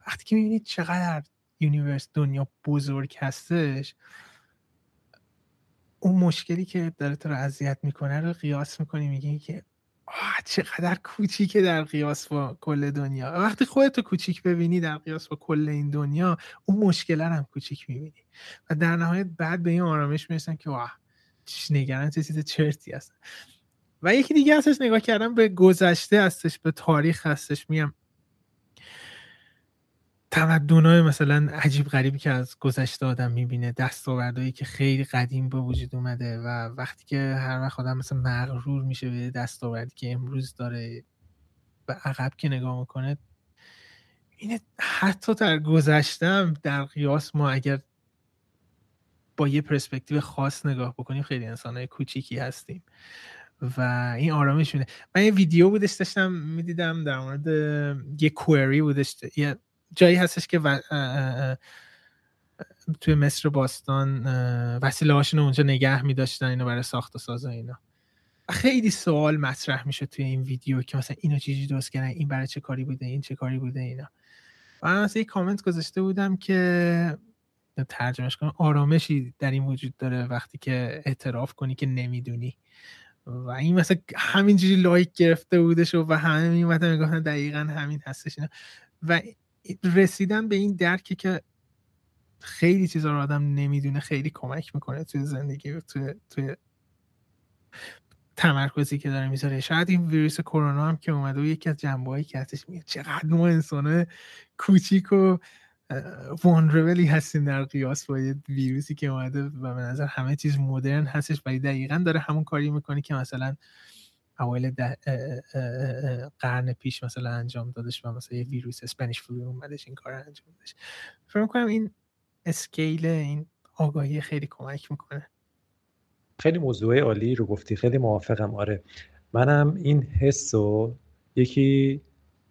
وقتی که می‌بینید چقدر یونیورس دنیا بزرگ هستش اون مشکلی که داره تو رو اذیت می‌کنه رو قیاس می‌کنی میگی که آه چقدر کوچیکه در قیاس با کل دنیا. وقتی خودتو کوچیک ببینی در قیاس با کل این دنیا اون مشکل هم کوچیک می‌بینی. و در نهایت بعد به این آرامش می‌رسن که واه نگران چه چیز چرتی هست و یکی دیگه هستش نگاه کردم به گذشته هستش به تاریخ هستش میام تمدنهای مثلا عجیب غریبی که از گذشته آدم می‌بینه دستاوردهایی که خیلی قدیم به وجود اومده و وقتی که هر وقت آدم مثلا مغرور میشه به دستاوردی که امروز داره به عقب که نگاه می‌کنه اینه حتی در گذشتم در قیاس ما اگر با یه پرسپکتیو خاص نگاه بکنیم خیلی انسانهای کوچیکی هستیم. و این آرامش میده من یه ویدیو بودش داشتم می‌دیدم در مورد یه کوئری بودش یه جایی هستش که و... توی مصر باستان وسیله هاشون اونجا نگه میداشتن اینو برای ساخت و ساز اینا. خیلی سوال مطرح میشه توی این ویدیو که مثلا اینو چیزی درست کردن این برای چه کاری بوده این چه کاری بوده اینا. و من مثلا یه کامنت گذاشته بودم که ترجمهش کنم آرامشی در این وجود داره وقتی که اعتراف کنی که نمی‌دونی. و این مثلا همینجوری لایک گرفته بودش و همه میومدن می‌گفتن دقیقا همین هستش اینا. و رسیدن به این درکی که خیلی چیزا رو آدم نمی‌دونه خیلی کمک می‌کنه توی زندگی و توی, توی تمرکزی که داره می‌ذاره. شاید این ویروس کرونا هم که اومده و یکی از جنبه که هستش میگه چقدر ما انسان کوچیک و vulnerable ی هستیم در قیاس با یه ویروسی که اومده و به نظر همه چیز مدرن هستش و دقیقا داره همون کاری می‌کنی که مثلا اوایل قرن پیش مثلا انجام دادش و مثلا یه ویروس Spanish flu اومدش این کار انجام دادش. فکر می‌کنم این scale این آگاهی خیلی کمک می‌کنه. خیلی موضوع عالی رو گفتی خیلی موافقم. آره. منم این حس رو یکی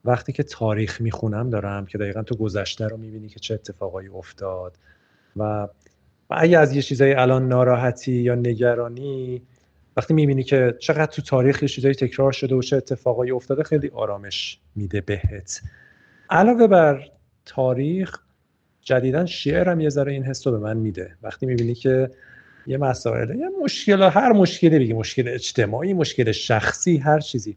وقتی که تاریخ می‌خونم دارم که دقیقا تو گذشته رو می‌بینی که چه اتفاقایی افتاد. و, اگه از یه چیزایی الان ناراحتی یا نگرانی وقتی می‌بینی که چقدر تو تاریخ یه چیزایی تکرار شده و چه اتفاقایی افتاده خیلی آرامش میده بهت. علاوه بر تاریخ جدیدا هم یه ذره این حس به من میده. وقتی می‌بینی که یه مسائل یه مشکل هر مشکلی بگی مشکل اجتماعی مشکل شخصی هر چیزی.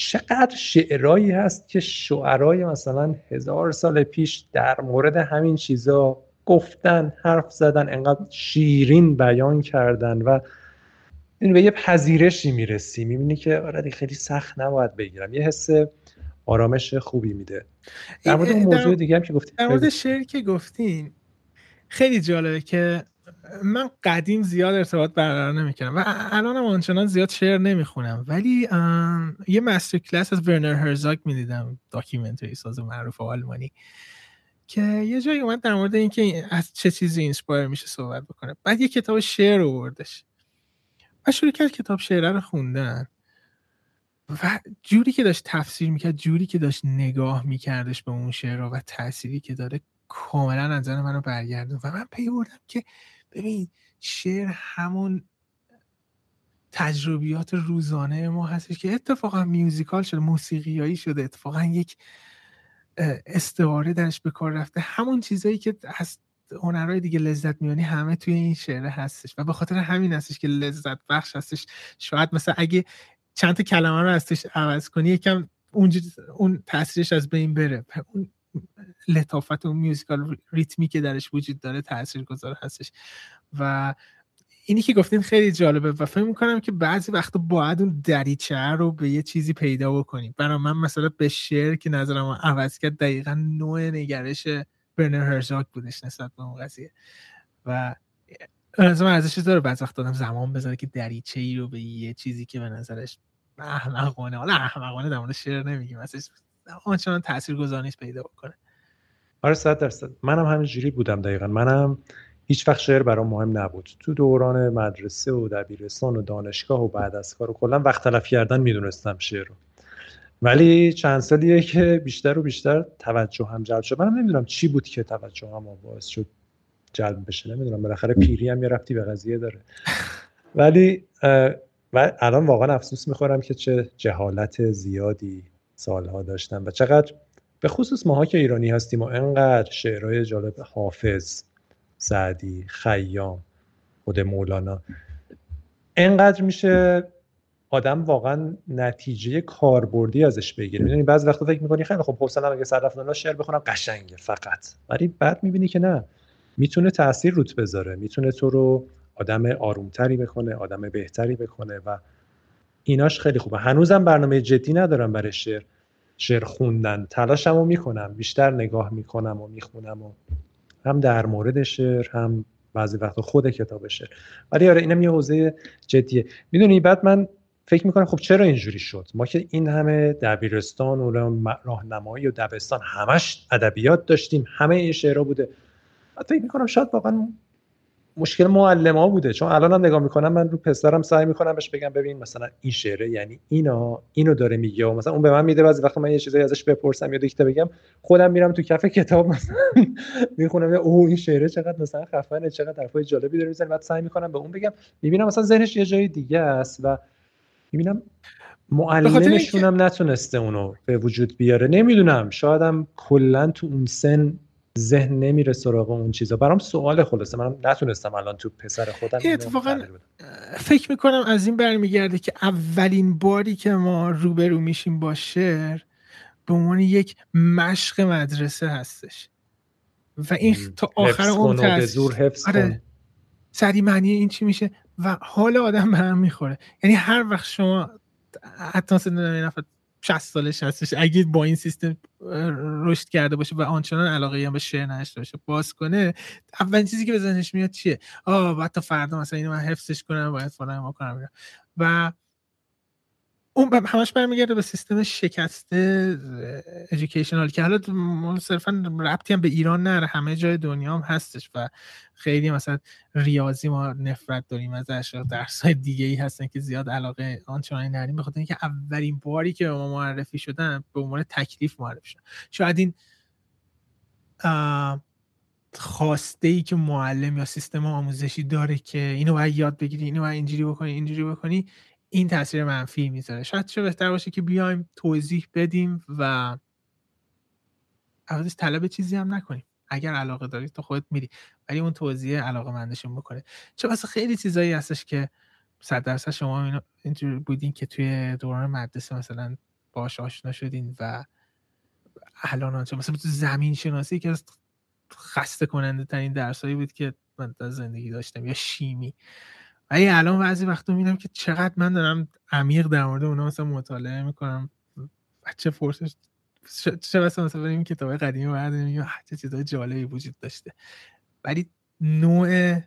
چقدر شعرایی هست که شعرای مثلا هزار سال پیش در مورد همین چیزا گفتن حرف زدن انقدر شیرین بیان کردن و این به یه پذیرشی می‌رسی. می‌بینی که آره خیلی سخت نباید بگیرم. یه حس آرامش خوبی میده. در مورد اون موضوع دیگه هم که گفتیم در مورد شعر که گفتین خیلی جالبه که من قدیم زیاد ارتباط برقرار نمی‌کردم و الان هم آنچنان زیاد شعر نمی‌خونم. ولی یه masterclass از Werner Herzog می‌دیدم documentary ساز معروف آلمانی که یه جایی اومد در مورد اینکه از چه چیزی inspire میشه صحبت بکنه. بعد یه کتاب شعر آوردش. و شروع کرد کتاب شعر رو خوندن. و جوری که داشت تفسیر می‌کرد جوری که داشت نگاه میکردش به اون شعر و تأثیری که داره کاملا نظر منو برگردون و من پی بردم که ببین شعر همون تجربیات روزانه ما هستش که اتفاقا میوزیکال شده موسیقیایی شده اتفاقا یک استعاره درش به کار رفته. همون چیزایی که از هنرهای دیگه لذت میانی همه توی این شعر هستش و به خاطر همین هستش که لذت بخش هستش. شاید مثلا اگه چند تا کلمه رو ازش عوض کنی یکم اون, اون تاثیرش از بین بره. لطافت اون میوزیکال ریتمی که درش وجود داره گذار هستش. و اینی که گفتین خیلی جالبه و فکر می‌کنم که بعضی وقتا باید اون دریچه رو به یه چیزی پیدا بکنیم. برای من مثلا به شعر که نظرم عوض کرد دقیقا نوع نگرش برنر هرزاک بودش نسبت به اون قضیه. و از ارزش داره بعض وقت دادم زمان بذاره که دریچه ای رو به یه چیزی که به نظرش احمقانه حالا احمقانه در مورد شعر نمیگیم آنچنان تاثیرگذار نیست پیدا بکنه. آره صد درصد. منم همینجوری بودم دقیقا. منم هیچ وقت شعر برام مهم نبود. تو دوران مدرسه و دبیرستان و دانشگاه و بعد از کار و کلا وقت تلف کردن می‌دونستم شعر رو. ولی چند سالیه که بیشتر و بیشتر توجه هم جلب شد. منم نمی‌دونم چی بود که توجه هم باعث شد جلب بشه. نمی‌دونم. بالاخره پیری هم یه رفتی به قضیه داره. ولی و الان واقعا افسوس می‌خورم که چه جهالت زیادی سالها داشتم و چقدر به خصوص ماها که ایرانی هستیم و انقدر شعرهای جالب حافظ سعدی خیام خود مولانا انقدر میشه آدم واقعا نتیجه کاربردی ازش بگیره. می‌دونی بعضی وقتا فکر می‌کنی خیلی خب حسین اگه صرف شعر بخونم قشنگه فقط. ولی بعد می‌بینی که نه. می‌تونه تاثیر روت بذاره. می‌تونه تو رو آدم آرومتری بکنه آدم بهتری بکنه و ایناش خیلی خوبه. هنوزم برنامه جدی ندارم برای شعر. شعر خوندن. تلاشمو می‌کنم. بیشتر نگاه می‌کنم و می‌خونم و هم در مورد شعر هم بعضی وقتا خود کتاب شعر. ولی آره اینم یه حوزه جدیه. می‌دونی بعد من فکر می‌کنم خب چرا اینجوری شد؟ ما که این همه دبیرستان و راهنمایی و دبستان همش ادبیات داشتیم. همه این شعرها بوده. فکر می‌کنم شاید واقعا مشکل معلم ها بوده. چون الان هم نگاه می‌کنم من رو پسرم سعی می‌کنم بهش بگم ببین مثلا این شعره یعنی اینا اینو داره میگه و مثلا اون به من میده بعضی وقت من یه چیزایی ازش بپرسم یا دیکته بگم خودم میرم تو کف کتاب مثلا <laughs> می‌خونم او این شعره چقدر مثلا خفنه چقدر حرفای جالبی داره می‌زنه. بعد سعی می‌کنم به اون بگم. می‌بینم مثلا ذهنش یه جای دیگه است و می‌بینم معلمشون هم نتونسته اونو به وجود بیاره. نمی‌دونم. شایدم کلا تو اون سن ذهن نمیره سراغ اون چیزا. برام سوال خلاصه من نتونستم الان تو پسر خودم اتفاقا فکر می‌کنم از این برمیگرده که اولین باری که ما روبرو میشیم با شعر به عنوان یک مشق مدرسه هستش. و این تا آخر اون حفظ آره. سری معنی این چی میشه؟ و حال آدم به هم می‌خوره. یعنی هر وقت شما حتی نفر 60 سالش هستش اگه با این سیستم رشد کرده باشه و آنچنان علاقه هم به شعر نشته باشه باز کنه اولین چیزی که به ذهنش میاد چیه؟ آه بعد تا فردا مثلا اینو من حفظش کنم باید فلان ما کنم و اون همش برمیگرده به سیستم شکسته ادویکیشنال که حالا صرفا ربطی هم به ایران نره همه جای دنیا هم هستش و خیلی مثلا ریاضی ما نفرت داریم ازش درس های دیگه ای هستن که زیاد علاقه آنچنانی نریم بخاطر اینکه اولین باری که به ما معرفی شدن به عنوان تکلیف معرفی شدن. شاید این خواسته ای که معلم یا سیستم آموزشی داره که اینو باید یاد بگیری اینو باید اینجوری بکنی اینجوری بکنی این تاثیر منفی می‌ذاره. شاید چه بهتر باشه که بیایم توضیح بدیم و اولش طلب چیزی هم نکنیم. اگر علاقه دارید تو خودت میری ولی اون توضیح علاقه مندشون بکنه. چه واسه خیلی چیزایی هستش که صد درصد شما اینجوری بودین که توی دوران مدرسه مثلا باش آشنا شدین و الان آنچه. مثلا تو زمین شناسی که خسته کننده ترین درسایی بود که من در زندگی داشتم یا شیمی. ولی الان بعضی وقتا می‌بینم که چقدر من دارم عمیق در مورد اونا مثلا مطالعه می‌کنم. بچه فرصش چه مثلا مثلا این کتاب قدیمی برداریم میگیم چه چیزای جالبی وجود داشته. ولی نوع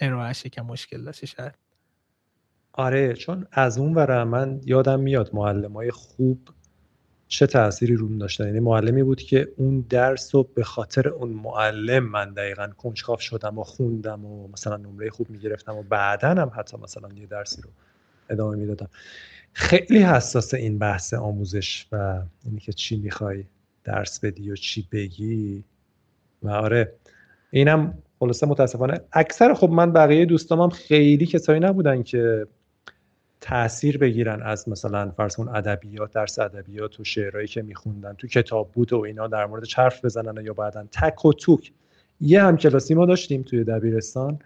ارائهش یکم مشکل داشته شاید. آره چون از اون ورا من یادم میاد معلم های خوب چه تأثیری روم داشتن؟ یعنی معلمی بود که اون درس رو به خاطر اون معلم من دقیقا کنجکاف شدم و خوندم و مثلا نمره خوب می‌گرفتم و بعدا هم حتی مثلا یه درسی رو ادامه می‌دادم. خیلی حساس این بحث آموزش و اینی که چی می‌خوای درس بدی و چی بگی. و آره اینم خلاصه متاسفانه. اکثر خب من بقیه دوستام هم خیلی کسایی نبودن که تاثیر بگیرن از مثلا فرض کن ادبیات درس ادبیات و شعرهایی که میخوندن تو کتاب بود و اینا در مورد حرف بزنن یا بعدا تک و توک. یه هم کلاسی ما داشتیم توی دبیرستان.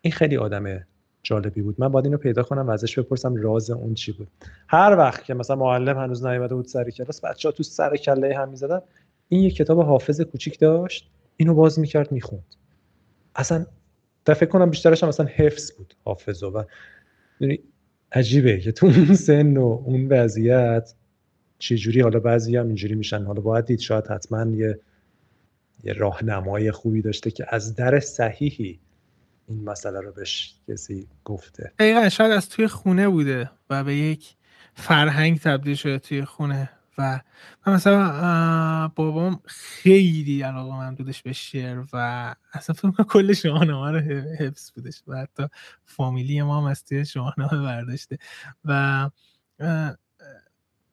این خیلی آدم جالبی بود. من باید اینو پیدا کنم و ازش بپرسم راز اون چی بود. هر وقت که مثلا معلم هنوز نیومده بود سر کلاس بچه ها تو سر کله هم می‌زدن این یه کتاب حافظ کوچیک داشت اینو باز می‌کرد می‌خوند. اصلا فکر کنم بیشترش هم مثلا حفظ بود حافظ و عجیبه که تو اون سن و اون وضعیت چجوری حالا بعضی هم اینجوری میشن. حالا باید دید شاید حتما یه یه راهنمای خوبی داشته که از در صحیحی این مسئله رو بهش کسی گفته. دقیقا شاید از توی خونه بوده و به یک فرهنگ تبدیل شده توی خونه. و مثلا بابام خیلی علاقه من بودش به شعر و اصلا فکر کل شاهنامه رو حفظ بودش و حتی فامیلی ما هم از توی شاهنامه برداشته و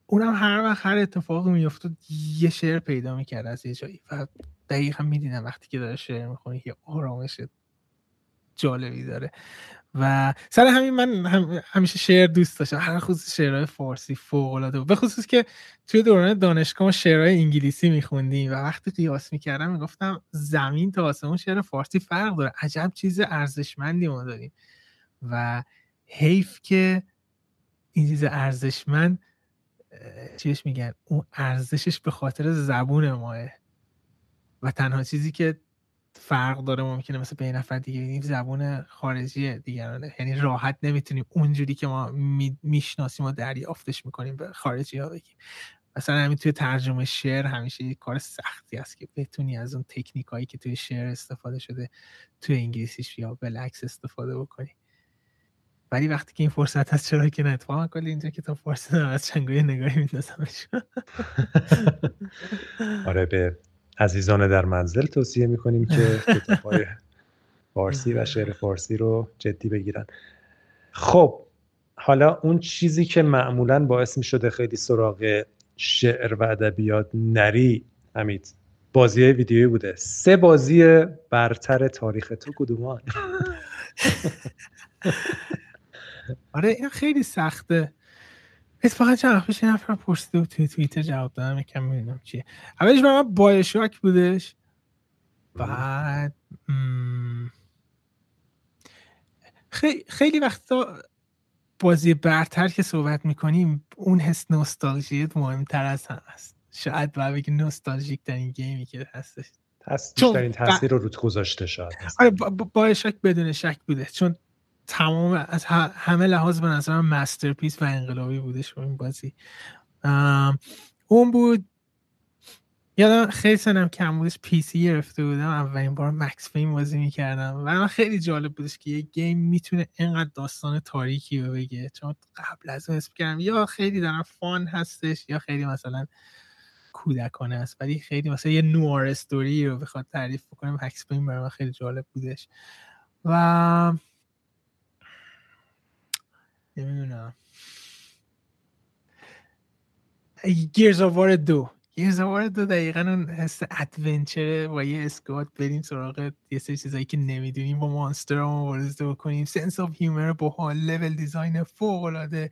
اونم هر وقت هر اتفاقی میافتاد یه شعر پیدا می‌کرد از یه جایی و دقیقا می‌دیدم وقتی که داره شعر می‌خونه یه آرامش جالبی داره. و سر همین من همیشه شعر دوست داشتم. هر خصوص شعرهای فارسی فوق العاده به خصوص که توی دوران دانشگاه ما شعرهای انگلیسی میخوندیم و وقتی قیاس می‌کردم می‌گفتم زمین تا آسمون شعر فارسی فرق داره. عجب چیز ارزشمندی ما داریم. و حیف که این چیز ارزشمند چیش میگن؟ اون ارزشش به خاطر زبون ماه. و تنها چیزی که فرق داره ممکنه مثل به نفر دیگه ببینیم زبون خارجی دیگرانه. یعنی راحت نمی‌تونیم اونجوری که ما می‌شناسیم و دریافتش می‌کنیم به خارجی ها بگیم. مثلا همین توی ترجمه شعر همیشه یک کار سختی است که بتونی از اون تکنیک هایی که توی شعر استفاده شده توی انگلیسیش یا بلکس استفاده بکنی. ولی وقتی که این فرصت هست چرا که نه؟ اتفاقا کلی اینجا کتاب فارسی از چنگای نگاهی میندازمش. <laughs> آره به عزیزان در منزل توصیه می‌کنیم که <laughs> کتابهای فارسی و شعر فارسی رو جدی بگیرن. خب حالا اون چیزی که معمولا باعث می شده خیلی سراغ شعر و ادبیات نری امید بازی ویدیویی بوده. سه بازی برتر تاریخ تو کدومان؟ <laughs> آره این خیلی سخته. اتفاقا چند پیش نفر پرسیده و توی توییتر جواب دادم یکم می‌بینم چیه. اولش برای من بایشاک بودش. بعد خیلی, خیلی وقتا بازی برتر که صحبت می‌کنیم اون حس نوستالژیت مهمتر از هم هست شاید باید بگی نوستالژیک در این گیمی که هستش. هست این تاثیر رو روت گذاشته شاید. آره با شک بدون شک بوده. چون تمام از همه لحاظ به نظرم masterpiece و انقلابی بودش این بازی. اون بود. یادم خیلی سنم کم بودش PC گرفته بودم اولین بار Max Payne بازی می‌کردم. و من خیلی جالب بودش که یه game می‌تونه اینقدر داستان تاریکی رو بگه. چون قبل از اون اسم کردم. یا خیلی دارم fun هستش یا خیلی مثلا کودکانه است. ولی خیلی مثلا یه noir story رو بخواد تعریف بکنم Max Payne برای من خیلی جالب بودش. و نمی‌دونم Gears of War دو. Gears of War دو دقیقا اون حس adventure با یه squad بریم سراغ یه سری چیزایی که نمی‌دونیم با monster رو مبارزه بکنیم. sense of humor با حال level design فوق العاده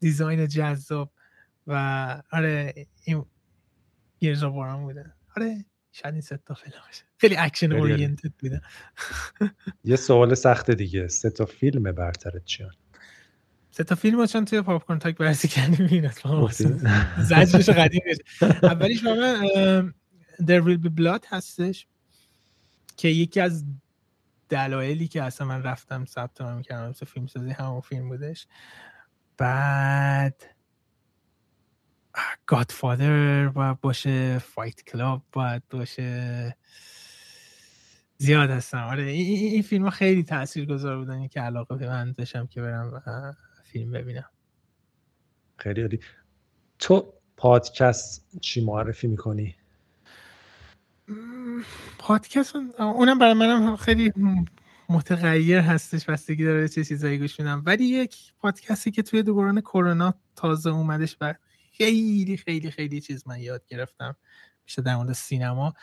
design جذاب. و آره این Gears of War بوده. آره شاید این سه تا فیلم خیلی action oriented بوده یه سوال سخت دیگه. سه تا فیلم برترت چیان؟ سه تا فیلم چون توی Popcorn Talk بررسی کردیم. این زجرش قدیم اولیش من There Will Be Blood هستش که یکی از دلایلی که اصلا من رفتم ثبت نام کردم مثل فیلم سازی همون فیلم بودش. بعد گادفادر باید باشه فایت کلاب باید باشه. زیاد هستم. آره این, این فیلم ها خیلی تأثیر گذار بودن. که علاقه به من داشتم که برم فیلم ببینم. خیلی عالی. تو پادکست چی معرفی می‌کنی؟ پادکست اونم برای منم خیلی متغیر هستش بستگی داره چه چیزایی گوش میدم. ولی یک پادکستی که توی دوران کرونا تازه اومدش و خیلی خیلی خیلی چیز من یاد گرفتم میشه در مورد سینما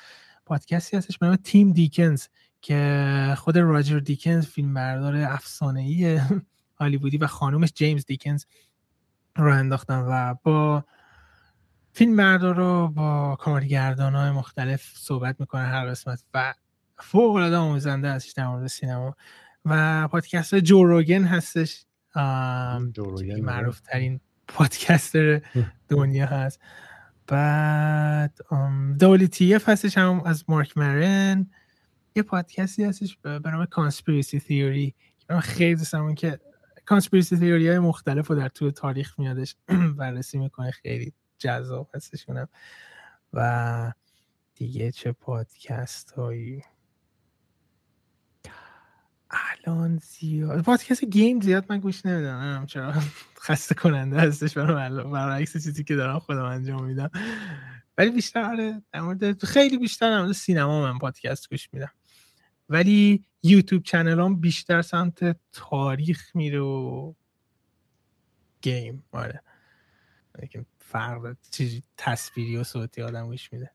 پادکستی هستش به تیم دیکنز که خود راجر دیکنز فیلم بردار افسانه ای هالیوودی و خانومش جیمز دیکنز رو انداختن و با فیلم بردار رو با کارگردان های مختلف صحبت می‌کنه هر قسمت و فوق العاده آموزنده هستش در مورد سینما و پادکست Joe Rogan هستش. معروف ترین پادکستر <laughs> دنیا هست. بعد WTF هستش هم از Marc Maron. یه پادکستی هستش به نام conspiracy theory که من خیلی دوستم که conspiracy theory های مختلف رو در طول تاریخ میادش <clears throat> بررسی می‌کنه. خیلی جذاب هستشونم. و دیگه چه پادکست هایی الان زیاد. پادکست گیم زیاد من گوش نمیدم. چرا؟ <laughs> خسته کننده هستش برای عکس چیزی که دارم خودم انجام میدم. ولی بیشتر آره در خیلی بیشتر در سینما من پادکست گوش میدم. ولی یوتیوب چنل بیشتر سمت تاریخ میره و گیم آره. فرق چیزی تصویری و صوتی آدم گوش میده.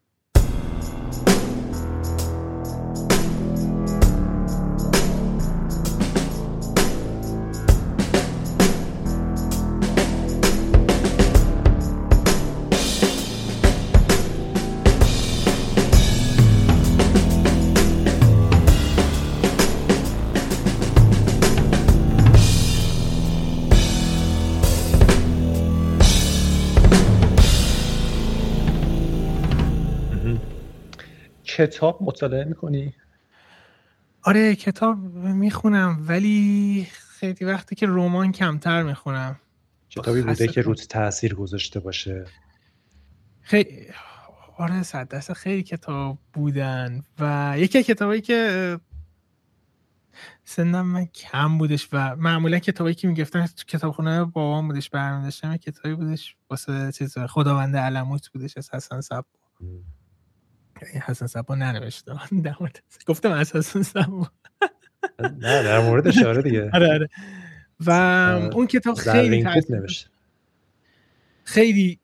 کتاب مطالعه می‌کنی؟ آره کتاب می‌خونم ولی خیلی وقتی که رمان کمتر می‌خونم. کتابی بوده که روت تاثیر گذاشته باشه. خیلی آره صد دست خیلی کتاب بودن و یکی کتابایی که سنم من کم بودش و معمولا کتابایی که می‌گفتن کتابخونه بابام بودش برنامه کتابی بودش واسه چیز خداوند علموت بودش از حسن صبا. حسن صبا ننوشته. <laughs> گفتم از حسن صبا. نه در مورد اشاره دیگه. <laughs> آره آره. و اون کتاب خیلی نوشته خیلی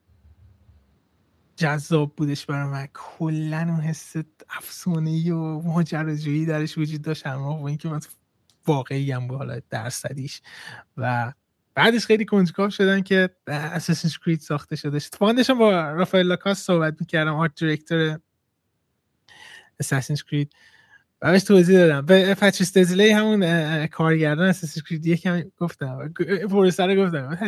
جذاب بودش برای من کلا اون حس افسانه و ماجراجویی درش وجود داشت همراه با اینکه من واقعی هم بود حالا درصدیش. و بعدش خیلی کنجکاو شدن که اساسین کرید ساخته شده. داشتم با رافائل لاکاس صحبت می‌کردم آرت دیرکتور اساسین کرید بهش توضیح دادم. به پچیس دزلی همون کارگردان اساسین کرید یکم گفتم. پروسه رو گفتم.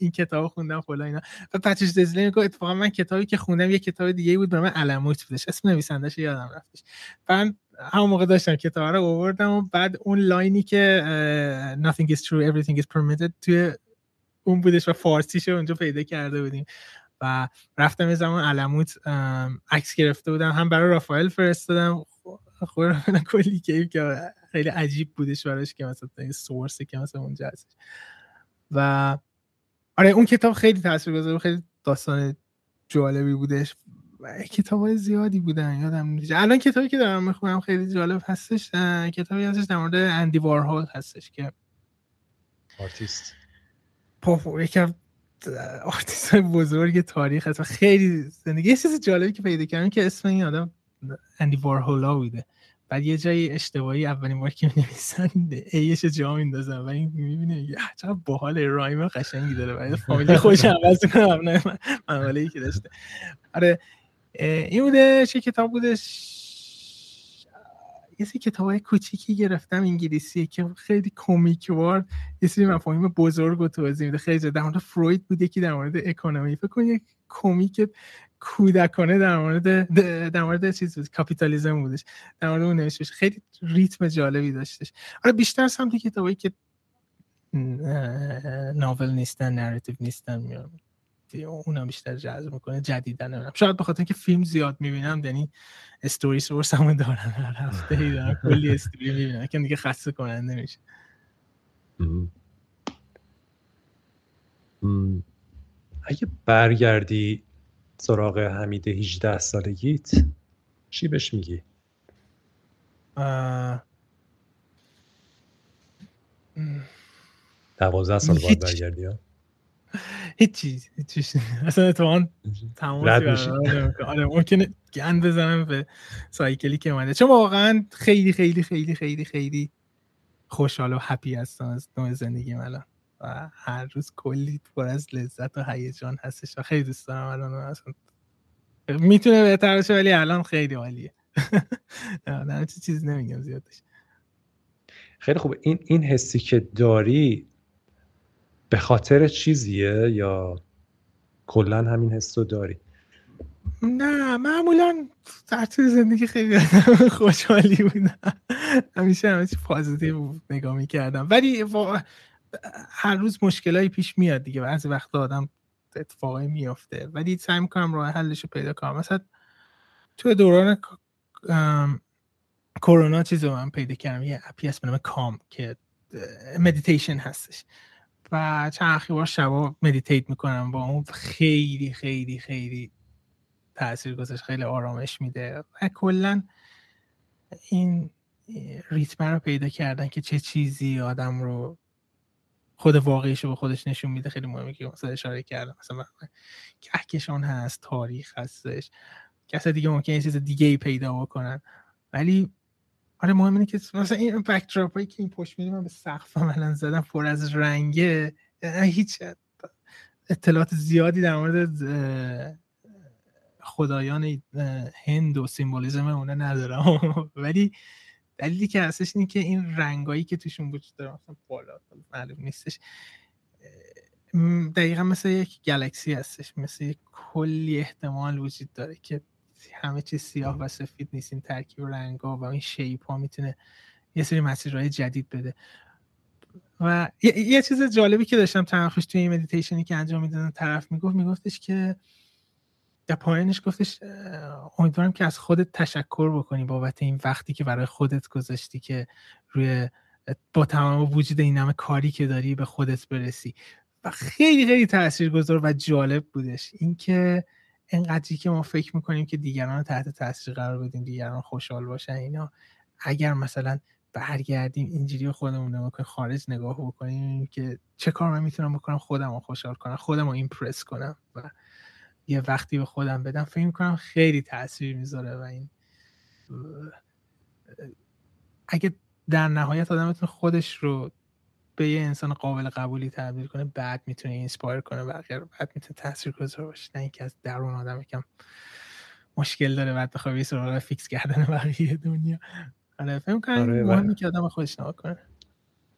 این کتاب خوندم فلا اینا. و پچیس دزلی میگه اتفاقا من کتابی که خوندم یه کتاب دیگه بود برای من علموت بودش. اسم نویسندش یادم رفتش. من همون موقع داشتم کتاب رو آوردم و بعد اون لاینی که nothing is true everything is permitted توی اون بودش و فارسیش اونجا پیدا کرده بودیم. و رفتم یه زمان علموت عکس گرفته بودم. هم برای رافائل فرستادم. خور کلی کیف که خیلی عجیب بودش براش که مثلا این سورسی که مثلا اونجا هست و آره اون کتاب خیلی تاثیرگذار خیلی داستان جالبی بودش. کتاب های زیادی بودن یادم نیست. الان کتابی که دارم می‌خونم خیلی جالب هستش. کتابی هستش در مورد اندی وارهول هستش که آرتیست. یکم آرتیست های بزرگ تاریخ هست و خیلی زندگی. یه چیز جالبی که پیدا کردم که اسم این آدم Andy Warhola بوده. بعد یه جایی اشتباهی اولین بار که می‌نویسن a ش جا میندازن و این می‌بینه چقدر باحال rhyme قشنگی داره و <laughs> فامیلی خوش عوض کنه مقاله که داشته. آره این بوده چه کتاب بودش یه سری کتاب کوچیکی گرفتم انگلیسی که خیلی comic وار یه سری مفاهیم بزرگ رو توضیح میده. خیلی در مورد فروید بوده که در مورد economy. فکر کنید comic کودکانه در مورد در مورد چیز بود کاپیتالیسم بودش در مورد اون نوشتش خیلی ریتم جالبی داشتش. آره بیشتر سمت کتابایی که novel نیستن narrative نیستن میام گفتی اونم بیشتر جذب می‌کنه جدیدن نمی‌دونم شاید بخاطر اینکه فیلم زیاد می‌بینم یعنی استوری سورس هم دارن هر هفته دارم کلی استوری می‌بینم. که دیگه خسته کننده میشه. اگه برگردی سراغ حمید 18 سالگیت چی بهش میگی؟ دوازده سال باید برگردی ها؟ هیچ چیز هیچ چیز اصلا اتفاقا تماسی آره ممکنه گند بزنم به سایکلی که اومده. چون واقعا خیلی خیلی خیلی خیلی خیلی خوشحال و هپی هستم از نوع زندگی الان. و هر روز کلی پر از لذت و هیجان هستش. و خیلی دوست دارم الان اصلا می‌تونه بهتر باشه ولی الان خیلی عالیه. <laughs> نه چیز نمیگم زیادش. خیلی خوب. این این حسی که داری به خاطر چیزیه یا کلا همین حس رو داری؟ نه معمولا در طول زندگی خیلی خوشحالی بودم. همیشه همه چی پازیتیو نگاه می‌کردم. ولی هر روز مشکلایی پیش میاد دیگه. بعضی وقت آدم اتفاقی میافته. ولی سعی می‌کنم راه حلش رو پیدا کنم. مثلا تو دوران کرونا چیز من پیدا کردم. یه اپی هست به کام که مدیتیشن هستش. و چند بار شبا meditate می‌کنم. با اون خیلی خیلی خیلی تاثیر گذاشت. خیلی آرامش میده. و کلا این ریتم رو پیدا کردن که چه چیزی آدم رو خود واقعیش رو به خودش نشون میده خیلی مهمه که مثلا اشاره کردم. مثلا کهکشان هست تاریخ هستش. کسی دیگه ممکنه یه چیز دیگه ای پیدا بکنن. ولی آره مهم اینه که مثلا این بکدراپ هایی که این پشت میدیم من به سقف عملا زدم پر از رنگه هیچ اطلاعات زیادی در مورد خدایان هند و سیمبولیزم اونه ندارم. <laughs> ولی دلیلی که هستش اینه که این رنگایی که توشون وجود داره مثلا بالا معلوم نیستش. دقیقا مثل یک گلکسی هستش مثل یک کلی احتمال وجود داره که همه چیز سیاه و سفید نیست. این ترکیب رنگ و این شیپ ها می‌تونه یه سری مسیرهای جدید بده. و یه, چیز جالبی که داشتم تنخش توی این مدیتیشنی که انجام می‌دادن طرف می‌گفت میگفتش که در پایانش گفتش امیدوارم که از خودت تشکر بکنی بابت این وقتی که برای خودت گذاشتی که روی با تمام وجود این همه کاری که داری به خودت برسی. و خیلی خیلی تاثیرگذار و جالب بودش. اینکه انقدری که ما فکر می‌کنیم که دیگران تحت تاثیر قرار بدیم دیگران خوشحال باشن اینا. اگر مثلا برگردیم اینجوری خودمون نگاه کنیم خارج نگاه بکنیم که چه کار من می‌تونم بکنم خودم رو خوشحال کنم خودم رو impress کنم و یه وقتی به خودم بدم فکر کنم خیلی تاثیر می‌ذاره و این اگه در نهایت آدم خودش رو به یه انسان قابل قبولی تبدیل کنه بعد می‌تونه inspire کنه بقیه رو بعد می‌تونه تاثیر گذار باشه. نه اینکه از درون آدم یکم مشکل داره بعد بخواد سراغ فیکس کردن بقیه دنیا. آره فهم کنم آره مهمی که آدم خودش کنه.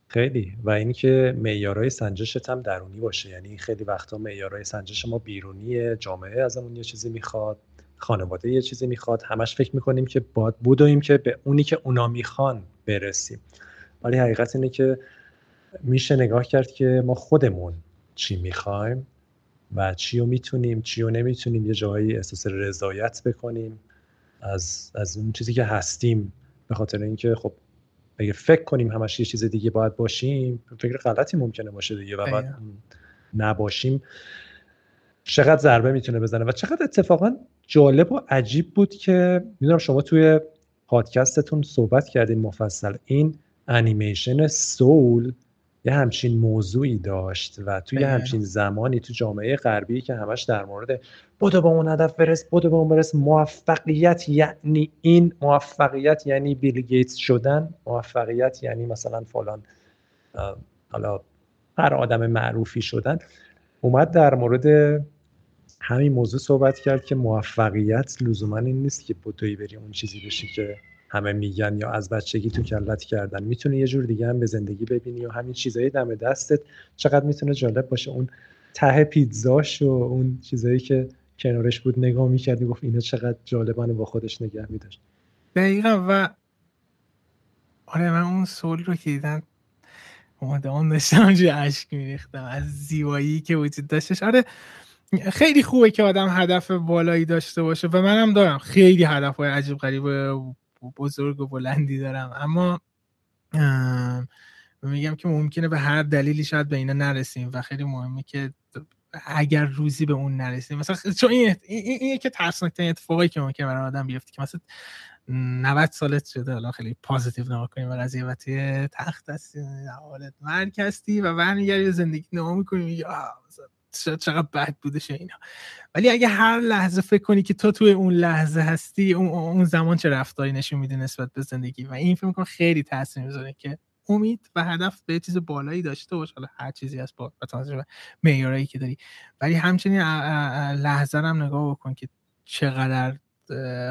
خیلی. و اینکه معیارهای سنجشت هم درونی باشه. یعنی خیلی وقتا معیارهای سنجش ما بیرونیه جامعه ازمون یه چیزی می‌خواد خانواده یه چیزی می‌خواد. همش فکر می‌کنیم که باید بودویم که به اونی که اونا می‌خوان برسیم. ولی حقیقت اینه که میشه نگاه کرد که ما خودمون چی می‌خوایم و چی رو می‌تونیم چی رو نمی‌تونیم یه جایی احساس رضایت بکنیم از, از اون چیزی که هستیم. به خاطر اینکه خب اگه فکر کنیم همش یه چیز دیگه باید باشیم فکر غلطی ممکنه باشه دیگه و باید نباشیم. چقدر ضربه می‌تونه بزنه و چقدر اتفاقا جالب و عجیب بود که می‌دونم شما توی پادکستتون صحبت کردین مفصل این انیمیشن سول یه همچین موضوعی داشت و توی یه همچین زمانی تو جامعه غربی که همش در مورد بودو با اون هدف برس بودو با اون برس موفقیت یعنی این موفقیت یعنی بیل گیتس شدن موفقیت یعنی مثلا فلان حالا هر آدم معروفی شدن. اومد در مورد همین موضوع صحبت کرد که موفقیت لزوما این نیست که بودوی بری اون چیزی بشی که همه میگن یا از بچگی تو کلت کردن. می‌تونه یه جور دیگه هم به زندگی ببینی و همین چیزایی دم دستت چقدر می‌تونه جالب باشه. اون ته پیتزاش و اون چیزایی که کنارش بود نگاه می‌کردی گفت اینا چقدر جالبانه با خودش نگه میداشت. دقیقا و آره من اون سول رو که دیدم اون داشتم اشک میریختم. از زیبایی که وجود داشتش. آره خیلی خوبه که آدم هدف بالایی داشته باشه و منم دارم. خیلی هدف های عجیب غریب بزرگ و بلندی دارم. اما میگم که ممکنه به هر دلیلی شاید به اینا نرسیم و خیلی مهمه که اگر روزی به اون نرسیم. مثلا چون این این, این که ترسناکترین اتفاقی که ممکنه برای آدم بیفته که مثلا 90 سالت شده الان خیلی پازیتیو نگاه کنیم و قضیه و توی تخت هستی حالت مرگ هستی و برمیگردی زندگی نما می‌کنی چقدر بد بودش اینا. ولی اگه هر لحظه فکر کنی که تو توی اون لحظه هستی اون, زمان چه رفتاری نشون میده نسبت به زندگی؟ و این فکر می‌کنم خیلی تاثیر می‌ذاره که امید و هدف به چیز بالایی داشته باش. حالا هر چیزی هست با توجه به که داری. ولی همچنین لحظه هم نگاه بکن که چقدر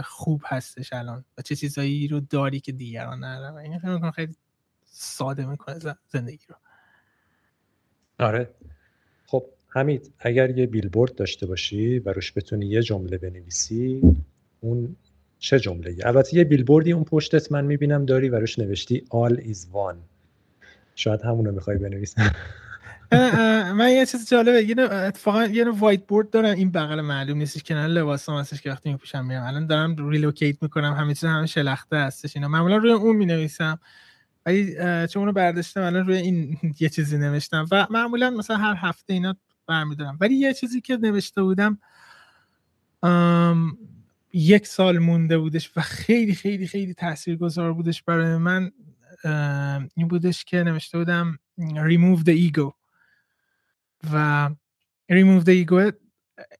خوب هستش الان و چه چیزایی رو داری که دیگران ندارن. این فکر خیلی ساده می‌کنه زندگی رو. آره. خب حمید اگر یه بیلبورد داشته باشی و روش بتونی یه جمله بنویسی اون چه جمله ای؟ البته یه بیلبوردی اون پشتت من می‌بینم داری و روش نوشتی all is one. شاید همونو می‌خوای بنویسی. من یه چیز جالبه یه اتفاقا یه whiteboard دارم. این بغل معلوم نیستش که نه لباسام هستش که وقتی میپوشم میرم. الان دارم relocate می‌کنم. همه چیز همه شلخته هستش اینا. معمولا روی اون می‌نویسم. ولی چون اونو برداشتم الان روی این <laughs> یه چیزی نوشتم. و معمولا مثلا هر هفته اینا برمیدارم. ولی یه چیزی که نوشته بودم یک سال مونده بودش و خیلی خیلی خیلی تاثیرگذار بودش برای من این بودش که نوشته بودم remove the ego. و remove the ego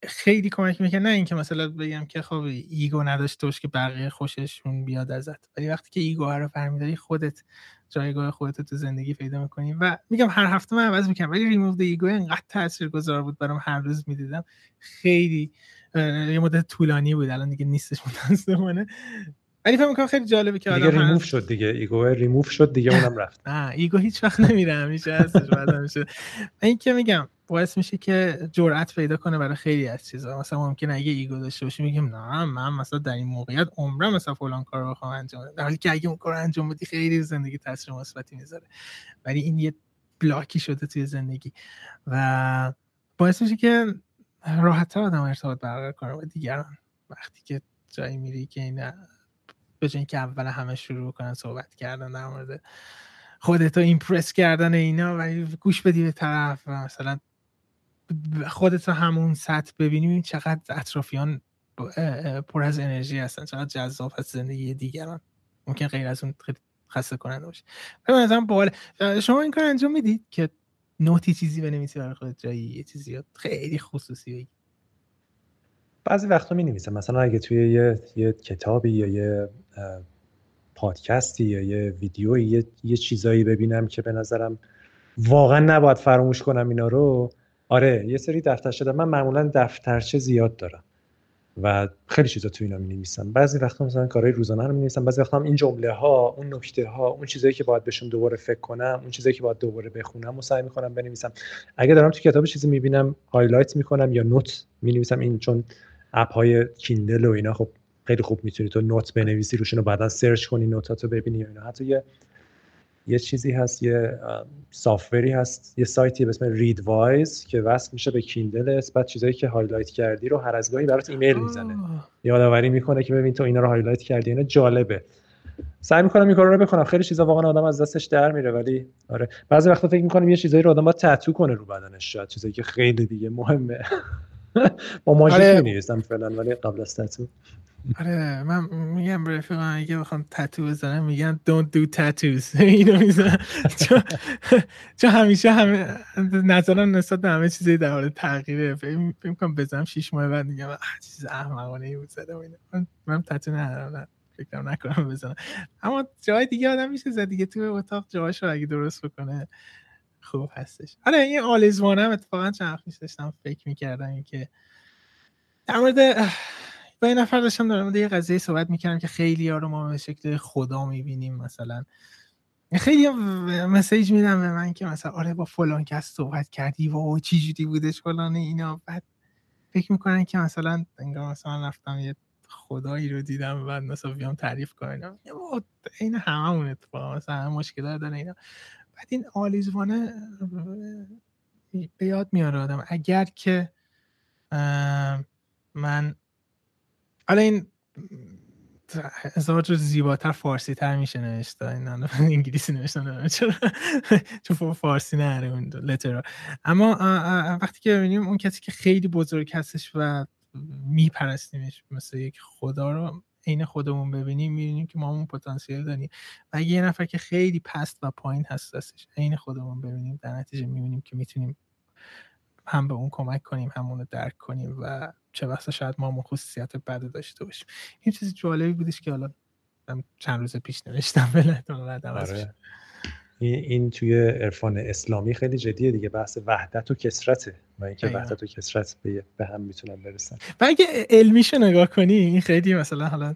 خیلی کمک می‌کنه نه اینکه مثلا بگم که خب ego نداشته باش که بقیه خوششون بیاد ازت. ولی وقتی که ego رو برمیداری خودت جایگاه خودت تو زندگی پیدا می‌کنی. و میگم هر هفته من عوض می‌کنم ولی ریموو د ایگو انقدر تاثیرگذار بود برام هر روز می‌دیدم. خیلی یه مدت طولانی بود الان دیگه نیستش متاسفانه. ولی فکر می‌کنم خیلی جالبه که دیگه ریموف شد دیگه. ایگو ریموف شد دیگه اونم رفت. <laughs> نه ego هیچ وقت نمیره همیشه هستش بعد همیشه این که میگم باعث میشه که جرأت پیدا کنه برای خیلی از چیزا. مثلا ممکنه اگه ego داشته باشی میگم نه من مثلا در این موقعیت عمرم مثلا فلان کار رو بخوام انجام بدم. در حالی که اگه اون کار انجام بدی خیلی زندگی تاثیر مثبتی می‌ذاره. ولی این یه بلاکی شده توی زندگی. و باعث میشه که راحت آدم ارتباط برقرار کنه با دیگران. وقتی که جایی میری که این به اینکه اول همه شروع کنن صحبت کردن در مورد خودتو ایمپرس کردن اینا و گوش بدی به طرف و مثلا خودت رو همون سطح ببینیم چقدر اطرافیان پر از انرژی هستن چقدر جذاب هست زندگی دیگران. ممکن غیر از اون خیلی خسته کننده باشه. به باله شما این کار انجام می‌دید که نوتی چیزی بنویسی برای خودت جایی یه چیزی خیلی خصوصی بعضی وقتا می نویسم مثلا اگه توی یه, یه کتابی یا یه پادکستی یا یه ویدیویی یه, یه چیزایی ببینم که به نظرم واقعا نباید فراموش کنم اینا رو. آره یه سری دفترچه دارم من معمولا دفترچه زیاد دارم و خیلی چیزا تو اینا می نویسم بعضی وقتا مثلا کارهای روزانه رو می نویسم بعضی وقتا هم این جمله ها اون نکته ها اون چیزایی که باید بهشون دوباره فکر کنم اون چیزایی که باید دوباره بخونم و سعی می‌کنم بنویسم. اگه دارم تو کتاب چیزی می‌بینم highlight می‌کنم یا note می نویسم این چون app های Kindle و اینا خب خیلی خوب می‌تونی تو note بنویسی روشون رو بعدا search کنی note اتو ببینی اینا. حتی یه یه چیزی هست یه software ی هست یه سایتی به اسم Readwise که وصل میشه به Kindle بعد چیزایی که highlight کردی رو هر از گاهی برات ایمیل می‌زنه. یادآوری می‌کنه که ببین تو اینا رو هایلایت کردی اینا جالبه. سعی می‌کنم این کارا رو بکنم. خیلی چیزا واقعا آدم از دستش در میره ولی آره. بعضی وقتا فکر می‌کنم یه چیزایی رو آدم با تتو کنه رو بدنش شاید چیزایی که خیلی دیگه مهمه. <laughs> با ماژیک آره. فعلا ولی قبل از تتو آره من میگم رفیقم اگه بخوام تتو بزنم میگن don't do tattoos. <laughs> اینو می‌زنم چون همیشه همه نظرم نسبت به همه چیزی در حال تغییره. فکر کنم بزنم شیش ماه بعد میگم چیز احمقانه ای بود زدم. من من تتو ندارم فکر نکنم بزنم. اما جای دیگه آدم میشه زد دیگه تو اتاق جاهاش رو اگه درست بکنه خوب هستش. آره این آلیزوانم اتفاقا چند داشتم فکر می‌کردم که در مورد با این نفر داشتم مورد یه قضیه صحبت می‌کردم که خیلی ها رو ما به شکل خدا می‌بینیم مثلا. خیلی مسیج میدم به من که مثلا آره با فلان کس صحبت کردی و چی جوری بودش فلان اینا. بعد فکر می‌کنن که مثلا انگار مثلا رفتم یه خدایی رو دیدم بعد مثلا بیام تعریف کنم. این هممون اتفاق مثلا مشکلات داره اینا. بعد این آلیزوانه به یاد میاره آدم اگر که من حالا این هزار جور زیباتر فارسی تر میشه نوشته. این <laughs> انگلیسی نوشتن چرا؟ <laughs> چون فارسی نره اون لتر اما وقتی که ببینیم اون کسی که خیلی بزرگ هستش و میپرستیمش مثل یک خدا رو عین خودمون ببینیم می‌بینیم که ما اون پتانسیل داریم. و یه نفر که خیلی پست و پایین هست هستش عین خودمون ببینیم در نتیجه می‌بینیم که می‌تونیم هم به اون کمک کنیم همون رو درک کنیم و چه وقتا شاید ما همون خصوصیت بد داشته باشیم. این چیز جالبی بودش که حالا چند روز پیش نوشتم آره. این, این توی عرفان اسلامی خیلی جدیه دیگه بحث وحدت و کسرته و اینکه وحدت و کسرت به, به هم می‌تونن برسن. و اگه علمیشو نگاه کنی این خیلی مثلا حالا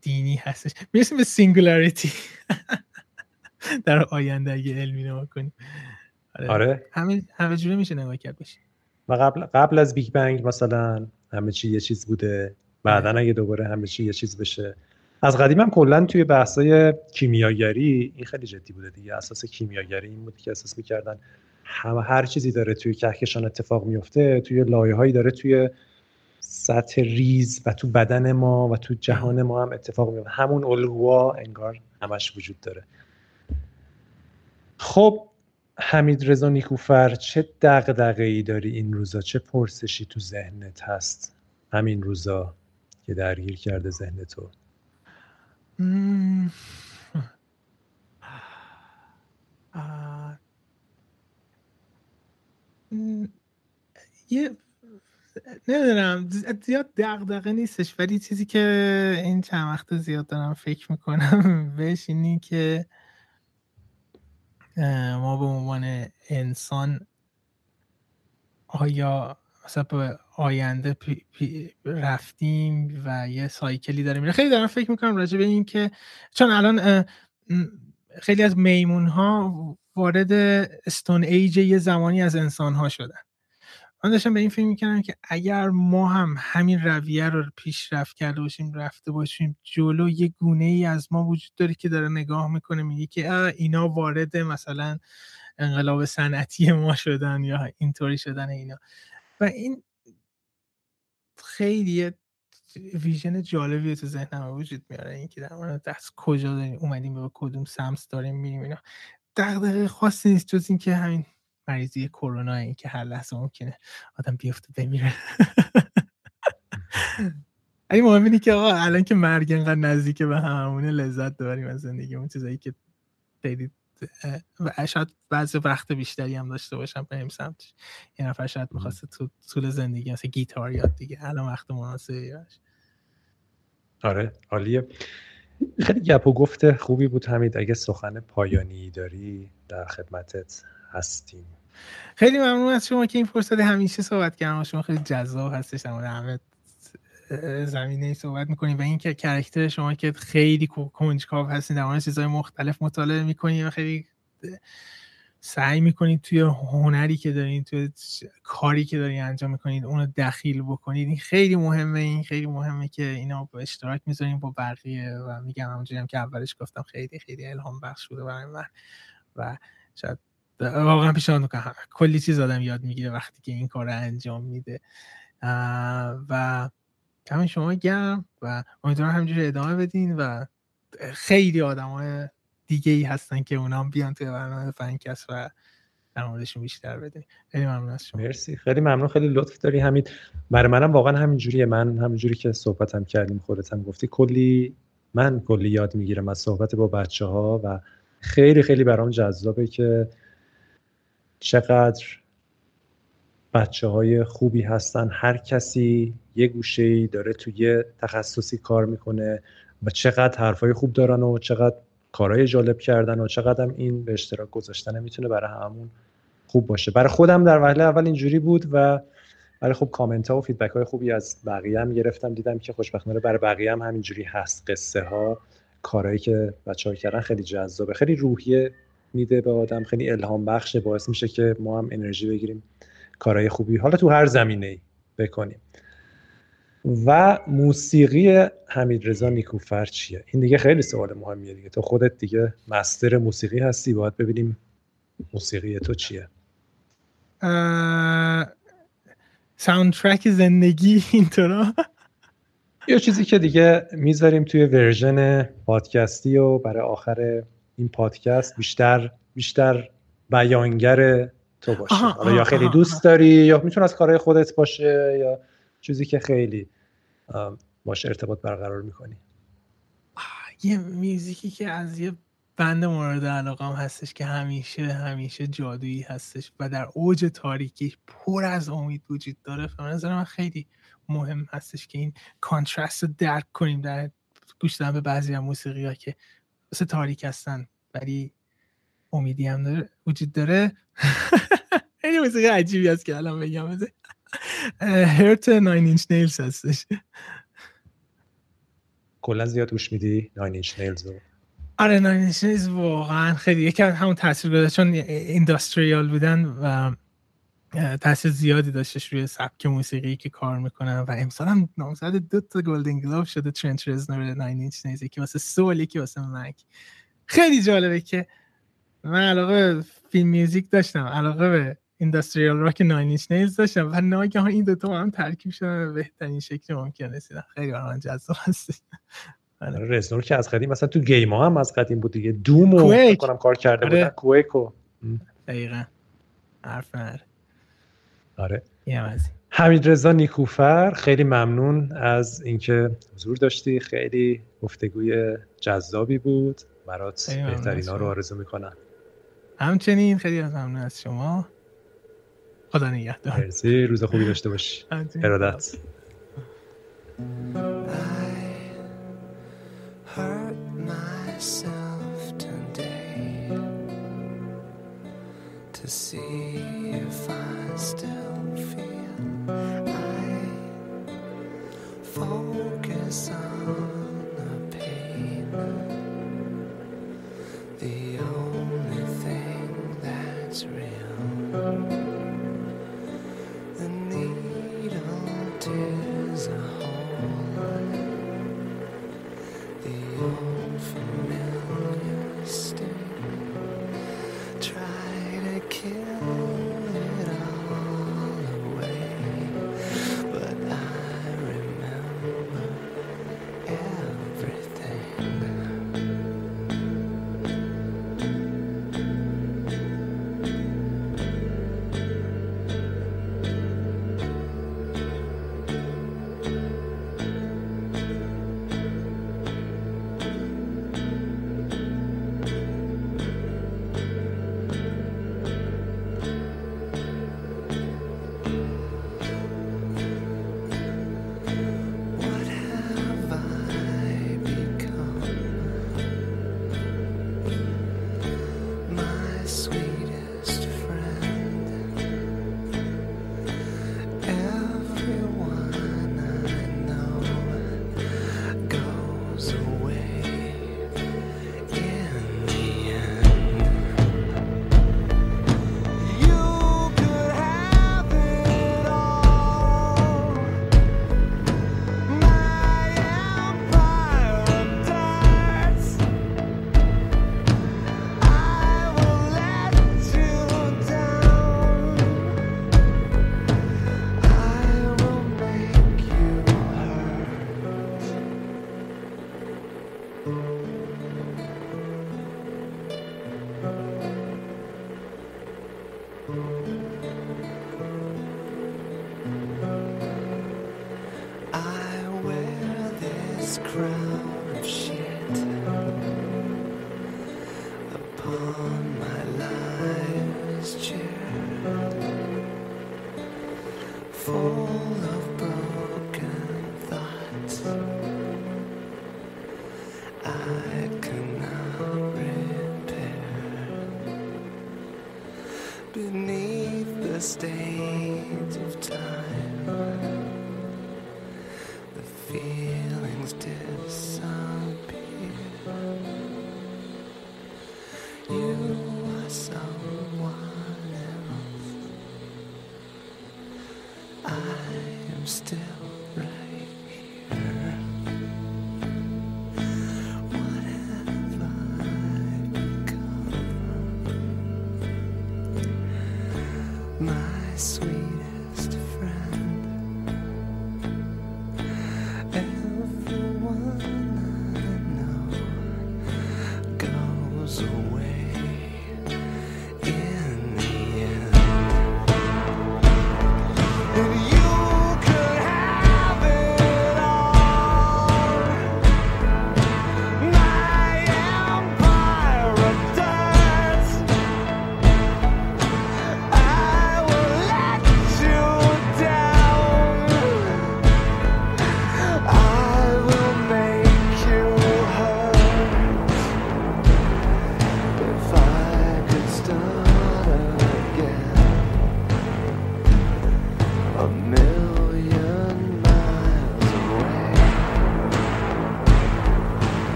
دینی هستش. می‌رسیم به singularity <laughs> در آینده اگه علمی نگاه کنی. آره, آره. همه همه جوره میشه نگاه کرد بشه و قبل قبل از Big Bang مثلا همه چی یه چیز بوده. بعدا آره. اگه دوباره همه چی یه چیز بشه. از قدیم هم کلا توی بحثای کیمیاگری این خیلی جدی بوده دیگه. اساس کیمیاگری این بود که اساس می‌کردن همه هر چیزی داره توی کهکشان اتفاق میفته توی لایه هایی داره توی سطح ریز و تو بدن ما و تو جهان ما هم اتفاق میفته همون الگوها انگار همش وجود داره. خب حمید رضا نیکوفر چه دغدغه ای داری این روزا؟ چه پرسشی تو ذهنت هست؟ همین روزا که درگیر کرده ذهن تو. یه نمی‌دونم زیاد دغدغه نیستش ولی چیزی که این چند وقت زیاد دارم فکر می‌کنم <laughs> بهش اینی که ما به عنوان انسان آیا مثلا به آینده رفتیم و یه سایکلی داره میره خیلی دارم فکر می‌کنم راجع به این که چون الان خیلی از میمون ها وارد استون ایج یه زمانی از انسان ها شدن. من داشتم به این فکر می‌کنم که اگر ما هم همین رویه رو پیشرفت کرده باشیم رفته باشیم جلو یه گونه ای از ما وجود داره که داره نگاه می‌کنه میگه که اینا وارد مثلا انقلاب صنعتی ما شدن یا اینطوری شدن اینا. و این خیلی ویژن جالبی تو ذهنم وجود میاره اینکه در مورد دست کجا داریم اومدیم به کدوم سمت داریم میریم اینا. دغدغه خاصی نیست جز اینکه همین مریضی کرونا این که هر لحظه ممکنه آدم بیفته بمیره. این مهم اینه که آقا الان که مرگ انقدر نزدیکه به هممونه لذت داریم از زندگی اون چیزایی که خیلی و شاید بعضی وقت بیشتری هم داشته باشم بریم سمتش. یه نفر شاید می‌خواسته تو طول زندگی مثل گیتار یاد دیگه الان وقت مناسبی آره عالیه. خیلی گپ و گفت خوبی بود حمید. اگه سخن پایانی داری در خدمتت هستیم. خیلی ممنون از شما که این فرصت همیشه صحبت کردم شما خیلی جذاب هستش در همه زمینه صحبت می‌کنیم و این که کرکتر شما که خیلی کنجکاو هستین در مورد چیزهای مختلف مطالعه می‌کنیم و خیلی سعی می‌کنید توی هنری که دارین توی کاری که دارین انجام می‌کنید اونو دخیل بکنید این خیلی مهمه این خیلی مهمه که اینا به اشتراک می‌ذاریم با بقیه و میگم همونجوری هم که اولش گفتم خیلی خیلی الهام بخش بوده برای من و شاید واقعا پیشنهاد می‌کنم. کلی چیز آدم یاد می‌گیره وقتی که این کار انجام میده. و همین شما گرم و امیدوارم همینجوری ادامه بدین و خیلی آدم های دیگه ای هستن که اونا هم بیان توی برنامه فنکس و در بیشتر بدین. خیلی ممنون از شما. مرسی. خیلی ممنون. خیلی لطف داری. حمید برای منم واقعا همینجوریه. من همینجوری که صحبتم کردیم خودت هم گفتی کلی من کلی یاد می‌گیرم از صحبت با بچه ها و خیلی خیلی برام جذابه که چقدر بچه های خوبی هستن. هر کسی یه گوشه ای داره توی تخصصی کار می‌کنه و چقدر حرفای خوب دارن و چقدر کارهای جالب کردن و چقدر هم این به اشتراک گذاشتن می‌تونه برای همون خوب باشه. برای خودم در وهله اول اینجوری بود و برای خب کامنت ها و فیدبک های خوبی از بقیه هم گرفتم. دیدم که خوشبختانه برای بقیه هم همینجوری هست. قصه ها کارهایی که بچه ها کردن خیلی جذابه. خیلی روحیه میده به آدم. خیلی الهام بخشه باعث میشه که ما هم انرژی بگیریم کارهای خوبی. حالا تو هر زمینه ای بکنیم. و موسیقی حمید رضا نیکوفر چیه؟ این دیگه خیلی سوال مهمیه دیگه. تو خودت دیگه master موسیقی هستی. باید ببینیم موسیقی تو چیه. soundtrack زندگی اینطورا یه چیزی که دیگه می‌ذاریم توی version پادکستی و برای آخر این پادکست بیشتر بیشتر بیانگر تو باشه. حالا یا خیلی دوست داری یا می‌تونه از کارهای خودت باشه یا چیزی که خیلی باشه ارتباط برقرار می‌کنی. یه میوزیکی که از یه بند مورد علاقم هستش که همیشه همیشه جادویی هستش و در اوج تاریکی پر از امید وجود داره. نظر من خیلی مهم هستش که این کانترست رو درک کنیم در گوش به بعضی از موسیقی ها که مثل تاریک هستن ولی امیدی هم داره وجود داره خیلی موسیقی عجیبی هست که الان بگم Hurt Nine Inch Nails هستش کلا زیاد گوش میدی Nine Inch Nails آره Nine Inch Nails واقعا خیلی یکی از همون تاثیر گذاشت چون industrial بودن و تاثیر زیادی داشتش روی سبک موسیقی که کار می‌کنن و امسال هم نامزد دو تا Golden Globe شده Trent Reznor Nine Inch Nails یکی واسه Soul یکی واسه Mank. خیلی جالبه که من علاقه فیلم میوزیک داشتم علاقه به اینداستریال راک ناین اینچ نیلز داشتم و ناگهان این دوتا هم ترکیب شدن به بهترین شکل ممکن رسیدن. خیلی برای جذاب هست آره. رزنور که از قدیم مثلا تو گیم ها هم از قدیم بود دیگه. دوم و کنم کار کرده آره. بودن. کویکو دقیقا. حرف آره. حمید رضا نیکوفر خیلی ممنون از اینکه حضور داشتی. خیلی گفتگوی جذابی بود. برات بهترین ها رو آرزو می‌کنم. همچنین خیلی از ممنون از شما. خدا نگهدار. مرسی. روز خوبی داشته باشی. ارادت. To see if I focus on crown.